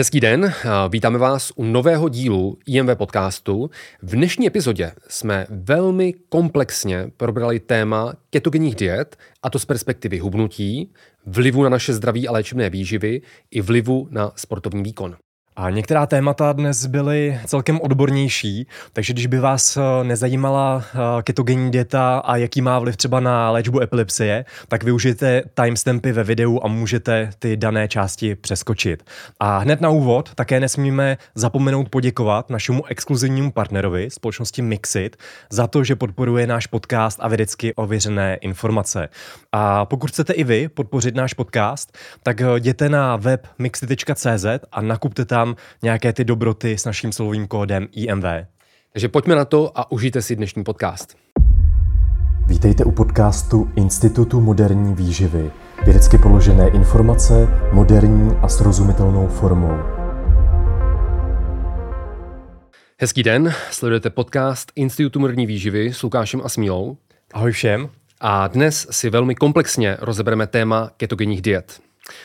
Hezký den, vítáme vás u nového dílu IMV podcastu. V dnešní epizodě jsme velmi komplexně probrali téma ketogenních diet, a to z perspektivy hubnutí, vlivu na naše zdraví a léčebné výživy i vlivu na sportovní výkon. A některá témata dnes byly celkem odbornější, takže když by vás eh, nezajímala eh, ketogenní dieta a jaký má vliv třeba na léčbu epilepsie, tak využijte timestampy ve videu a můžete ty dané části přeskočit. A hned na úvod také nesmíme zapomenout poděkovat našemu exkluzivnímu partnerovi, společnosti Mixit, za to, že podporuje náš podcast a vědecky ověřené informace. A pokud chcete i vy podpořit náš podcast, tak eh, jděte na web mixit.cz a nakupte tam nějaké ty dobroty s naším slovým kódem IMV. Takže pojďme na to a užijte si dnešní podcast. Vítejte u podcastu Institutu moderní výživy. Vědecky položené informace moderní a srozumitelnou formou. Hezký den, sledujete podcast Institutu moderní výživy s Lukášem a Smílou. Ahoj všem. A dnes si velmi komplexně rozebereme téma ketogenních diet.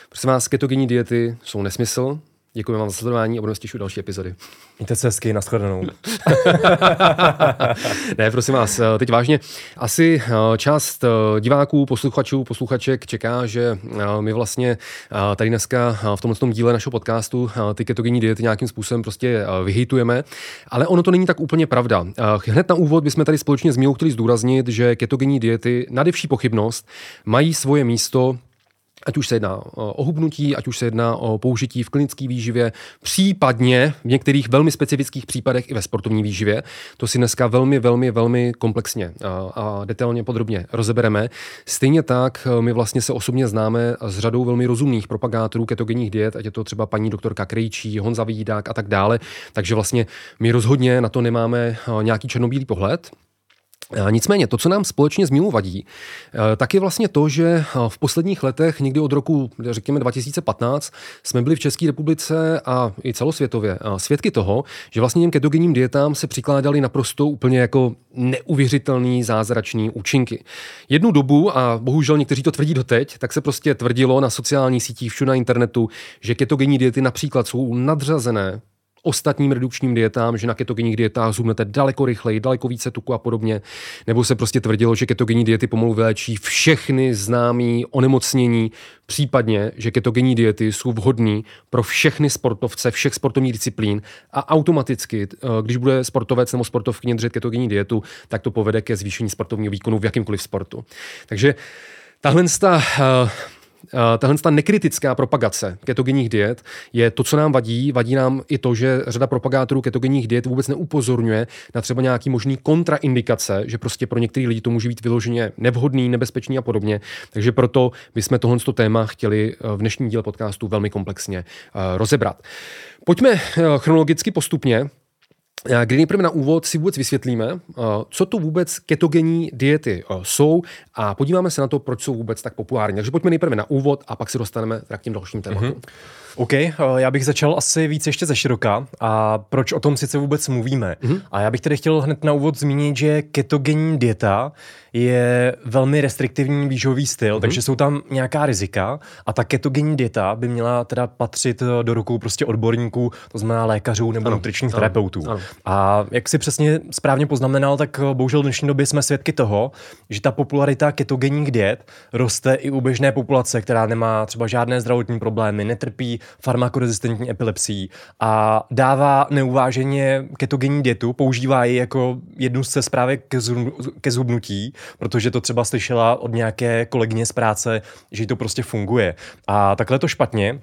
Prosím vás, ketogenní diety jsou nesmysl, Děkujeme vám za sledování a budeme těšit další epizody. Mějte se hezky, nashledanou. ne, prosím vás, teď vážně. Asi eh, část eh, diváků, posluchačů, posluchaček čeká, že eh, my vlastně tady dneska v tomto tom díle našeho podcastu ty ketogenní diety nějakým způsobem prostě vyhejtujeme, ale ono to není tak úplně pravda. Hned na úvod bychom tady společně s Mílou chtěli zdůraznit, že ketogenní diety, nadevší pochybnost, mají svoje místo ať už se jedná o hubnutí, ať už se jedná o použití v klinické výživě, případně v některých velmi specifických případech i ve sportovní výživě. To si dneska velmi, velmi, velmi komplexně a, detailně podrobně rozebereme. Stejně tak my vlastně se osobně známe s řadou velmi rozumných propagátorů ketogenních diet, ať je to třeba paní doktorka Krejčí, Honza Vídák a tak dále. Takže vlastně my rozhodně na to nemáme nějaký černobílý pohled. Nicméně to, co nám společně z Mílu vadí, eh, tak je vlastně to, že eh, v posledních letech, někdy od roku, řekněme 2015, jsme byli v České republice a i celosvětově eh, svědky toho, že vlastně těm ketogenním dietám se přikládali naprosto úplně jako neuvěřitelný zázračný účinky. Jednu dobu, a bohužel někteří to tvrdí doteď, tak se prostě tvrdilo na sociálních sítích, všude na internetu, že ketogenní diety například jsou nadřazené ostatním redukčním dietám, že na ketogenních dietách zhubnete daleko rychleji, daleko více tuku a podobně. Nebo se prostě tvrdilo, že ketogenní diety pomalu vyléčí všechny známé onemocnění, případně, že ketogenní diety jsou vhodné pro všechny sportovce, všech sportovních disciplín a automaticky, eh, když bude sportovec nebo sportovkyně držet ketogenní dietu, tak to povede ke zvýšení sportovního výkonu v jakýmkoliv sportu. Takže tahle uh, Eh, tahle ta nekritická propagace ketogenních diet je to, co nám vadí. Vadí nám i to, že řada propagátorů ketogenních diet vůbec neupozorňuje na třeba nějaký možný kontraindikace, že prostě pro některé lidi to může být vyloženě nevhodný, nebezpečný a podobně. Takže proto bychom tohle téma chtěli eh, v dnešním díle podcastu velmi komplexně eh, rozebrat. Pojďme chronologicky postupně. Kdy nejprve na úvod si vůbec vysvětlíme, co to vůbec ketogenní diety jsou a podíváme se na to, proč jsou vůbec tak populární. Takže pojďme nejprve na úvod a pak se dostaneme k těm dalším tématům. Mm-hmm. OK, eh, já bych začal asi víc ještě ze široka. A proč o tom sice vůbec mluvíme? Mm-hmm. A já bych tedy chtěl hned na úvod zmínit, že ketogenní dieta je velmi restriktivní výživový styl, mm-hmm. takže jsou tam nějaká rizika a ta ketogenní dieta by měla teda patřit eh, do rukou prostě odborníků, to znamená lékařů nebo ano, nutričních ano, terapeutů. Ano. A jak si přesně správně poznamenal, tak eh, bohužel v dnešní době jsme svědky toho, že ta popularita ketogenních diet roste i u běžné populace, která nemá třeba žádné zdravotní problémy, netrpí farmakorezistentní epilepsií a dává neuváženě ketogenní dietu, používá ji jako jednu z zprávek ke, ke zhubnutí, protože to třeba slyšela od nějaké kolegyně z práce, že to prostě funguje. A takhle to špatně.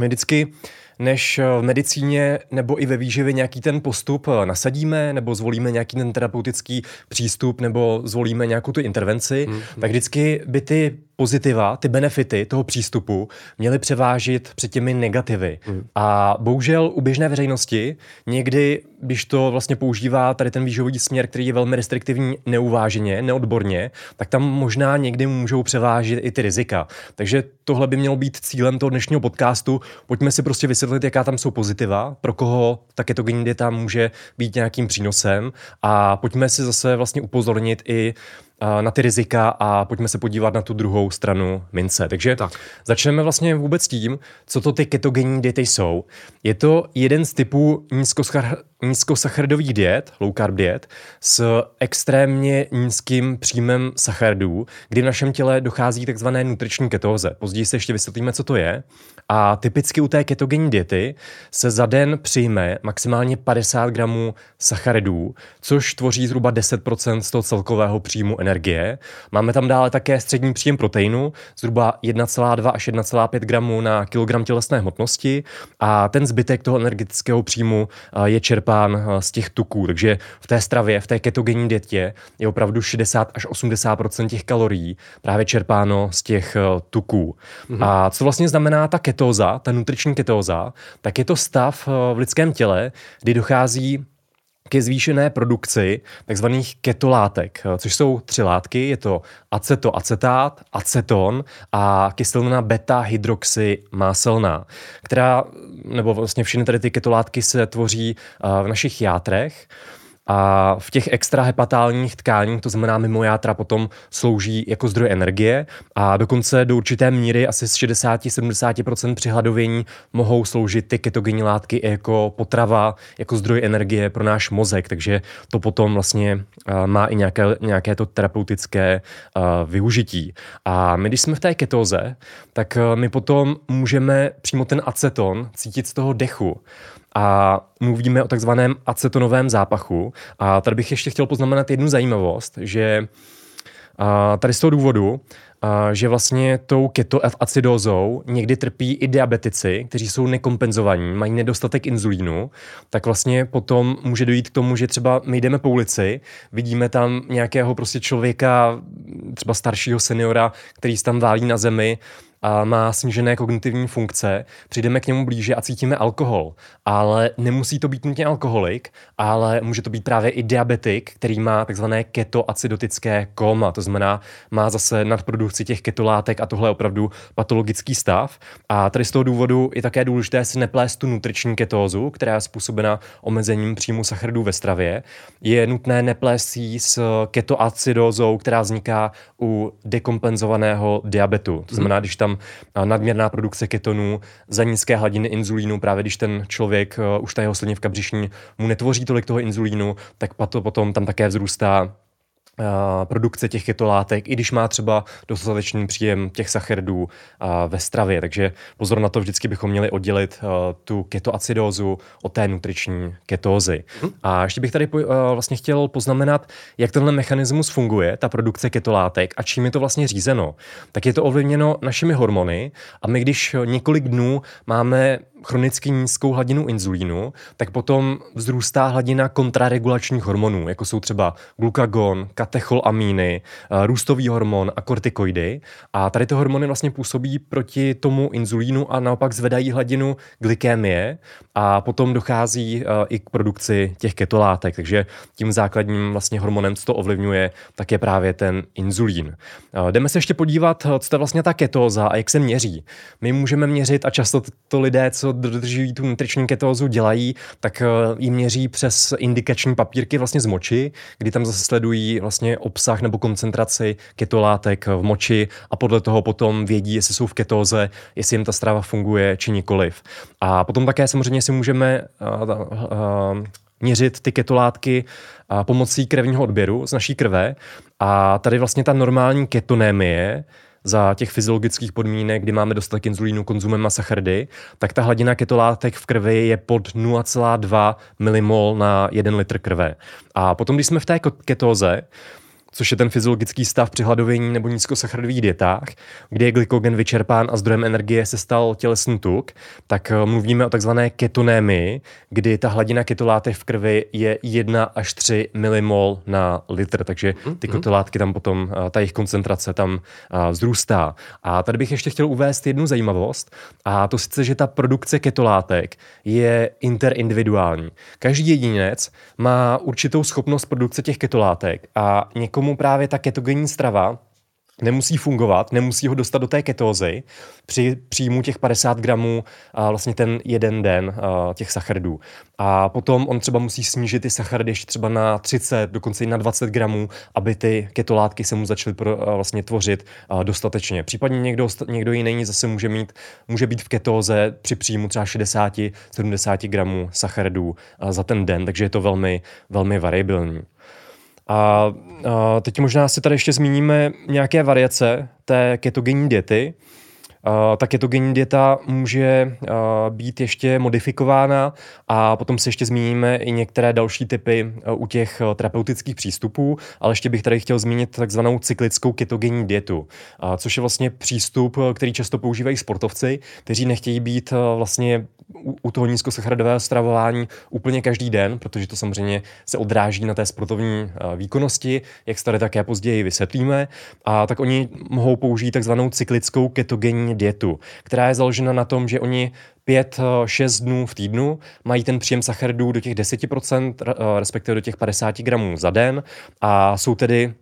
My vždycky než v medicíně nebo i ve výživě nějaký ten postup nasadíme, nebo zvolíme nějaký ten terapeutický přístup, nebo zvolíme nějakou tu intervenci, hmm. tak vždycky by ty pozitiva, ty benefity toho přístupu měly převážit před těmi negativy. Hmm. A bohužel u běžné veřejnosti někdy, když to vlastně používá tady ten výživový směr, který je velmi restriktivní neuváženě, neodborně, tak tam možná někdy můžou převážit i ty rizika. Takže tohle by mělo být cílem toho dnešního podcastu. Pojďme si prostě vysvětlit, jaká tam jsou pozitiva, pro koho ta ketogenní dieta může být nějakým přínosem a pojďme si zase vlastně upozornit i na ty rizika a pojďme se podívat na tu druhou stranu mince. Takže tak. začneme vlastně vůbec tím, co to ty ketogenní diety jsou. Je to jeden z typů nízkoschar- nízkosacharidových diet, low carb diet, s extrémně nízkým příjmem sacharidů, kdy v našem těle dochází takzvané nutriční ketóze. Později se ještě vysvětlíme, co to je. A typicky u té ketogenní diety se za den přijme maximálně 50 gramů sacharidů, což tvoří zhruba 10% z toho celkového příjmu energie. Máme tam dále také střední příjem proteinu, zhruba 1,2 až 1,5 gramů na kilogram tělesné hmotnosti a ten zbytek toho energetického příjmu je čerpán z těch tuků. Takže v té stravě, v té ketogenní dietě je opravdu 60 až 80% těch kalorií právě čerpáno z těch tuků. Mm-hmm. A co vlastně znamená ta ketóza, ta nutriční ketóza, tak je to stav v lidském těle, kdy dochází ke zvýšené produkci tzv. ketolátek, což jsou tři látky. Je to acetoacetát, aceton a kyselina beta-hydroxymáselná, která, nebo vlastně všechny tady ty ketolátky se tvoří v našich játrech a v těch extrahepatálních tkáních, to znamená mimo játra, potom slouží jako zdroj energie. A dokonce do určité míry asi z 60-70% při hladovění mohou sloužit ty ketogenní látky jako potrava, jako zdroj energie pro náš mozek, takže to potom vlastně má i nějaké, nějaké to terapeutické využití. A my, když jsme v té ketóze, tak my potom můžeme přímo ten aceton cítit z toho dechu a mluvíme o takzvaném acetonovém zápachu. A tady bych ještě chtěl poznamenat jednu zajímavost, že a tady z toho důvodu, a že vlastně tou ketoacidózou někdy trpí i diabetici, kteří jsou nekompenzovaní, mají nedostatek inzulínu, tak vlastně potom může dojít k tomu, že třeba my jdeme po ulici, vidíme tam nějakého prostě člověka, třeba staršího seniora, který se tam válí na zemi a má snížené kognitivní funkce, přijdeme k němu blíže a cítíme alkohol. Ale nemusí to být nutně alkoholik, ale může to být právě i diabetik, který má takzvané ketoacidotické koma, to znamená, má zase nadprodukci těch ketolátek a tohle je opravdu patologický stav. A tady z toho důvodu je také důležité si neplést tu nutriční ketózu, která je způsobena omezením příjmu sacharidů ve stravě. Je nutné neplést si s ketoacidózou, která vzniká u dekompenzovaného diabetu. To znamená, když tam tam nadměrná produkce ketonů, za nízké hladiny inzulínu, právě když ten člověk, eh, už ta jeho slinivka břišní, mu netvoří tolik toho inzulínu, tak potom tam také vzrůstá produkce těch ketolátek, i když má třeba dostatečný příjem těch sacharidů ve stravě. Takže pozor na to, vždycky bychom měli oddělit tu ketoacidózu od té nutriční ketózy. Hmm. A ještě bych tady vlastně chtěl poznamenat, jak tenhle mechanismus funguje, ta produkce ketolátek a čím je to vlastně řízeno. Tak je to ovlivněno našimi hormony a my, když několik dnů máme chronicky nízkou hladinu inzulínu, tak potom vzrůstá hladina kontraregulačních hormonů, jako jsou třeba glukagon, katecholamíny, eh, růstový hormon a kortikoidy. A tady ty hormony vlastně působí proti tomu inzulínu a naopak zvedají hladinu glykémie a potom dochází eh, i k produkci těch ketolátek. Takže tím základním vlastně hormonem, co to ovlivňuje, tak je právě ten inzulín. Eh, jdeme se ještě podívat, co to je vlastně ta ketóza a jak se měří. My můžeme měřit a často to lidé, co dodržují tu nutriční ketózu, dělají, tak eh, jim měří přes indikační papírky vlastně z moči, kdy tam zase sledují vlastně obsah nebo koncentraci ketolátek v moči a podle toho potom vědí, jestli jsou v ketóze, jestli jim ta strava funguje či nikoliv. A potom také samozřejmě si můžeme uh, uh, měřit ty ketolátky pomocí krevního odběru z naší krve. A tady vlastně ta normální ketonémie za těch fyziologických podmínek, kdy máme dostatek inzulínu konzumem a sacharidy, tak ta hladina ketolátek v krvi je pod 0,2 mmol na 1 litr krve. A potom, když jsme v té ketóze, což je ten fyziologický stav při hladovění nebo nízkosacharidových dietách, kdy je glykogen vyčerpán a zdrojem energie se stal tělesný tuk, tak eh, mluvíme o takzvané ketonémii, kdy ta hladina ketolátek v krvi je 1 až 3 milimol na litr, takže ty mhm. ketolátky tam potom, eh, ta jejich koncentrace tam eh, vzrůstá. A tady bych ještě chtěl uvést jednu zajímavost, a to sice, že ta produkce ketolátek je interindividuální. Každý jedinec má určitou schopnost produkce těch ketolátek a někomu někomu právě ta ketogenní strava nemusí fungovat, nemusí ho dostat do té ketózy při příjmu těch 50 gramů a vlastně ten jeden den a, těch sacharidů. A potom on třeba musí snížit ty sacharidy ještě třeba na 30, dokonce i na 20 gramů, aby ty ketolátky se mu začaly pro, a, vlastně tvořit a, dostatečně. Případně někdo, někdo jiný zase může mít, může být v ketóze při příjmu třeba 60-70 gramů sacharidů a, za ten den, takže je to velmi, velmi variabilní. A, a teď možná si tady ještě zmíníme nějaké variace té ketogenní diety. Uh, ta ketogenní dieta může uh, být ještě modifikována a potom se ještě zmíníme i některé další typy uh, u těch terapeutických přístupů, ale ještě bych tady chtěl zmínit takzvanou cyklickou ketogenní dietu, což je vlastně přístup, který často používají sportovci, kteří nechtějí být vlastně u toho nízkosacharidového stravování úplně každý den, protože to samozřejmě se odráží na té sportovní výkonnosti, jak se tady také později vysvětlíme. A tak oni mohou použít takzvanou cyklickou ketogenní dietu, která je založena na tom, že oni 5-6 dnů v týdnu mají ten příjem sacharidů do těch 10%, respektive do těch 50 gramů za den a jsou tedy Eh,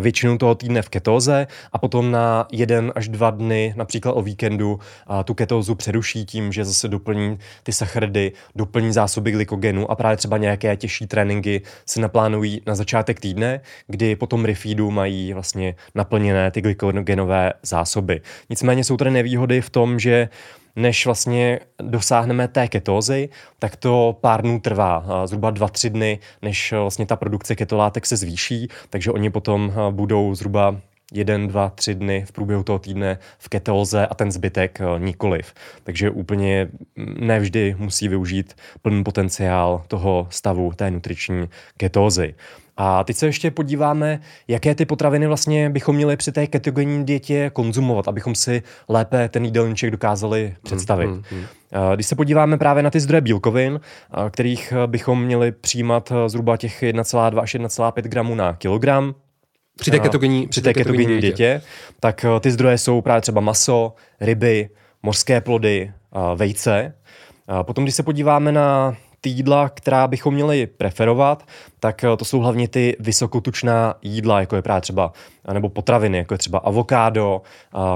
většinu toho týdne v ketóze a potom na jeden až dva dny, například o víkendu, tu ketózu přeruší tím, že zase doplní ty sacharidy, doplní zásoby glykogenu a právě třeba nějaké těžší tréninky se naplánují na začátek týdne, kdy potom refeedu mají vlastně naplněné ty glykogenové zásoby. Nicméně jsou tady nevýhody v tom, že než vlastně dosáhneme té ketózy, tak to pár dnů trvá, zhruba dva, tři dny, než vlastně ta produkce ketolátek se zvýší, takže oni potom budou zhruba jeden, dva, tři dny v průběhu toho týdne v ketóze a ten zbytek nikoliv. Takže úplně nevždy musí využít plný potenciál toho stavu té nutriční ketózy. A teď se ještě podíváme, jaké ty potraviny vlastně bychom měli při té ketogenní dietě konzumovat, abychom si lépe ten jídelníček dokázali představit. Hmm, hmm, hmm. Když se podíváme právě na ty zdroje bílkovin, kterých bychom měli přijímat zhruba těch 1,2 až 1,5 gramů na kilogram, při té ketogenní, při té ketogenní dietě, tak ty zdroje jsou právě třeba maso, ryby, mořské plody, vejce. Potom, když se podíváme na ty jídla, která bychom měli preferovat, tak eh, to jsou hlavně ty vysokotučná jídla, jako je právě třeba, nebo potraviny, jako je třeba avokádo,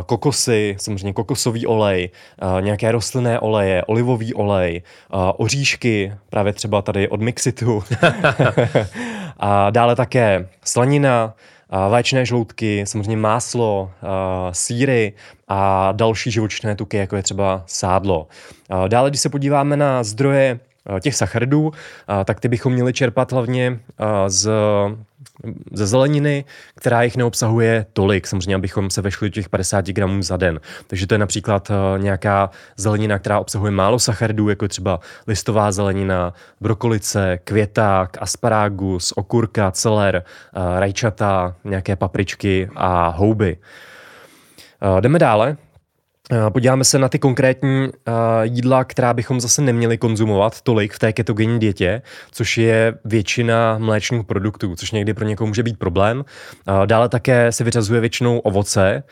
kokosy, samozřejmě kokosový olej, nějaké rostlinné oleje, olivový olej, oříšky, právě třeba tady od Mixitu, a dále také slanina, vaječné žloutky, samozřejmě máslo, síry a další živočišné tuky, jako je třeba sádlo. Dále, když se podíváme na zdroje Eh, těch sacharidů, tak ty bychom měli čerpat hlavně eh, z, ze zeleniny, která jich neobsahuje tolik, samozřejmě, abychom se vešli do těch 50 gramů za den. Takže to je například eh, nějaká zelenina, která obsahuje málo sacharidů, jako třeba listová zelenina, brokolice, květák, asparagus, okurka, celer, rajčata, nějaké papričky a houby. Jdeme dále. Eh, podíváme se na ty konkrétní uh, jídla, která bychom zase neměli konzumovat tolik v té ketogenní dietě, což je většina mléčných produktů, což někdy pro někoho může být problém. Uh, dále také se vyřazuje většinou ovoce,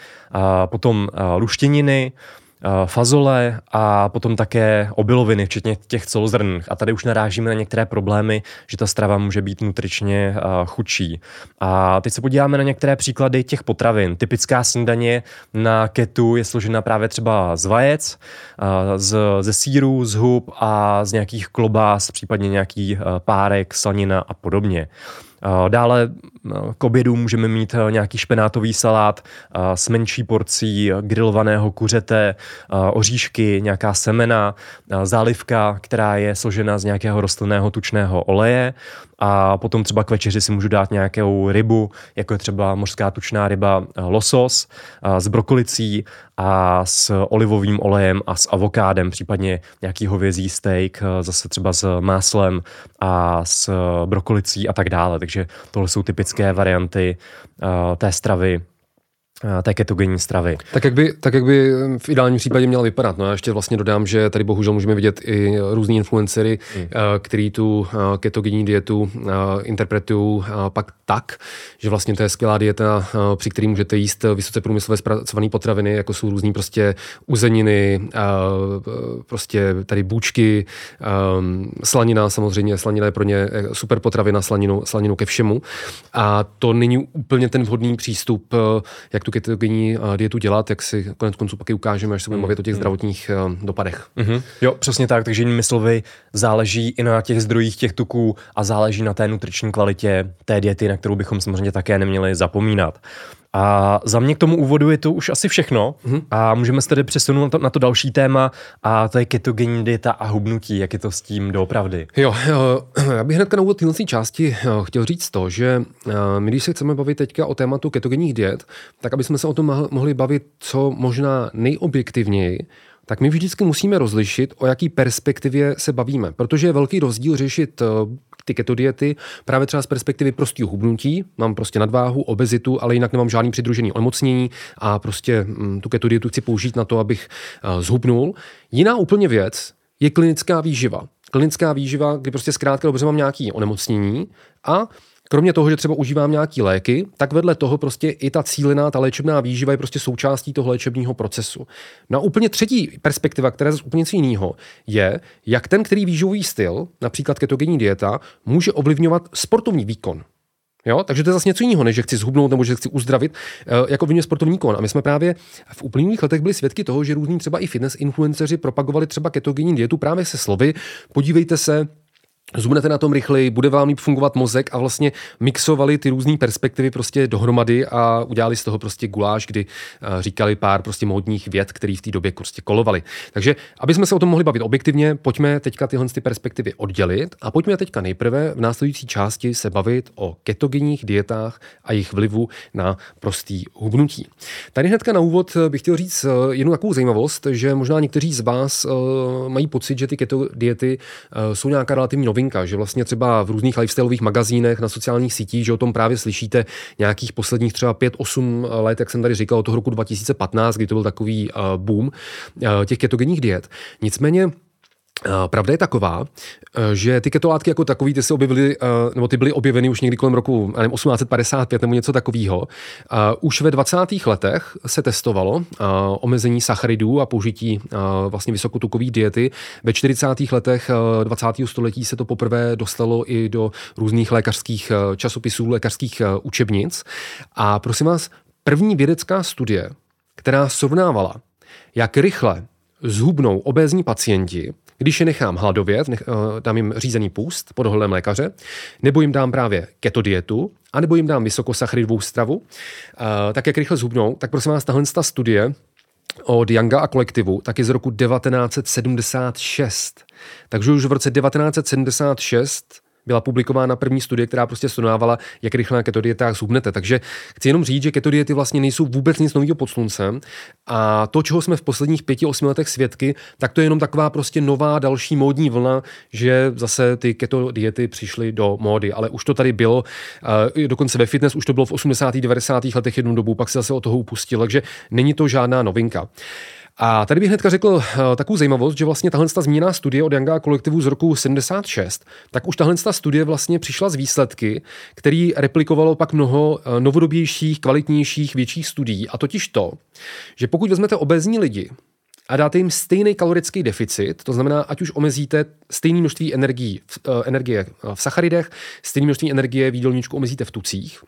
potom luštěniny, Eh, fazole a potom také obiloviny, včetně těch celozrnných. A tady už narážíme na některé problémy, že ta strava může být nutričně eh, chudší. A teď se podíváme na některé příklady těch potravin. Typická snídaně na ketu je složena právě třeba z vajec, eh, z, ze síru, z hub a z nějakých klobás, případně nějaký párek, slanina a podobně. Dále k obědu můžeme mít nějaký špenátový salát s menší porcí grilovaného kuřete, oříšky, nějaká semena, zálivka, která je složena z nějakého rostlinného tučného oleje a potom třeba k večeři si můžu dát nějakou rybu, jako je třeba mořská tučná ryba losos s brokolicí a s olivovým olejem a s avokádem, případně nějaký hovězí steak, zase třeba s máslem a s brokolicí a tak dále. Takže tohle jsou typické varianty té stravy té ketogenní stravy. Tak jak, by, tak jak by v ideálním případě měla vypadat. No já ještě vlastně dodám, že tady bohužel můžeme vidět i různí influencery, hmm. Který tu ketogenní dietu interpretují pak tak, že vlastně to je skvělá dieta, při který můžete jíst vysoce průmyslově zpracované potraviny, jako jsou různý prostě uzeniny, prostě tady bůčky, slanina samozřejmě, slanina je pro ně super potravina, slaninu, slaninu ke všemu. A to není úplně ten vhodný přístup, jak tu ketogenní dietu dělat, jak si konec konců pak i ukážeme, až se budeme mluvit o těch zdravotních dopadech. Mm-hmm. Jo, přesně tak, takže jinými slovy záleží i na těch zdrojích těch tuků a záleží na té nutriční kvalitě té diety, na kterou bychom samozřejmě také neměli zapomínat. A za mě k tomu úvodu je to už asi všechno mm-hmm. a můžeme se tedy přesunout na to, na to další téma a to je ketogenní dieta a hubnutí, jak je to s tím doopravdy. Jo, jo já bych hned na úvod téhle části chtěl říct to, že my když se chceme bavit teďka o tématu ketogenních diet, tak aby jsme se o tom mohli bavit co možná nejobjektivněji, tak my vždycky musíme rozlišit, o jaký perspektivě se bavíme, protože je velký rozdíl řešit ty keto diety právě třeba z perspektivy prostého hubnutí, mám prostě nadváhu, obezitu, ale jinak nemám žádný přidružený onemocnění a prostě mm, tu keto dietu chci použít na to, abych uh, zhubnul. Jiná úplně věc je klinická výživa. Klinická výživa, kdy prostě zkrátka dobře mám nějaké onemocnění a Kromě toho, že třeba užívám nějaký léky, tak vedle toho prostě i ta cílená, ta léčebná výživa je prostě součástí toho léčebního procesu. No a úplně třetí perspektiva, která je úplně něco jiného, je, jak ten, který výživový styl, například ketogenní dieta, může ovlivňovat sportovní výkon. Jo? Takže to je zase něco jiného, než že chci zhubnout nebo že chci uzdravit eh, jako vyně sportovní kon. A my jsme právě v uplynulých letech byli svědky toho, že různí třeba i fitness influenceři propagovali třeba ketogenní dietu právě se slovy. Podívejte se, zubnete na tom rychleji, bude vám líp fungovat mozek a vlastně mixovali ty různé perspektivy prostě dohromady a udělali z toho prostě guláš, kdy uh, říkali pár prostě módních věd, které v té době prostě kolovaly. Takže, aby jsme se o tom mohli bavit objektivně, pojďme teďka tyhle ty perspektivy oddělit a pojďme teďka nejprve v následující části se bavit o ketogenních dietách a jejich vlivu na prostý hubnutí. Tady hnedka na úvod bych chtěl říct uh, jednu takovou zajímavost, že možná někteří z vás uh, mají pocit, že ty keto diety jsou nějaká relativní novinka, že vlastně třeba v různých lifestyleových magazínech na sociálních sítích, že o tom právě slyšíte nějakých posledních třeba 5-8 let, jak jsem tady říkal, od toho roku 2015, kdy to byl takový uh, boom uh, těch ketogenních diet. Nicméně Pravda je taková, že ty ketolátky jako takový, ty se objevily, nebo ty byly objeveny už někdy kolem roku nevím, 1855 nebo něco takového. Už ve 20. letech se testovalo omezení sacharidů a použití vlastně vysokotukové diety. Ve 40. letech 20. století se to poprvé dostalo i do různých lékařských časopisů, lékařských učebnic. A prosím vás, první vědecká studie, která srovnávala, jak rychle zhubnou obézní pacienti, když je nechám hladovět, nech, uh, dám jim řízený půst pod dohledem lékaře, nebo jim dám právě keto dietu, anebo jim dám vysokosacharidovou stravu, uh, tak jak rychle zhubnou, tak prosím vás, tahle ta studie od Younga a kolektivu, tak je z roku 1976. Takže už v roce 1976 byla publikována první studie, která prostě studovávala, jak rychle na keto dietách zhubnete. Takže chci jenom říct, že keto diety vlastně nejsou vůbec nic nového pod sluncem a to, čeho jsme v posledních pěti, osmi letech svědky, tak to je jenom taková prostě nová další módní vlna, že zase ty keto diety přišly do módy, ale už to tady bylo, dokonce ve fitness už to bylo v 80. 90. letech jednu dobu, pak se zase o toho upustil, takže není to žádná novinka. A tady bych hnedka řekl uh, takovou zajímavost, že vlastně tahle zmíněná studie od Younga kolektivu z roku 76, tak už tahle studie vlastně přišla z výsledky, který replikovalo pak mnoho uh, novodobějších, kvalitnějších, větších studií. A totiž to, že pokud vezmete obezní lidi, a dáte jim stejný kalorický deficit, to znamená, ať už omezíte stejné množství energií, uh, energie v sacharidech, stejné množství energie v jídelníčku omezíte v tucích,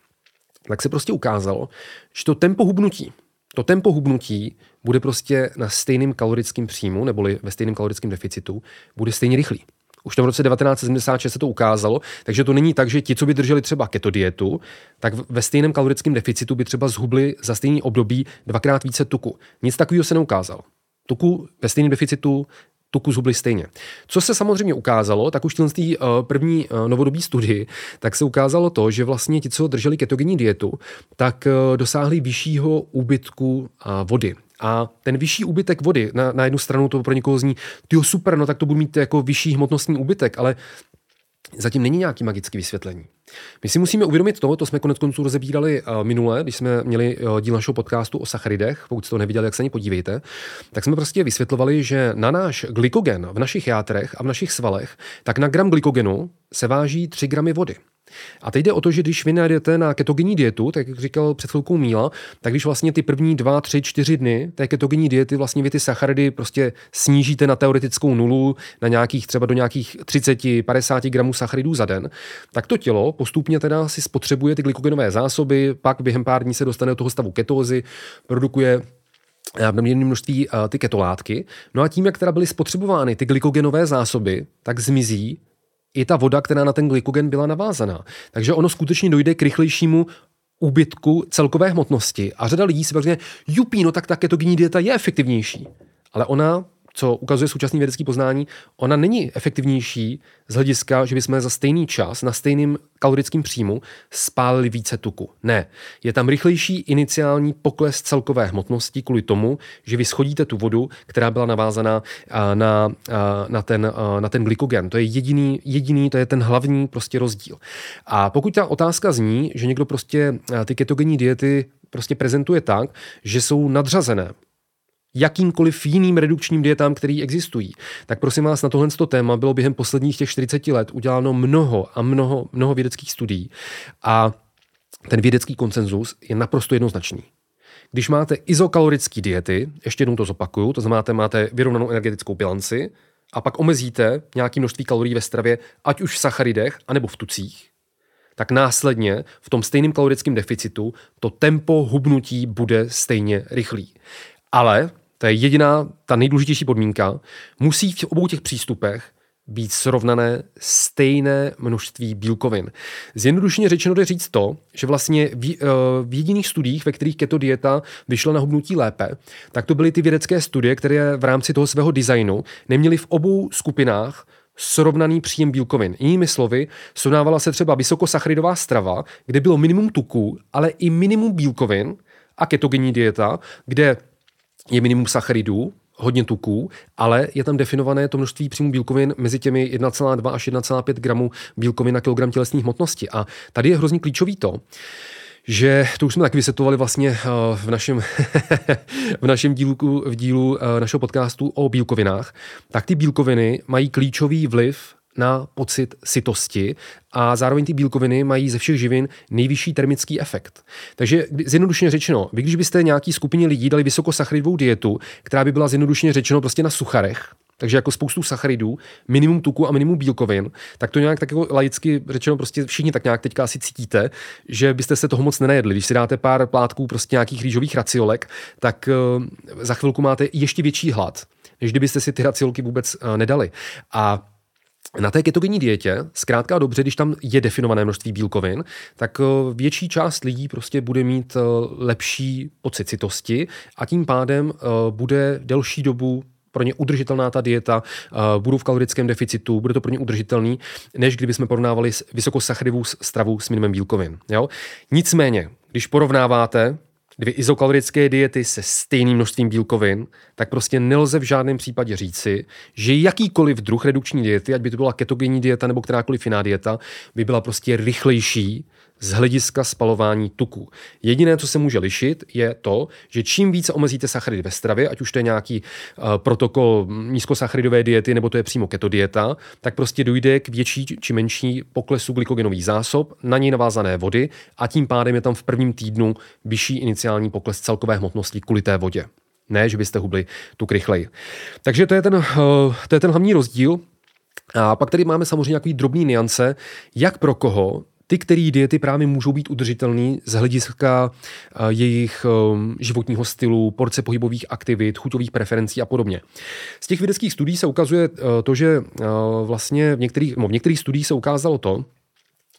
tak se prostě ukázalo, že to tempo hubnutí, to tempo hubnutí bude prostě na stejném kalorickém příjmu, neboli ve stejném kalorickém deficitu, bude stejně rychlý. Už v roce 1976 se to ukázalo, takže to není tak, že ti, co by drželi třeba keto dietu, tak ve stejném kalorickém deficitu by třeba zhubli za stejný období dvakrát více tuku. Nic takového se neukázalo. Tuku ve stejném deficitu tuku zhubli stejně. Co se samozřejmě ukázalo, tak už v té uh, první uh, novodobí studii, tak se ukázalo to, že vlastně ti, co drželi ketogenní dietu, tak uh, dosáhli vyššího úbytku vody. A ten vyšší úbytek vody, na, na jednu stranu to pro někoho zní, ty super, no tak to budu mít jako vyšší hmotnostní úbytek, ale zatím není nějaký magický vysvětlení. My si musíme uvědomit to, to jsme konec konců rozebírali uh, minule, když jsme měli uh, díl našeho podcastu o sacharidech, pokud jste to neviděli, jak se ani podívejte, tak jsme prostě vysvětlovali, že na náš glykogen v našich játrech a v našich svalech, tak na gram glykogenu se váží 3 gramy vody. A teď jde o to, že když vy najdete na ketogenní dietu, tak jak říkal před chvilkou Míla, tak když vlastně ty první dva, tři, čtyři dny té ketogenní diety vlastně vy ty sacharidy prostě snížíte na teoretickou nulu, na nějakých třeba do nějakých 30, 50 gramů sacharidů za den, tak to tělo postupně teda si spotřebuje ty glykogenové zásoby, pak během pár dní se dostane do toho stavu ketózy, produkuje v neměrném množství uh, ty ketolátky. No a tím, jak teda byly spotřebovány ty glykogenové zásoby, tak zmizí i ta voda, která na ten glykogen byla navázaná. Takže ono skutečně dojde k rychlejšímu úbytku celkové hmotnosti. A řada lidí si řekne, jupí, no tak ta ketogenní dieta je efektivnější. Ale ona co ukazuje současný vědecký poznání, ona není efektivnější z hlediska, že bychom za stejný čas na stejným kalorickým příjmu spálili více tuku. Ne. Je tam rychlejší iniciální pokles celkové hmotnosti kvůli tomu, že vy schodíte tu vodu, která byla navázaná na, na, ten, na ten glykogen. To je jediný, jediný, to je ten hlavní prostě rozdíl. A pokud ta otázka zní, že někdo prostě ty ketogenní diety prostě prezentuje tak, že jsou nadřazené jakýmkoliv jiným redukčním dietám, který existují. Tak prosím vás, na tohle téma bylo během posledních těch 40 let uděláno mnoho a mnoho, mnoho vědeckých studií a ten vědecký konsenzus je naprosto jednoznačný. Když máte izokalorické diety, ještě jednou to zopakuju, to znamená, máte vyrovnanou energetickou bilanci a pak omezíte nějaké množství kalorií ve stravě, ať už v sacharidech, anebo v tucích, tak následně v tom stejném kalorickém deficitu to tempo hubnutí bude stejně rychlý. Ale to je jediná, ta nejdůležitější podmínka. Musí v obou těch přístupech být srovnané stejné množství bílkovin. Zjednodušeně řečeno jde říct to, že vlastně v, eh, v jediných studiích, ve kterých keto dieta vyšla na hubnutí lépe, tak to byly ty vědecké studie, které v rámci toho svého designu neměly v obou skupinách srovnaný příjem bílkovin. Jinými slovy, srovnávala se třeba vysokosacharidová strava, kde bylo minimum tuků, ale i minimum bílkovin a ketogenní dieta, kde je minimum sacharidů, hodně tuků, ale je tam definované to množství příjmů bílkovin mezi těmi 1,2 až 1,5 gramů bílkovin na kilogram tělesní hmotnosti. A tady je hrozně klíčový to, že to už jsme tak vysvětlovali vlastně eh, v našem, v našem dílu, v dílu eh, našeho podcastu o bílkovinách, tak ty bílkoviny mají klíčový vliv na pocit sytosti a zároveň ty bílkoviny mají ze všech živin nejvyšší termický efekt. Takže zjednodušeně řečeno, vy když byste nějaký skupině lidí dali vysokosacharidovou dietu, která by byla zjednodušeně řečeno prostě na sucharech, takže jako spoustu sacharidů, minimum tuku a minimum bílkovin, tak to nějak tak jako laicky řečeno prostě všichni tak nějak teďka asi cítíte, že byste se toho moc nenajedli. Když si dáte pár plátků prostě nějakých rýžových raciolek, tak uh, za chvilku máte ještě větší hlad, než kdybyste si ty raciolky vůbec uh, nedali. A na té ketogenní dietě, zkrátka dobře, když tam je definované množství bílkovin, tak eh, větší část lidí prostě bude mít eh, lepší pocit citosti a tím pádem eh, bude delší dobu pro ně udržitelná ta dieta, budou v kalorickém deficitu, bude to pro ně udržitelný, než kdyby jsme porovnávali vysokosacharidovou stravu s minimem bílkovin. Jo? Nicméně, když porovnáváte dvě izokalorické diety se stejným množstvím bílkovin, tak prostě nelze v žádném případě říci, že jakýkoliv druh redukční diety, ať by to byla ketogenní dieta nebo kterákoliv jiná dieta, by byla prostě rychlejší z hlediska spalování tuku. Jediné, co se může lišit, je to, že čím více omezíte sacharidy ve stravě, ať už to je nějaký uh, protokol nízkosacharidové diety nebo to je přímo keto dieta, tak prostě dojde k větší či menší poklesu glykogenových zásob, na něj navázané vody a tím pádem je tam v prvním týdnu vyšší iniciální pokles celkové hmotnosti kvůli té vodě. Ne, že byste hubli tuk rychleji. Takže to je ten, uh, to je ten hlavní rozdíl. A pak tady máme samozřejmě nějaký drobný niance, jak pro koho ty, které diety právě můžou být udržitelné z hlediska eh, jejich ehm, životního stylu, porce pohybových aktivit, chuťových preferencí a podobně. Z těch vědeckých studií se ukazuje eh, to, že eh, vlastně v některých, no v některých studiích se ukázalo to,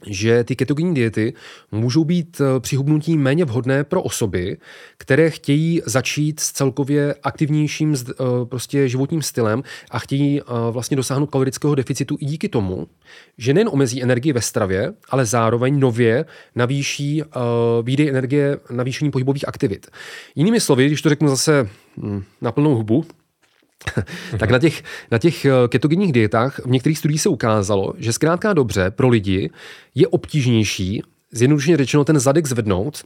že ty ketogenní diety můžou být eh, při hubnutí méně vhodné pro osoby, které chtějí začít s celkově aktivnějším eh, prostě životním stylem a chtějí eh, vlastně dosáhnout kalorického deficitu i díky tomu, že nejen omezí energii ve stravě, ale zároveň nově navýší výdej energie navýšení pohybových aktivit. Jinými slovy, když to řeknu zase hm, na plnou hubu, tak na těch, na těch eh, ketogenních dietách v některých studiích se ukázalo, že zkrátka dobře pro lidi je obtížnější, zjednodušeně řečeno, ten zadek zvednout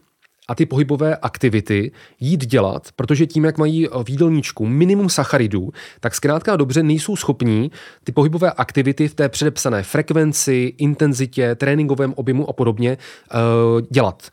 a ty pohybové aktivity jít dělat, protože tím, jak mají v jídelníčku minimum sacharidů, tak zkrátka dobře nejsou schopní ty pohybové aktivity v té předepsané frekvenci, intenzitě, tréninkovém objemu a podobně uh, dělat.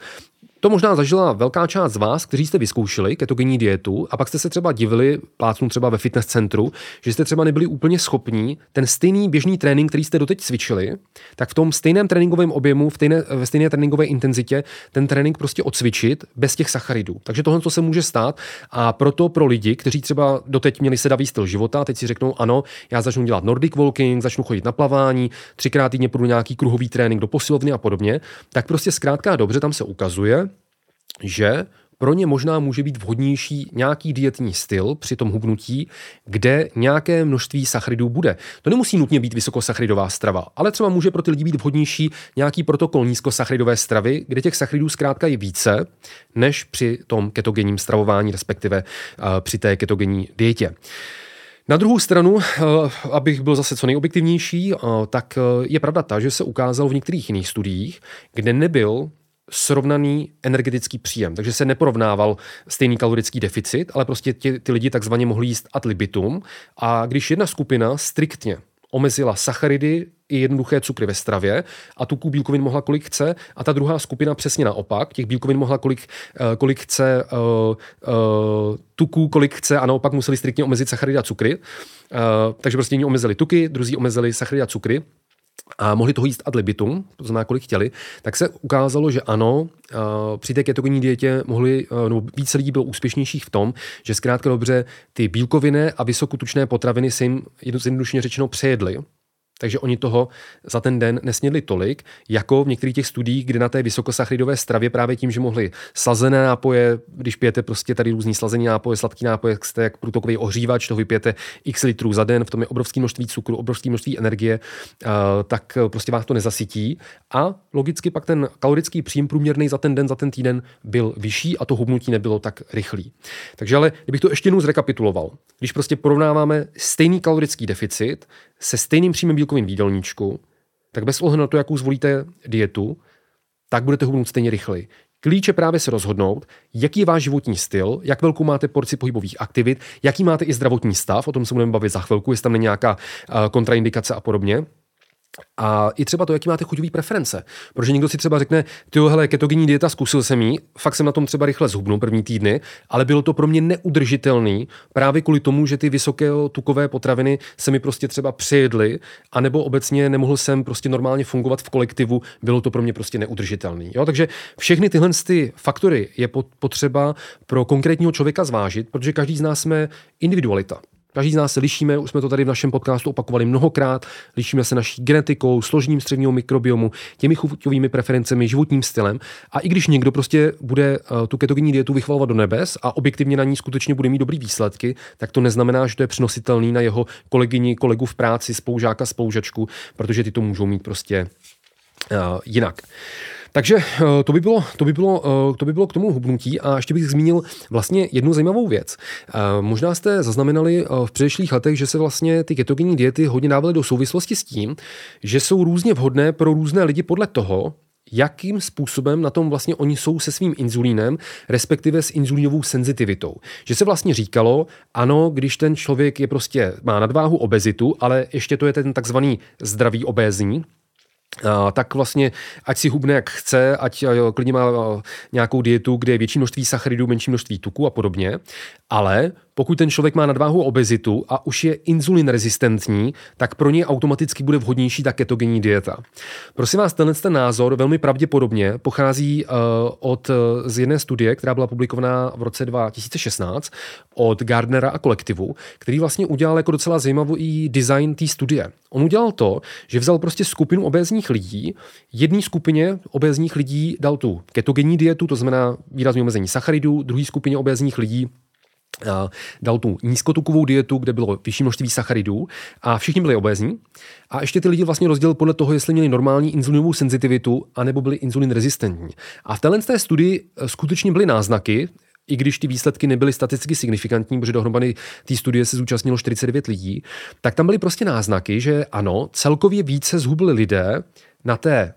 To možná zažila velká část z vás, kteří jste vyzkoušeli ketogenní dietu a pak jste se třeba divili, plácnu třeba ve fitness centru, že jste třeba nebyli úplně schopní ten stejný běžný trénink, který jste doteď cvičili, tak v tom stejném tréninkovém objemu, v stejné, ve stejné tréninkové intenzitě ten trénink prostě odcvičit bez těch sacharidů. Takže tohle to se může stát a proto pro lidi, kteří třeba doteď měli sedavý styl života, teď si řeknou, ano, já začnu dělat Nordic walking, začnu chodit na plavání, třikrát týdně půjdu nějaký kruhový trénink do posilovny a podobně, tak prostě zkrátka dobře tam se ukazuje, že pro ně možná může být vhodnější nějaký dietní styl při tom hubnutí, kde nějaké množství sacharidů bude. To nemusí nutně být vysokosacharidová strava, ale třeba může pro ty lidi být vhodnější nějaký protokol nízkosacharidové stravy, kde těch sacharidů zkrátka je více, než při tom ketogenním stravování, respektive uh, při té ketogenní dietě. Na druhou stranu, abych byl zase co nejobjektivnější, tak je pravda ta, že se ukázalo v některých jiných studiích, kde nebyl srovnaný energetický příjem. Takže se neporovnával stejný kalorický deficit, ale prostě ty, ty lidi takzvaně mohli jíst ad libitum. A když jedna skupina striktně omezila sacharidy i jednoduché cukry ve stravě a tuků bílkovin mohla kolik chce a ta druhá skupina přesně naopak, těch bílkovin mohla kolik, eh, kolik chce uh, uh, tuků, kolik chce a naopak museli striktně omezit sacharidy a cukry. Takže prostě jiní omezili tuky, druzí omezili sacharidy a cukry a mohli toho jíst ad libitum, to znamená, kolik chtěli, tak se ukázalo, že ano, při té ketogenní dietě mohli, no, více lidí bylo úspěšnějších v tom, že zkrátka dobře ty bílkoviny a vysokotučné potraviny se jim jednoduše řečeno přejedly takže oni toho za ten den nesnědli tolik, jako v některých těch studiích, kde na té vysokosacharidové stravě právě tím, že mohli slazené nápoje, když pijete prostě tady různý slazený nápoje, sladký nápoje, jste jak průtokový ohřívač, to vypijete x litrů za den, v tom je obrovské množství cukru, obrovské množství energie, tak prostě vás to nezasytí. A logicky pak ten kalorický příjem průměrný za ten den, za ten týden byl vyšší a to hubnutí nebylo tak rychlý. Takže ale, kdybych to ještě jednou zrekapituloval, když prostě porovnáváme stejný kalorický deficit se stejným příjmem bílkovin v jídelníčku, tak bez ohledu na to, jakou zvolíte dietu, tak budete hubnout stejně rychleji. Klíč je právě se rozhodnout, jaký je váš životní styl, jak velkou máte porci pohybových aktivit, jaký máte i zdravotní stav, o tom se budeme bavit za chvilku, jestli tam není nějaká kontraindikace a podobně. A i třeba to, jaký máte chuťové preference. Protože někdo si třeba řekne, ty hele, ketogenní dieta, zkusil jsem jí, fakt jsem na tom třeba rychle zhubnul první týdny, ale bylo to pro mě neudržitelný právě kvůli tomu, že ty vysoké tukové potraviny se mi prostě třeba přejedly, anebo obecně nemohl jsem prostě normálně fungovat v kolektivu, bylo to pro mě prostě neudržitelný. Jo? Takže všechny tyhle ty faktory je potřeba pro konkrétního člověka zvážit, protože každý z nás jsme individualita. Každý z nás se lišíme, už jsme to tady v našem podcastu opakovali mnohokrát, lišíme se naší genetikou, složením středního mikrobiomu, těmi chuťovými preferencemi, životním stylem. A i když někdo prostě bude uh, tu ketogenní dietu vychvalovat do nebes a objektivně na ní skutečně bude mít dobrý výsledky, tak to neznamená, že to je přenositelný na jeho kolegyni, kolegu v práci, spoužáka, spoužačku, protože ty to můžou mít prostě uh, jinak. Takže eh, to by, bylo, to, by bylo, eh, to by bylo k tomu hubnutí a ještě bych zmínil vlastně jednu zajímavou věc. Eh, možná jste zaznamenali v předešlých letech, že se vlastně ty ketogenní diety hodně dávaly do souvislosti s tím, že jsou různě vhodné pro různé lidi podle toho, jakým způsobem na tom vlastně oni jsou se svým inzulínem, respektive s inzulínovou senzitivitou. Že se vlastně říkalo, ano, když ten člověk je prostě, má nadváhu, obezitu, ale ještě to je ten takzvaný zdravý obézní, tak vlastně, ať si hubne jak chce, ať klidně má nějakou dietu, kde je větší množství sacharidů, menší množství tuku a podobně, ale pokud ten člověk má nadváhu obezitu a už je inzulin rezistentní, tak pro něj automaticky bude vhodnější ta ketogenní dieta. Prosím vás, tenhle ten názor velmi pravděpodobně pochází uh, od uh, z jedné studie, která byla publikovaná v roce 2016 od Gardnera a kolektivu, který vlastně udělal jako docela zajímavý design té studie. On udělal to, že vzal prostě skupinu obézních lidí, jedné skupině obézních lidí dal tu ketogenní dietu, to znamená výrazně omezení sacharidů, druhé skupině obézních lidí dal tu nízkotukovou dietu, kde bylo vyšší množství sacharidů a všichni byli obézní. A ještě ty lidi vlastně rozdělil podle toho, jestli měli normální inzulinovou senzitivitu, anebo byli insulin rezistentní. A v téhle té studii eh, skutečně byly náznaky, i když ty výsledky nebyly statisticky signifikantní, protože dohromady té studie se zúčastnilo 49 lidí, tak tam byly prostě náznaky, že ano, celkově více zhubli lidé na té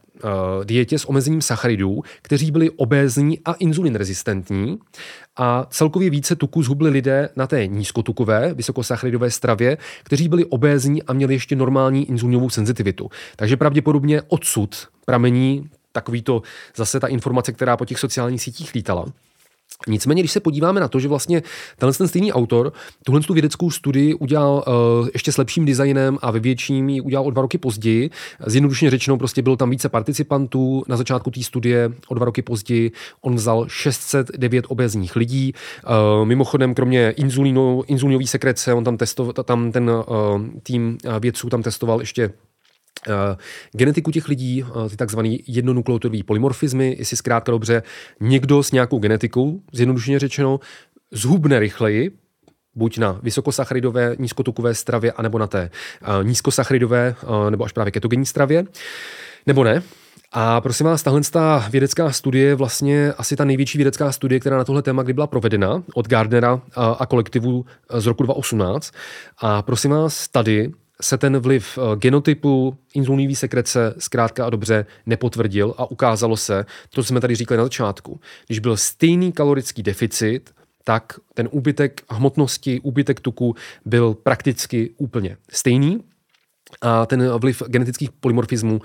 dietě s omezením sacharidů, kteří byli obézní a inzulinrezistentní a celkově více tuku zhubli lidé na té nízkotukové, vysokosacharidové stravě, kteří byli obézní a měli ještě normální inzulinovou senzitivitu. Takže pravděpodobně odsud pramení takový to zase ta informace, která po těch sociálních sítích lítala. Nicméně, když se podíváme na to, že vlastně tenhle ten stejný autor tuhle tu vědeckou studii udělal uh, ještě s lepším designem a ve větším ji udělal o dva roky později, zjednodušeně řečeno, prostě bylo tam více participantů na začátku té studie, o dva roky později on vzal 609 obezních lidí. Uh, mimochodem, kromě inzulínu, inzulinové sekrece, on tam testoval, tam ten uh, tým vědců tam testoval ještě genetiku těch lidí, uh, ty takzvané jednonukleotidové polymorfizmy, jestli zkrátka dobře někdo s nějakou genetikou, zjednodušeně řečeno, zhubne rychleji, buď na vysokosacharidové, nízkotukové stravě, anebo na té uh, nízkosacharidové, nebo až právě ketogenní stravě, nebo ne. A prosím vás, tahle ta vědecká studie je vlastně asi ta největší vědecká studie, která na tohle téma kdy byla provedena od Gardnera a kolektivu z roku 2018. A prosím vás, tady se ten vliv eh, genotypu inzulinové sekrece zkrátka a dobře nepotvrdil a ukázalo se, to, co jsme tady říkali na začátku, když byl stejný kalorický deficit, tak ten úbytek hmotnosti, úbytek tuku byl prakticky úplně stejný. A ten vliv genetických polymorfismů uh,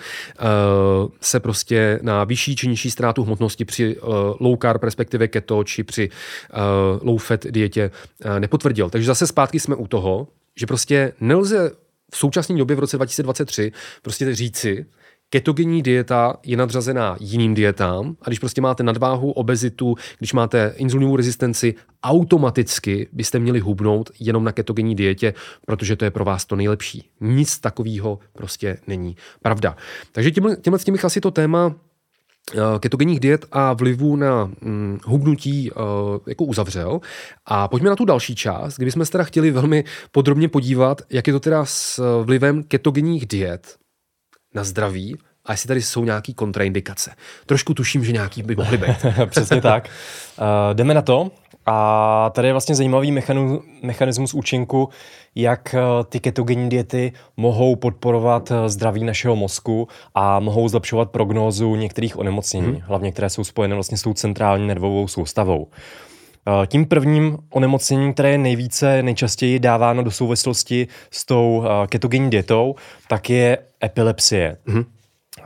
se prostě na vyšší či nižší ztrátu hmotnosti při uh, low carb, respektive keto, či při uh, low fat dietě uh, nepotvrdil. Takže zase zpátky jsme u toho, že prostě nelze v současné době v roce 2023 prostě říci, ketogenní dieta je nadřazená jiným dietám a když prostě máte nadváhu, obezitu, když máte inzulinovou rezistenci, automaticky byste měli hubnout jenom na ketogenní dietě, protože to je pro vás to nejlepší. Nic takového prostě není pravda. Takže těmhle, těmhle s těmi asi to téma ketogenních diet a vlivu na hm, hubnutí uh, jako uzavřel. A pojďme na tu další část, kdybychom se teda chtěli velmi podrobně podívat, jak je to teda s vlivem ketogenních diet na zdraví a jestli tady jsou nějaké kontraindikace. Trošku tuším, že nějaký by mohly být. Přesně tak. Uh, jdeme na to. A tady je vlastně zajímavý mechanismus účinku, jak eh, ty ketogenní diety mohou podporovat eh, zdraví našeho mozku a mohou zlepšovat prognózu některých onemocnění, hmm. hlavně které jsou spojené vlastně s tou centrální nervovou soustavou. Eh, tím prvním onemocněním, které je nejvíce, nejčastěji dáváno do souvislosti s tou ketogenní dietou, tak je epilepsie. Hmm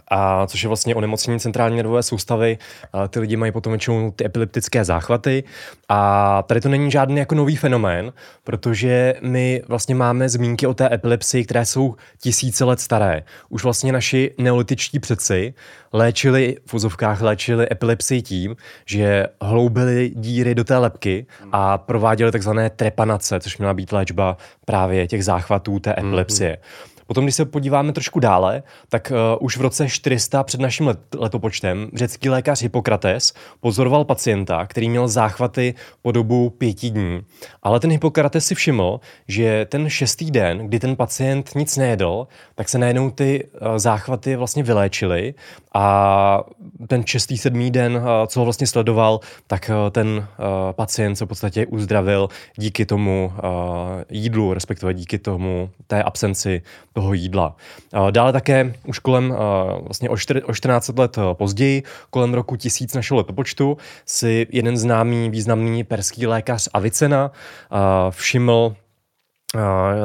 a což je vlastně onemocnění centrální nervové soustavy. A ty lidi mají potom většinou ty epileptické záchvaty a tady to není žádný jako nový fenomén, protože my vlastně máme zmínky o té epilepsii, které jsou tisíce let staré. Už vlastně naši neolitičtí předci léčili, v úzovkách léčili epilepsii tím, že hloubili díry do té lepky a prováděli takzvané trepanace, což měla být léčba právě těch záchvatů té epilepsie. Mm-hmm. Potom, když se podíváme trošku dále, tak uh, už v roce 400 před naším let, letopočtem řecký lékař Hippokrates pozoroval pacienta, který měl záchvaty po dobu pěti dní. Ale ten Hippokrates si všiml, že ten šestý den, kdy ten pacient nic nejedl, tak se najednou ty uh, záchvaty vlastně vyléčily a ten šestý, sedmý den, uh, co ho vlastně sledoval, tak uh, ten uh, pacient se v podstatě uzdravil díky tomu jídlu, respektive díky tomu té absenci toho jídla. Dále také už kolem vlastně o, 4, o 14 let později, kolem roku 1000 našeho letopočtu, si jeden známý významný perský lékař Avicena všiml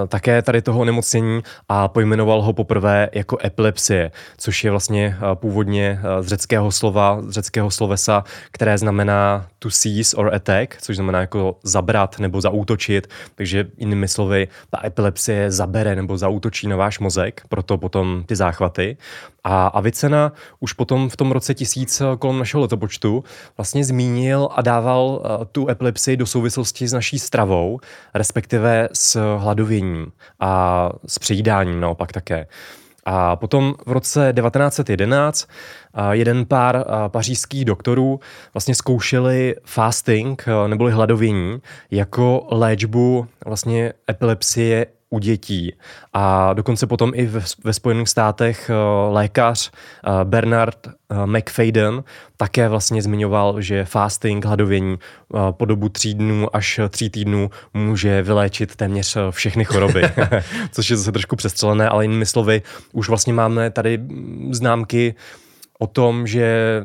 také tady toho onemocnění a pojmenoval ho poprvé jako epilepsie, což je vlastně původně z řeckého slova, z řeckého slovesa, které znamená to seize or attack, což znamená jako zabrat nebo zaútočit, takže jinými slovy, ta epilepsie zabere nebo zaútočí na váš mozek, proto potom ty záchvaty. A Avicena už potom v tom roce tisíc kolem našeho letopočtu vlastně zmínil a dával tu epilepsii do souvislosti s naší stravou, respektive s hladověním a s přejídáním naopak také. A potom v roce 1911 jeden pár pařížských doktorů vlastně zkoušeli fasting neboli hladovění jako léčbu vlastně epilepsie u dětí. A dokonce potom i ve, ve Spojených státech lékař Bernard McFadden také vlastně zmiňoval, že fasting, hladovění po dobu tří dnů až tří týdnů může vyléčit téměř všechny choroby. Což je zase trošku přestřelené, ale jinými slovy, už vlastně máme tady známky o tom, že,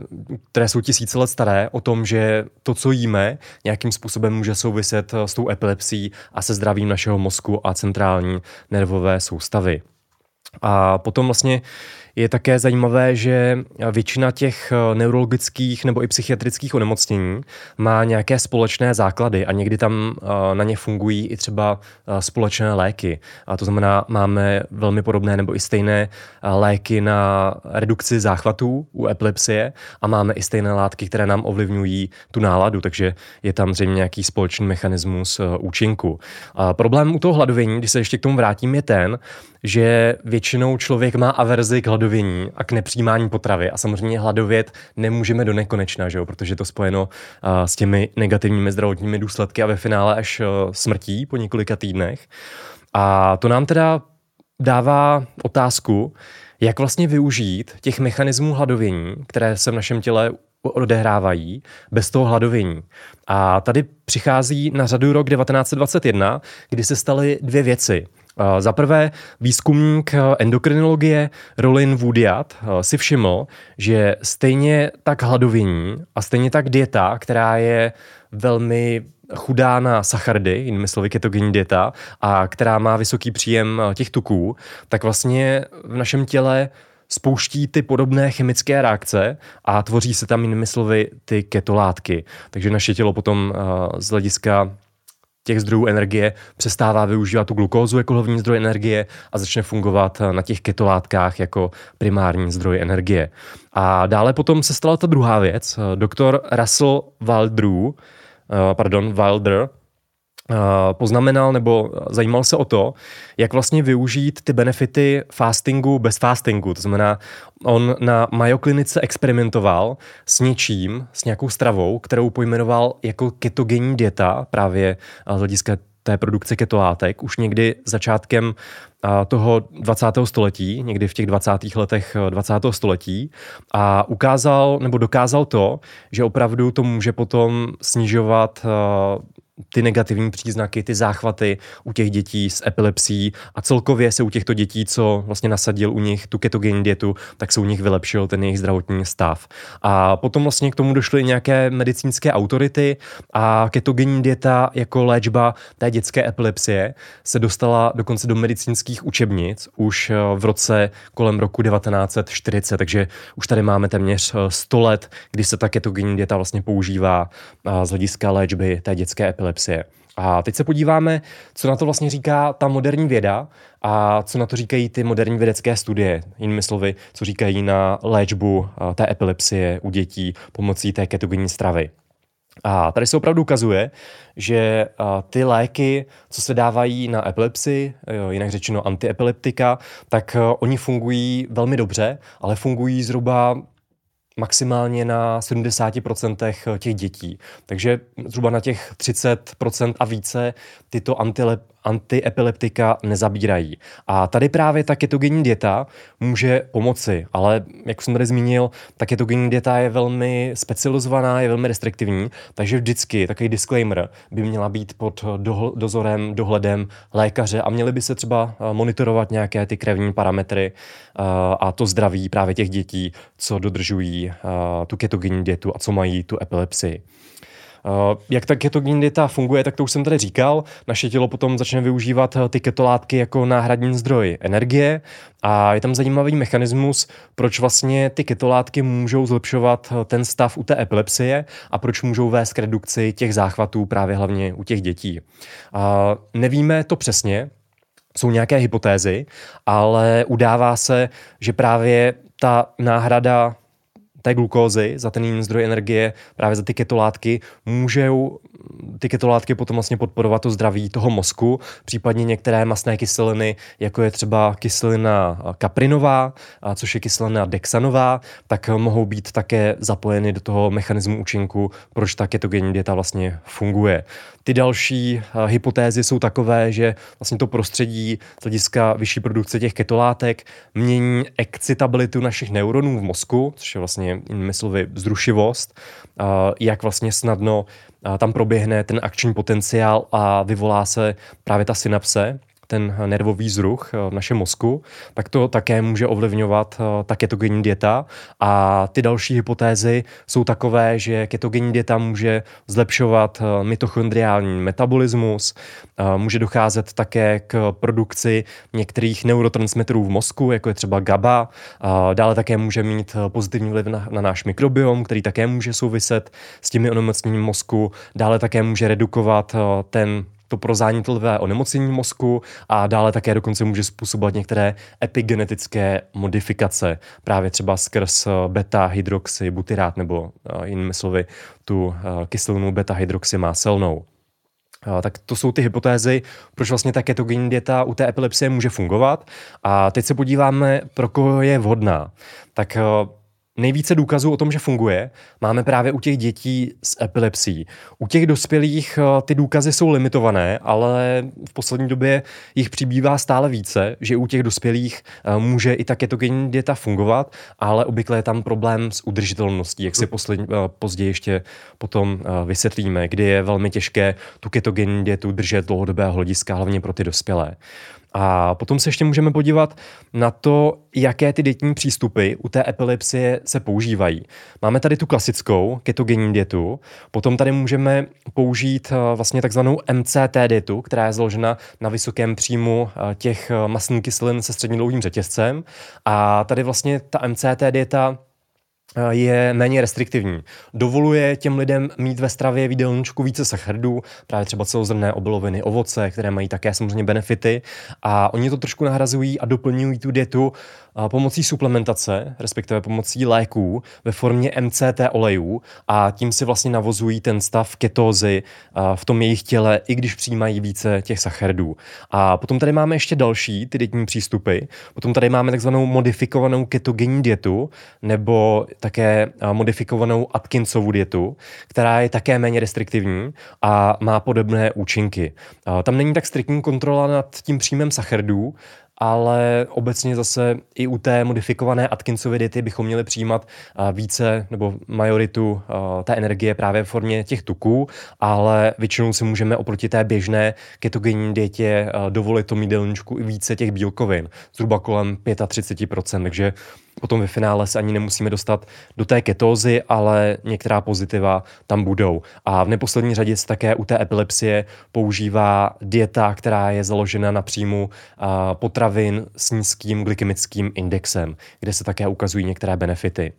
které jsou tisíce let staré, o tom, že to, co jíme, nějakým způsobem může souviset s tou epilepsí a se zdravím našeho mozku a centrální nervové soustavy. A potom vlastně je také zajímavé, že většina těch eh, neurologických nebo i psychiatrických onemocnění má nějaké společné základy a někdy tam eh, na ně fungují i třeba eh, společné léky. A to znamená, máme velmi podobné nebo i stejné léky na redukci záchvatů u epilepsie a máme i stejné látky, které nám ovlivňují tu náladu, takže je tam zřejmě nějaký společný mechanismus účinku. A problém u toho hladovění, když se ještě k tomu vrátím, je ten, že většinou člověk má averzi k hladovění a k nepřijímání potravy a samozřejmě hladovět nemůžeme do nekonečna, že jo? protože je to spojeno uh, s těmi negativními zdravotními důsledky a ve finále až uh, smrtí po několika týdnech. A to nám teda dává otázku, jak vlastně využít těch mechanismů hladovění, které se v našem těle odehrávají bez toho hladovění. A tady přichází na řadu rok 1921, kdy se staly dvě věci. Za prvé, výzkumník eh, endokrinologie Rolin Woodyard eh, si všiml, že stejně tak hladovění a stejně tak dieta, která je velmi chudá na sachardy, jinými slovy ketogenní dieta, a která má vysoký příjem eh, těch tuků, tak vlastně v našem těle spouští ty podobné chemické reakce a tvoří se tam jinými slovy ty ketolátky. Takže naše tělo potom z hlediska těch zdrojů energie přestává využívat tu glukózu jako hlavní zdroj energie a začne fungovat na těch ketolátkách jako primární zdroj energie. A dále potom se stala ta druhá věc. Doktor Russell Waldrew, eh, pardon, Wilder, poznamenal nebo zajímal se o to, jak vlastně využít ty benefity fastingu bez fastingu. To znamená, on na Mayo klinice experimentoval s něčím, s nějakou stravou, kterou pojmenoval jako ketogenní dieta, právě z hlediska té produkce ketolátek už někdy začátkem toho 20. století, někdy v těch 20. letech 20. století a ukázal nebo dokázal to, že opravdu to může potom snižovat ty negativní příznaky, ty záchvaty u těch dětí s epilepsií a celkově se u těchto dětí, co vlastně nasadil u nich tu ketogenní dietu, tak se u nich vylepšil ten jejich zdravotní stav. A potom vlastně k tomu došly nějaké medicínské autority a ketogenní dieta jako léčba té dětské epilepsie se dostala dokonce do medicínských učebnic už eh, v roce kolem roku 1940, takže už tady máme téměř 100 eh, let, kdy se ta ketogenní dieta vlastně používá z hlediska léčby té dětské epilepsie. A teď se podíváme, co na to vlastně říká ta moderní věda a co na to říkají ty moderní vědecké studie. Jinými slovy, co říkají na léčbu té epilepsie u dětí pomocí té ketogenní stravy. A tady se opravdu ukazuje, že ty léky, co se dávají na epilepsii, jinak řečeno antiepileptika, tak oni fungují velmi dobře, ale fungují zhruba maximálně na 70% těch dětí. Takže zhruba na těch 30% a více tyto antilep, antiepileptika nezabírají. A tady právě ta ketogenní dieta může pomoci, ale jak jsem tady zmínil, ta ketogenní dieta je velmi specializovaná, je velmi restriktivní, takže vždycky takový disclaimer by měla být pod dozorem, dohledem lékaře a měly by se třeba eh, monitorovat nějaké ty krevní parametry eh, a to zdraví právě těch dětí, co dodržují eh, tu ketogenní dietu a co mají tu epilepsii. Eh, jak ta ketogenní dieta funguje, tak to už jsem tady říkal. Naše tělo potom začne využívat eh, ty ketolátky jako náhradní zdroj energie a je tam zajímavý mechanismus, proč vlastně ty ketolátky můžou zlepšovat eh, ten stav u té epilepsie a proč můžou vést k redukci těch záchvatů právě hlavně u těch dětí. A nevíme to přesně, jsou nějaké hypotézy, ale udává se, že právě ta náhrada té glukózy, za ten jiný zdroj energie, právě za ty ketolátky, můžou ty ketolátky potom vlastně podporovat to zdraví toho mozku, případně některé masné kyseliny, jako je třeba kyselina kaprinová, což je kyselina dexanová, tak mohou být také zapojeny do toho mechanismu účinku, proč ta ketogenní dieta vlastně funguje. Ty další hypotézy jsou takové, že vlastně to prostředí z hlediska vyšší produkce těch ketolátek mění excitabilitu našich neuronů v mozku, což je vlastně jinými slovy vzrušivost, jak vlastně snadno tam proběhne ten akční potenciál a vyvolá se právě ta synapse, ten nervový zruch v našem mozku, tak to také může ovlivňovat ta ketogenní dieta. A ty další hypotézy jsou takové, že ketogenní dieta může zlepšovat mitochondriální metabolismus, může docházet také k produkci některých neurotransmitterů v mozku, jako je třeba GABA. Dále také může mít pozitivní vliv na, na náš mikrobiom, který také může souviset s těmi onemocněním mozku. Dále také může redukovat ten to prozánitlvé onemocnění mozku a dále také dokonce může způsobovat některé epigenetické modifikace, právě třeba skrz beta-hydroxybutyrát nebo jinými slovy tu kyselinu beta-hydroxy má selnou. Tak to jsou ty hypotézy, proč vlastně ta ketogenní dieta u té epilepsie může fungovat. A teď se podíváme, pro koho je vhodná. Tak Nejvíce důkazů o tom, že funguje, máme právě u těch dětí s epilepsií. U těch dospělých eh, ty důkazy jsou limitované, ale v poslední době jich přibývá stále více, že u těch dospělých eh, může i ta ketogenní dieta fungovat, ale obvykle je tam problém s udržitelností, jak si poslední, eh, později ještě potom vysvětlíme, kdy je velmi těžké tu ketogenní dietu držet dlouhodobého hlediska, hlavně pro ty dospělé. A potom se ještě můžeme podívat na to, jaké ty dietní přístupy u té epilepsie se používají. Máme tady tu klasickou ketogenní dietu, potom tady můžeme použít eh, vlastně takzvanou MCT dietu, která je založena na vysokém příjmu eh, těch eh, masných kyselin se středně dlouhým řetězcem. A tady vlastně ta MCT dieta je méně restriktivní. Dovoluje těm lidem mít ve stravě v více sacharidů, právě třeba celozrnné obiloviny, ovoce, které mají také samozřejmě benefity a oni to trošku nahrazují a doplňují tu dietu pomocí suplementace, respektive pomocí léků ve formě MCT olejů a tím si vlastně navozují ten stav ketózy v tom jejich těle, i když přijímají více těch sacharidů. A potom tady máme ještě další ty dietní přístupy. Potom tady máme takzvanou modifikovanou ketogenní dietu nebo také modifikovanou Atkinsovu dietu, která je také méně restriktivní a má podobné účinky. Tam není tak striktní kontrola nad tím příjmem sacharidů, ale obecně zase i u té modifikované Atkinsovy diety bychom měli přijímat více nebo majoritu té energie právě v formě těch tuků, ale většinou si můžeme oproti té běžné ketogenní dietě dovolit tomu jídelníčku i více těch bílkovin, zhruba kolem 35%, takže potom ve finále se ani nemusíme dostat do té ketózy, ale některá pozitiva tam budou. A v neposlední řadě se také u té epilepsie používá dieta, která je založena na příjmu potravin s nízkým glykemickým indexem, kde se také ukazují některé benefity.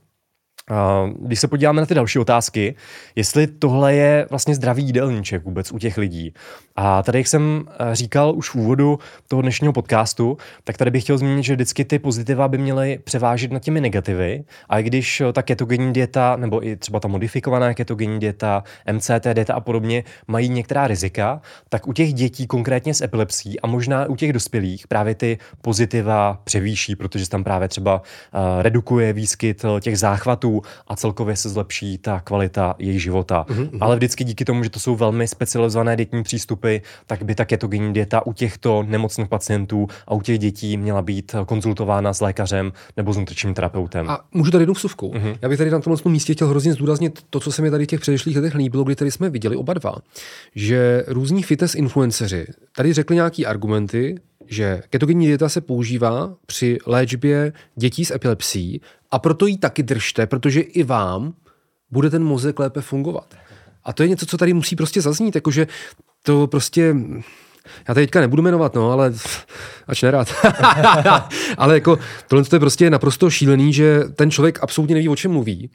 Když se podíváme na ty další otázky, jestli tohle je vlastně zdravý jídelníček vůbec u těch lidí. A tady, jak jsem eh, říkal už v úvodu toho dnešního podcastu, tak tady bych chtěl zmínit, že vždycky ty pozitiva by měly převážit nad těmi negativy. A i když eh, ta ketogenní dieta, nebo i třeba ta modifikovaná ketogenní dieta, MCT dieta a podobně mají některá rizika, tak u těch dětí, konkrétně s epilepsí a možná u těch dospělých, právě ty pozitiva převýší, protože tam právě třeba uh, redukuje výskyt těch záchvatů a celkově se zlepší ta kvalita jejich života. Mm-hmm. Ale vždycky díky tomu, že to jsou velmi specializované dietní přístupy, tak by ta ketogenní dieta u těchto nemocných pacientů a u těch dětí měla být konzultována s lékařem nebo s nutričním terapeutem. A můžu tady jednou vsuvku. Mm-hmm. Já bych tady na tomhle místě chtěl hrozně zdůraznit to, co se mi tady v těch předešlých letech líbilo, kdy tady jsme viděli oba dva, že různí fitness influenceři tady řekli nějaký argumenty, že ketogenní dieta se používá při léčbě dětí s epilepsií a proto ji taky držte, protože i vám bude ten mozek lépe fungovat. A to je něco, co tady musí prostě zaznít, jakože to prostě já teď teďka nebudu jmenovat, no, ale ač nerad. ale jako tohle je prostě naprosto šílený, že ten člověk absolutně neví, o čem mluví.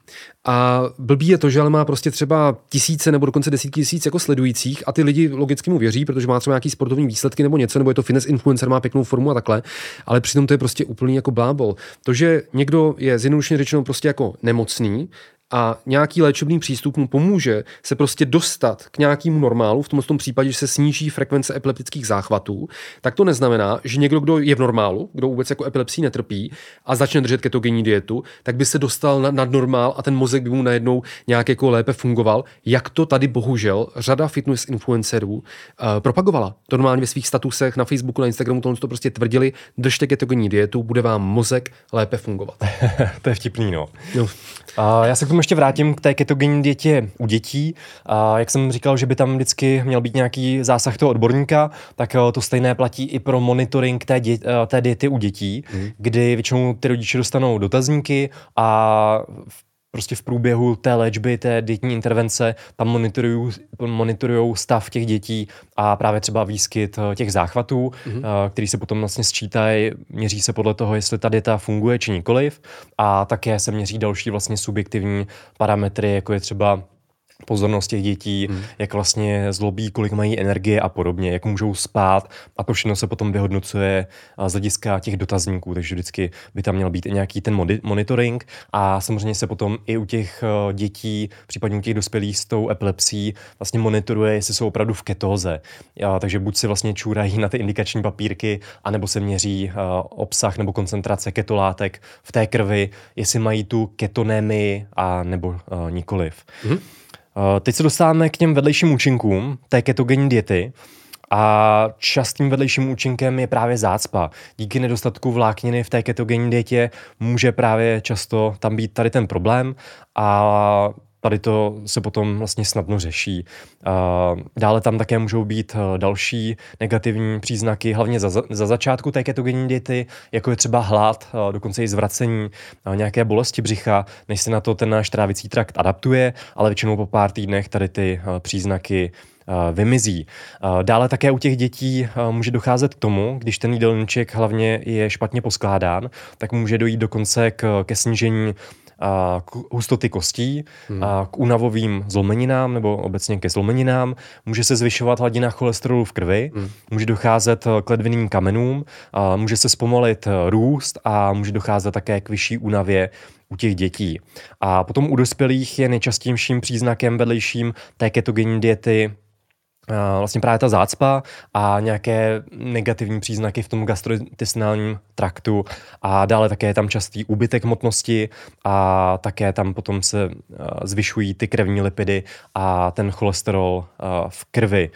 A blbý je to, že ale má prostě třeba tisíce nebo dokonce desítky tisíc jako sledujících a ty lidi logicky mu věří, protože má třeba nějaký sportovní výsledky nebo něco, nebo je to fitness influencer, má pěknou formu a takhle, ale přitom to je prostě úplný jako blábol. To, že někdo je zjednodušeně řečeno prostě jako nemocný, a nějaký léčebný přístup mu pomůže se prostě dostat k nějakému normálu, v tomto tom případě, že se sníží frekvence epileptických záchvatů, tak to neznamená, že někdo, kdo je v normálu, kdo vůbec jako epilepsí netrpí a začne držet ketogenní dietu, tak by se dostal nad, nad normál a ten mozek by mu najednou nějak jako lépe fungoval, jak to tady bohužel řada fitness influencerů uh, propagovala. To normálně ve svých statusech na Facebooku, na Instagramu to prostě tvrdili, držte ketogenní dietu, bude vám mozek lépe fungovat. to je vtipný, no. no. A já se k tomu ještě vrátím k té ketogenní dietě u dětí. A jak jsem říkal, že by tam vždycky měl být nějaký zásah toho odborníka, tak to stejné platí i pro monitoring té, dě, té diety u dětí, mm. kdy většinou ty rodiče dostanou dotazníky a v prostě v průběhu té léčby, té dietní intervence, tam monitorují monitorují stav těch dětí a právě třeba výskyt eh, těch záchvatů, mm-hmm. který se potom vlastně sčítají, měří se podle toho, jestli ta dieta funguje či nikoliv a také se měří další vlastně subjektivní parametry, jako je třeba pozornost těch dětí, hmm. jak vlastně zlobí, kolik mají energie a podobně, jak můžou spát a to všechno se potom vyhodnocuje z hlediska těch dotazníků, takže vždycky by tam měl být i nějaký ten monitoring a samozřejmě se potom i u těch e, dětí, případně u těch dospělých s tou epilepsí vlastně monitoruje, jestli jsou opravdu v ketóze. Takže buď si vlastně čůrají na ty indikační papírky, anebo se měří e, obsah nebo koncentrace ketolátek v té krvi, jestli mají tu ketonémii a nebo nikoliv. Hmm. Eh, teď se dostáváme k těm vedlejším účinkům té ketogenní diety. A častým vedlejším účinkem je právě zácpa. Díky nedostatku vlákniny v té ketogenní dietě může právě často tam být tady ten problém a tady to se potom vlastně snadno řeší. Dále tam také můžou být eh, další negativní příznaky, hlavně za, za začátku té ketogenní diety, jako je třeba hlad, eh, dokonce i zvracení, eh, nějaké bolesti břicha, než se na to ten náš trávicí trakt adaptuje, ale většinou po pár týdnech tady ty příznaky vymizí. Dále také u těch dětí může docházet k tomu, když ten jídelníček hlavně je špatně poskládán, tak může dojít dokonce k, ke snížení k hustoty kostí, hmm. k únavovým zlomeninám nebo obecně ke zlomeninám. Může se zvyšovat hladina cholesterolu v krvi, hmm. může docházet k ledviným kamenům, může se zpomalit růst a může docházet také k vyšší únavě u těch dětí. A potom u dospělých je nejčastějším příznakem vedlejším té ketogenní diety vlastně právě ta zácpa a nějaké negativní příznaky v tom gastrointestinálním traktu a dále také je tam častý úbytek hmotnosti a také tam potom se zvyšují ty krevní lipidy a ten cholesterol v krvi.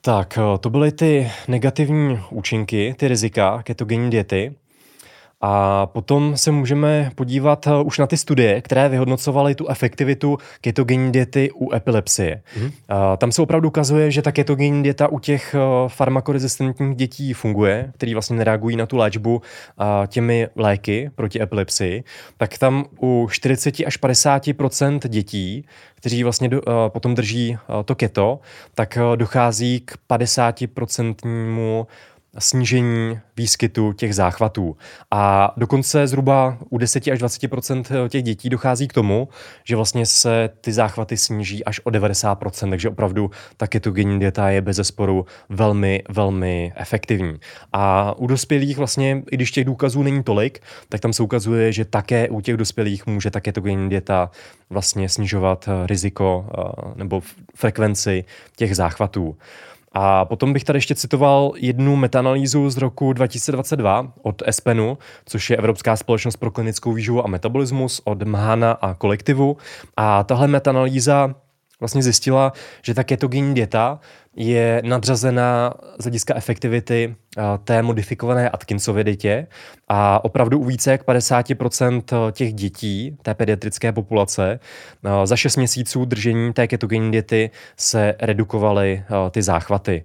Tak, to byly ty negativní účinky, ty rizika ketogenní diety. A potom se můžeme podívat eh, už na ty studie, které vyhodnocovaly tu efektivitu ketogenní diety u epilepsie. Mm-hmm. Tam se opravdu ukazuje, že ta ketogenní dieta u těch eh, farmakorezistentních dětí funguje, který vlastně nereagují na tu léčbu těmi léky proti epilepsii. Tak tam u 40 až 50% dětí, kteří vlastně do, potom drží to keto, tak dochází k 50 snížení výskytu těch záchvatů. A dokonce zhruba u 10 až 20% těch dětí dochází k tomu, že vlastně se ty záchvaty sníží až o 90% takže opravdu ta ketogenní dieta je bez zesporu velmi, velmi efektivní. A u dospělých vlastně, i když těch důkazů není tolik, tak tam se ukazuje, že také u těch dospělých může ta ketogenní dieta vlastně snižovat riziko eh, nebo frekvenci těch záchvatů. A potom bych tady ještě citoval jednu metaanalýzu z roku 2022 od ESPENu, což je Evropská společnost pro klinickou výživu a metabolismus od Mhana a kolektivu. A tahle metaanalýza vlastně zjistila, že ta ketogenní dieta je nadřazená z hlediska efektivity eh, té modifikované Atkinsovy dietě a opravdu u více jak 50% těch dětí té pediatrické populace eh, za 6 měsíců držení té ketogenní diety se redukovaly eh, ty záchvaty.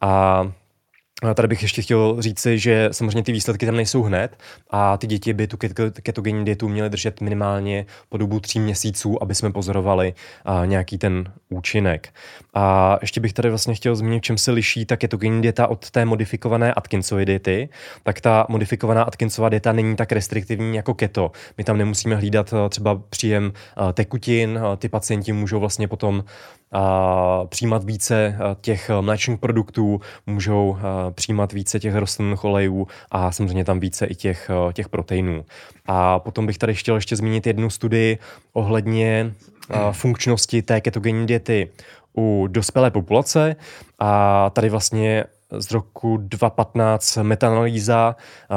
A Tady bych ještě chtěl říci, že samozřejmě ty výsledky tam nejsou hned a ty děti by tu ketogenní dietu měly držet minimálně po dobu tří měsíců, aby jsme pozorovali nějaký ten účinek. A ještě bych tady vlastně chtěl zmínit, čem se liší ta ketogenní dieta od té modifikované Atkinsovy diety. Tak ta modifikovaná Atkinsova dieta není tak restriktivní jako keto. My tam nemusíme hlídat třeba příjem tekutin, ty pacienti můžou vlastně potom a přijímat více těch mléčných produktů, můžou přijímat více těch rostlinných olejů a samozřejmě tam více i těch, těch proteinů. A potom bych tady chtěl ještě zmínit jednu studii ohledně funkčnosti té ketogenní diety u dospělé populace a tady vlastně z roku 2015 metaanalýza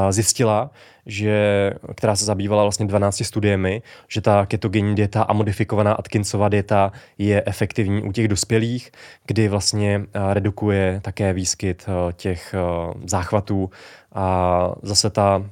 zjistila, že, která se zabývala vlastně 12 studiemi, že ta ketogenní dieta a modifikovaná Atkinsova dieta je efektivní u těch dospělých, kdy vlastně redukuje také výskyt těch záchvatů. A zase ta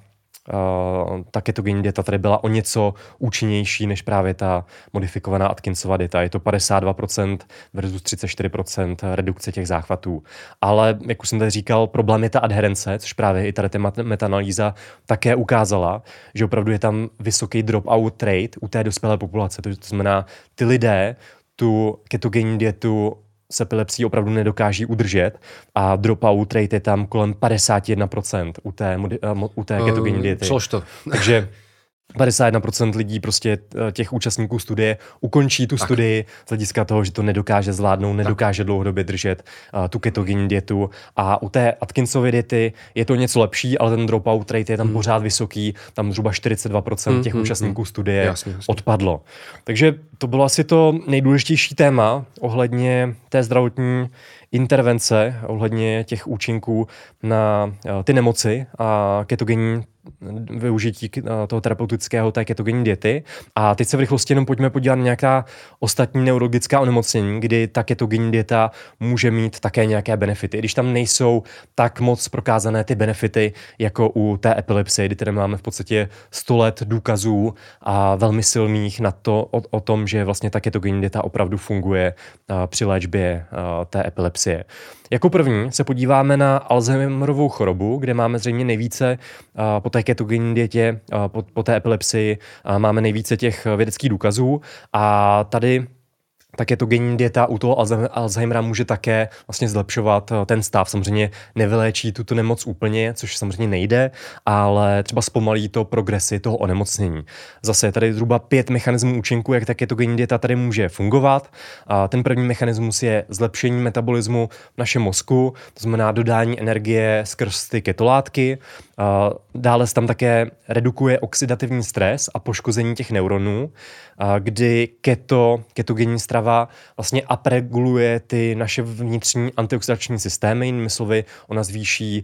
ta ketogenní dieta tady byla o něco účinnější než právě ta modifikovaná Atkinsova dieta. Je to 52% versus 34% redukce těch záchvatů. Ale, jak už jsem tady říkal, problém je ta adherence, což právě i tady ta metanalýza také ukázala, že opravdu je tam vysoký drop-out rate u té dospělé populace. To znamená, ty lidé tu ketogenní dietu s epilepsií opravdu nedokáží udržet a dropout rate je tam kolem 51% u té, u té ketogenní diety. Což to? Takže 51% lidí prostě eh, těch účastníků studie ukončí tu tak. studii z hlediska toho, že to nedokáže zvládnout, nedokáže tak. dlouhodobě držet uh, tu ketogenní dietu. A u té Atkinsovy diety je to něco lepší, ale ten dropout rate je tam hmm. pořád vysoký, tam zhruba 42% hmm, těch hmm, účastníků hmm. studie jasně, jasně. odpadlo. Takže to bylo asi to nejdůležitější téma ohledně té zdravotní intervence, ohledně těch účinků na uh, ty nemoci a ketogenní využití toho terapeutického té ketogenní diety. A teď se v rychlosti jenom pojďme podívat na nějaká ostatní neurologická onemocnění, kdy ta ketogenní dieta může mít také nějaké benefity. Když tam nejsou tak moc prokázané ty benefity, jako u té epilepsie, kdy tedy máme v podstatě 100 let důkazů a velmi silných na to, o, o tom, že vlastně ta ketogenní dieta opravdu funguje při léčbě té epilepsie. Jako první se podíváme na Alzheimerovou chorobu, kde máme zřejmě nejvíce po té ketogenní po, po té epilepsii, máme nejvíce těch vědeckých důkazů. A tady tak je to genní dieta u toho Alzheimera může také vlastně zlepšovat eh, ten stav. Samozřejmě nevyléčí tuto nemoc úplně, což samozřejmě nejde, ale třeba zpomalí to progresy toho onemocnění. Zase je tady zhruba pět mechanismů účinku, jak ta ketogenní dieta tady může fungovat. A ten první mechanismus je zlepšení metabolismu v našem mozku, to znamená dodání energie skrz ty ketolátky. Dále se tam také redukuje oxidativní stres a poškození těch neuronů, kdy keto, ketogenní strava vlastně upreguluje ty naše vnitřní antioxidační systémy, jinými slovy, ona zvýší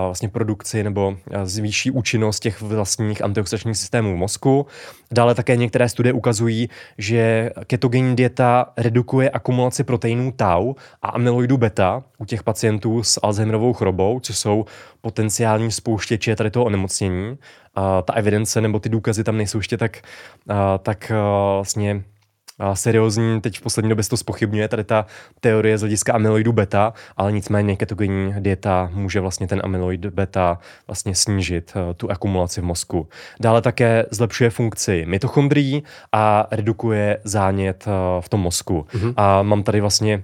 vlastně produkci nebo zvýší účinnost těch vlastních antioxidačních systémů v mozku. Dále také některé studie ukazují, že ketogenní dieta redukuje akumulaci proteinů tau a amyloidu beta u těch pacientů s Alzheimerovou chorobou, což jsou potenciální spouštěče tady toho onemocnění. A ta evidence nebo ty důkazy tam nejsou ještě tak, a, tak a, vlastně a seriózní, teď v poslední době se to spochybňuje, tady ta teorie z hlediska amyloidu beta, ale nicméně ketogenní dieta může vlastně ten amyloid beta vlastně snížit uh, tu akumulaci v mozku. Dále také zlepšuje funkci mitochondrií a redukuje zánět uh, v tom mozku. Mm-hmm. A mám tady vlastně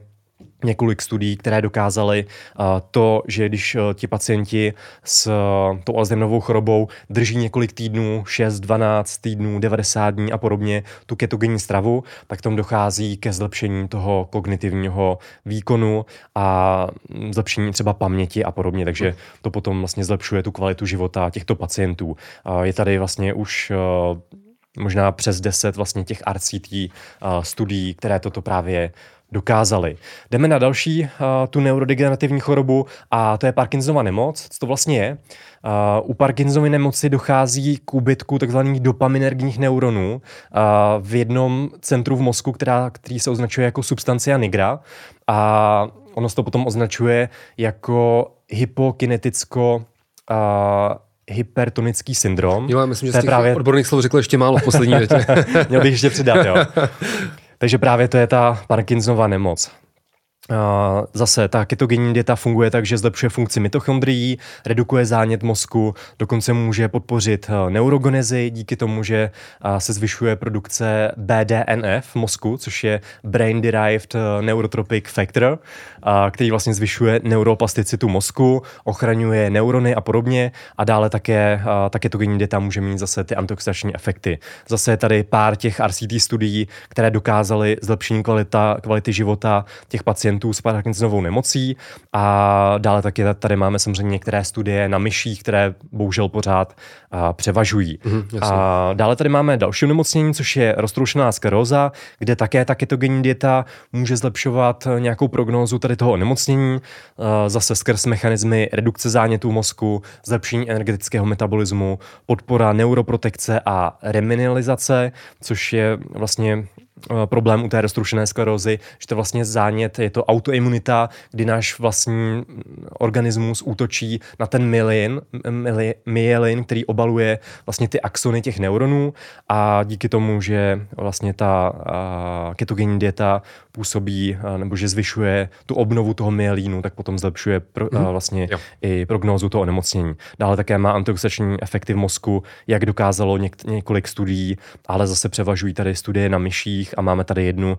několik studií, které dokázaly uh, to, že když uh, ti pacienti s uh, tou Alzheimerovou chorobou drží několik týdnů, 6, 12 týdnů, 90 dní a podobně tu ketogenní stravu, tak tam dochází ke zlepšení toho kognitivního výkonu a zlepšení třeba paměti a podobně, takže to potom vlastně zlepšuje tu kvalitu života těchto pacientů. Je tady vlastně už možná přes 10 vlastně těch RCT studií, které toto právě dokázali. Jdeme na další uh, tu neurodegenerativní chorobu a to je Parkinsonova nemoc. Co to vlastně je? Uh, u Parkinsonovy nemoci dochází k úbytku tzv. dopaminergních neuronů uh, v jednom centru v mozku, která, který se označuje jako substancia nigra a ono se to potom označuje jako hypokineticko uh, hypertonický syndrom. Jo, já myslím, že těch právě... odborných slov řekl ještě málo v poslední větě. Měl bych ještě přidat, jo. Takže právě to je ta Parkinsonova nemoc. Zase ta ketogenní dieta funguje tak, že zlepšuje funkci mitochondrií, redukuje zánět mozku, dokonce může podpořit eh, neurogenezi díky tomu, že se zvyšuje produkce BDNF v mozku, což je Brain Derived eh, Neurotropic Factor, který vlastně zvyšuje neuroplasticitu mozku, ochraňuje neurony a podobně a dále také ta ketogenní dieta může mít zase ty antioxidační efekty. Zase je tady pár těch RCT studií, které dokázaly zlepšení kvalita, kvality života těch pacientů pacientů s Parkinsonovou nemocí. A dále taky tady máme samozřejmě některé studie na myších, které bohužel pořád a, převažují. Mm, a dále tady máme další nemocnění, což je roztroušená skleróza, kde také ta ketogenní dieta může zlepšovat nějakou prognózu tady toho onemocnění, zase skrz mechanismy redukce zánětů mozku, zlepšení energetického metabolismu, podpora neuroprotekce a remineralizace, což je vlastně problém u té roztrušené sklerózy, že to vlastně zánět, je to autoimunita, kdy náš vlastní organismus útočí na ten myelin, myelin, který obaluje vlastně ty axony těch neuronů a díky tomu, že vlastně ta ketogenní dieta působí nebo že zvyšuje tu obnovu toho myelínu, tak potom zlepšuje pro, mm-hmm. vlastně jo. i prognózu toho onemocnění. Dále také má antioxidační efekty v mozku, jak dokázalo něk- několik studií, ale zase převažují tady studie na myších a máme tady jednu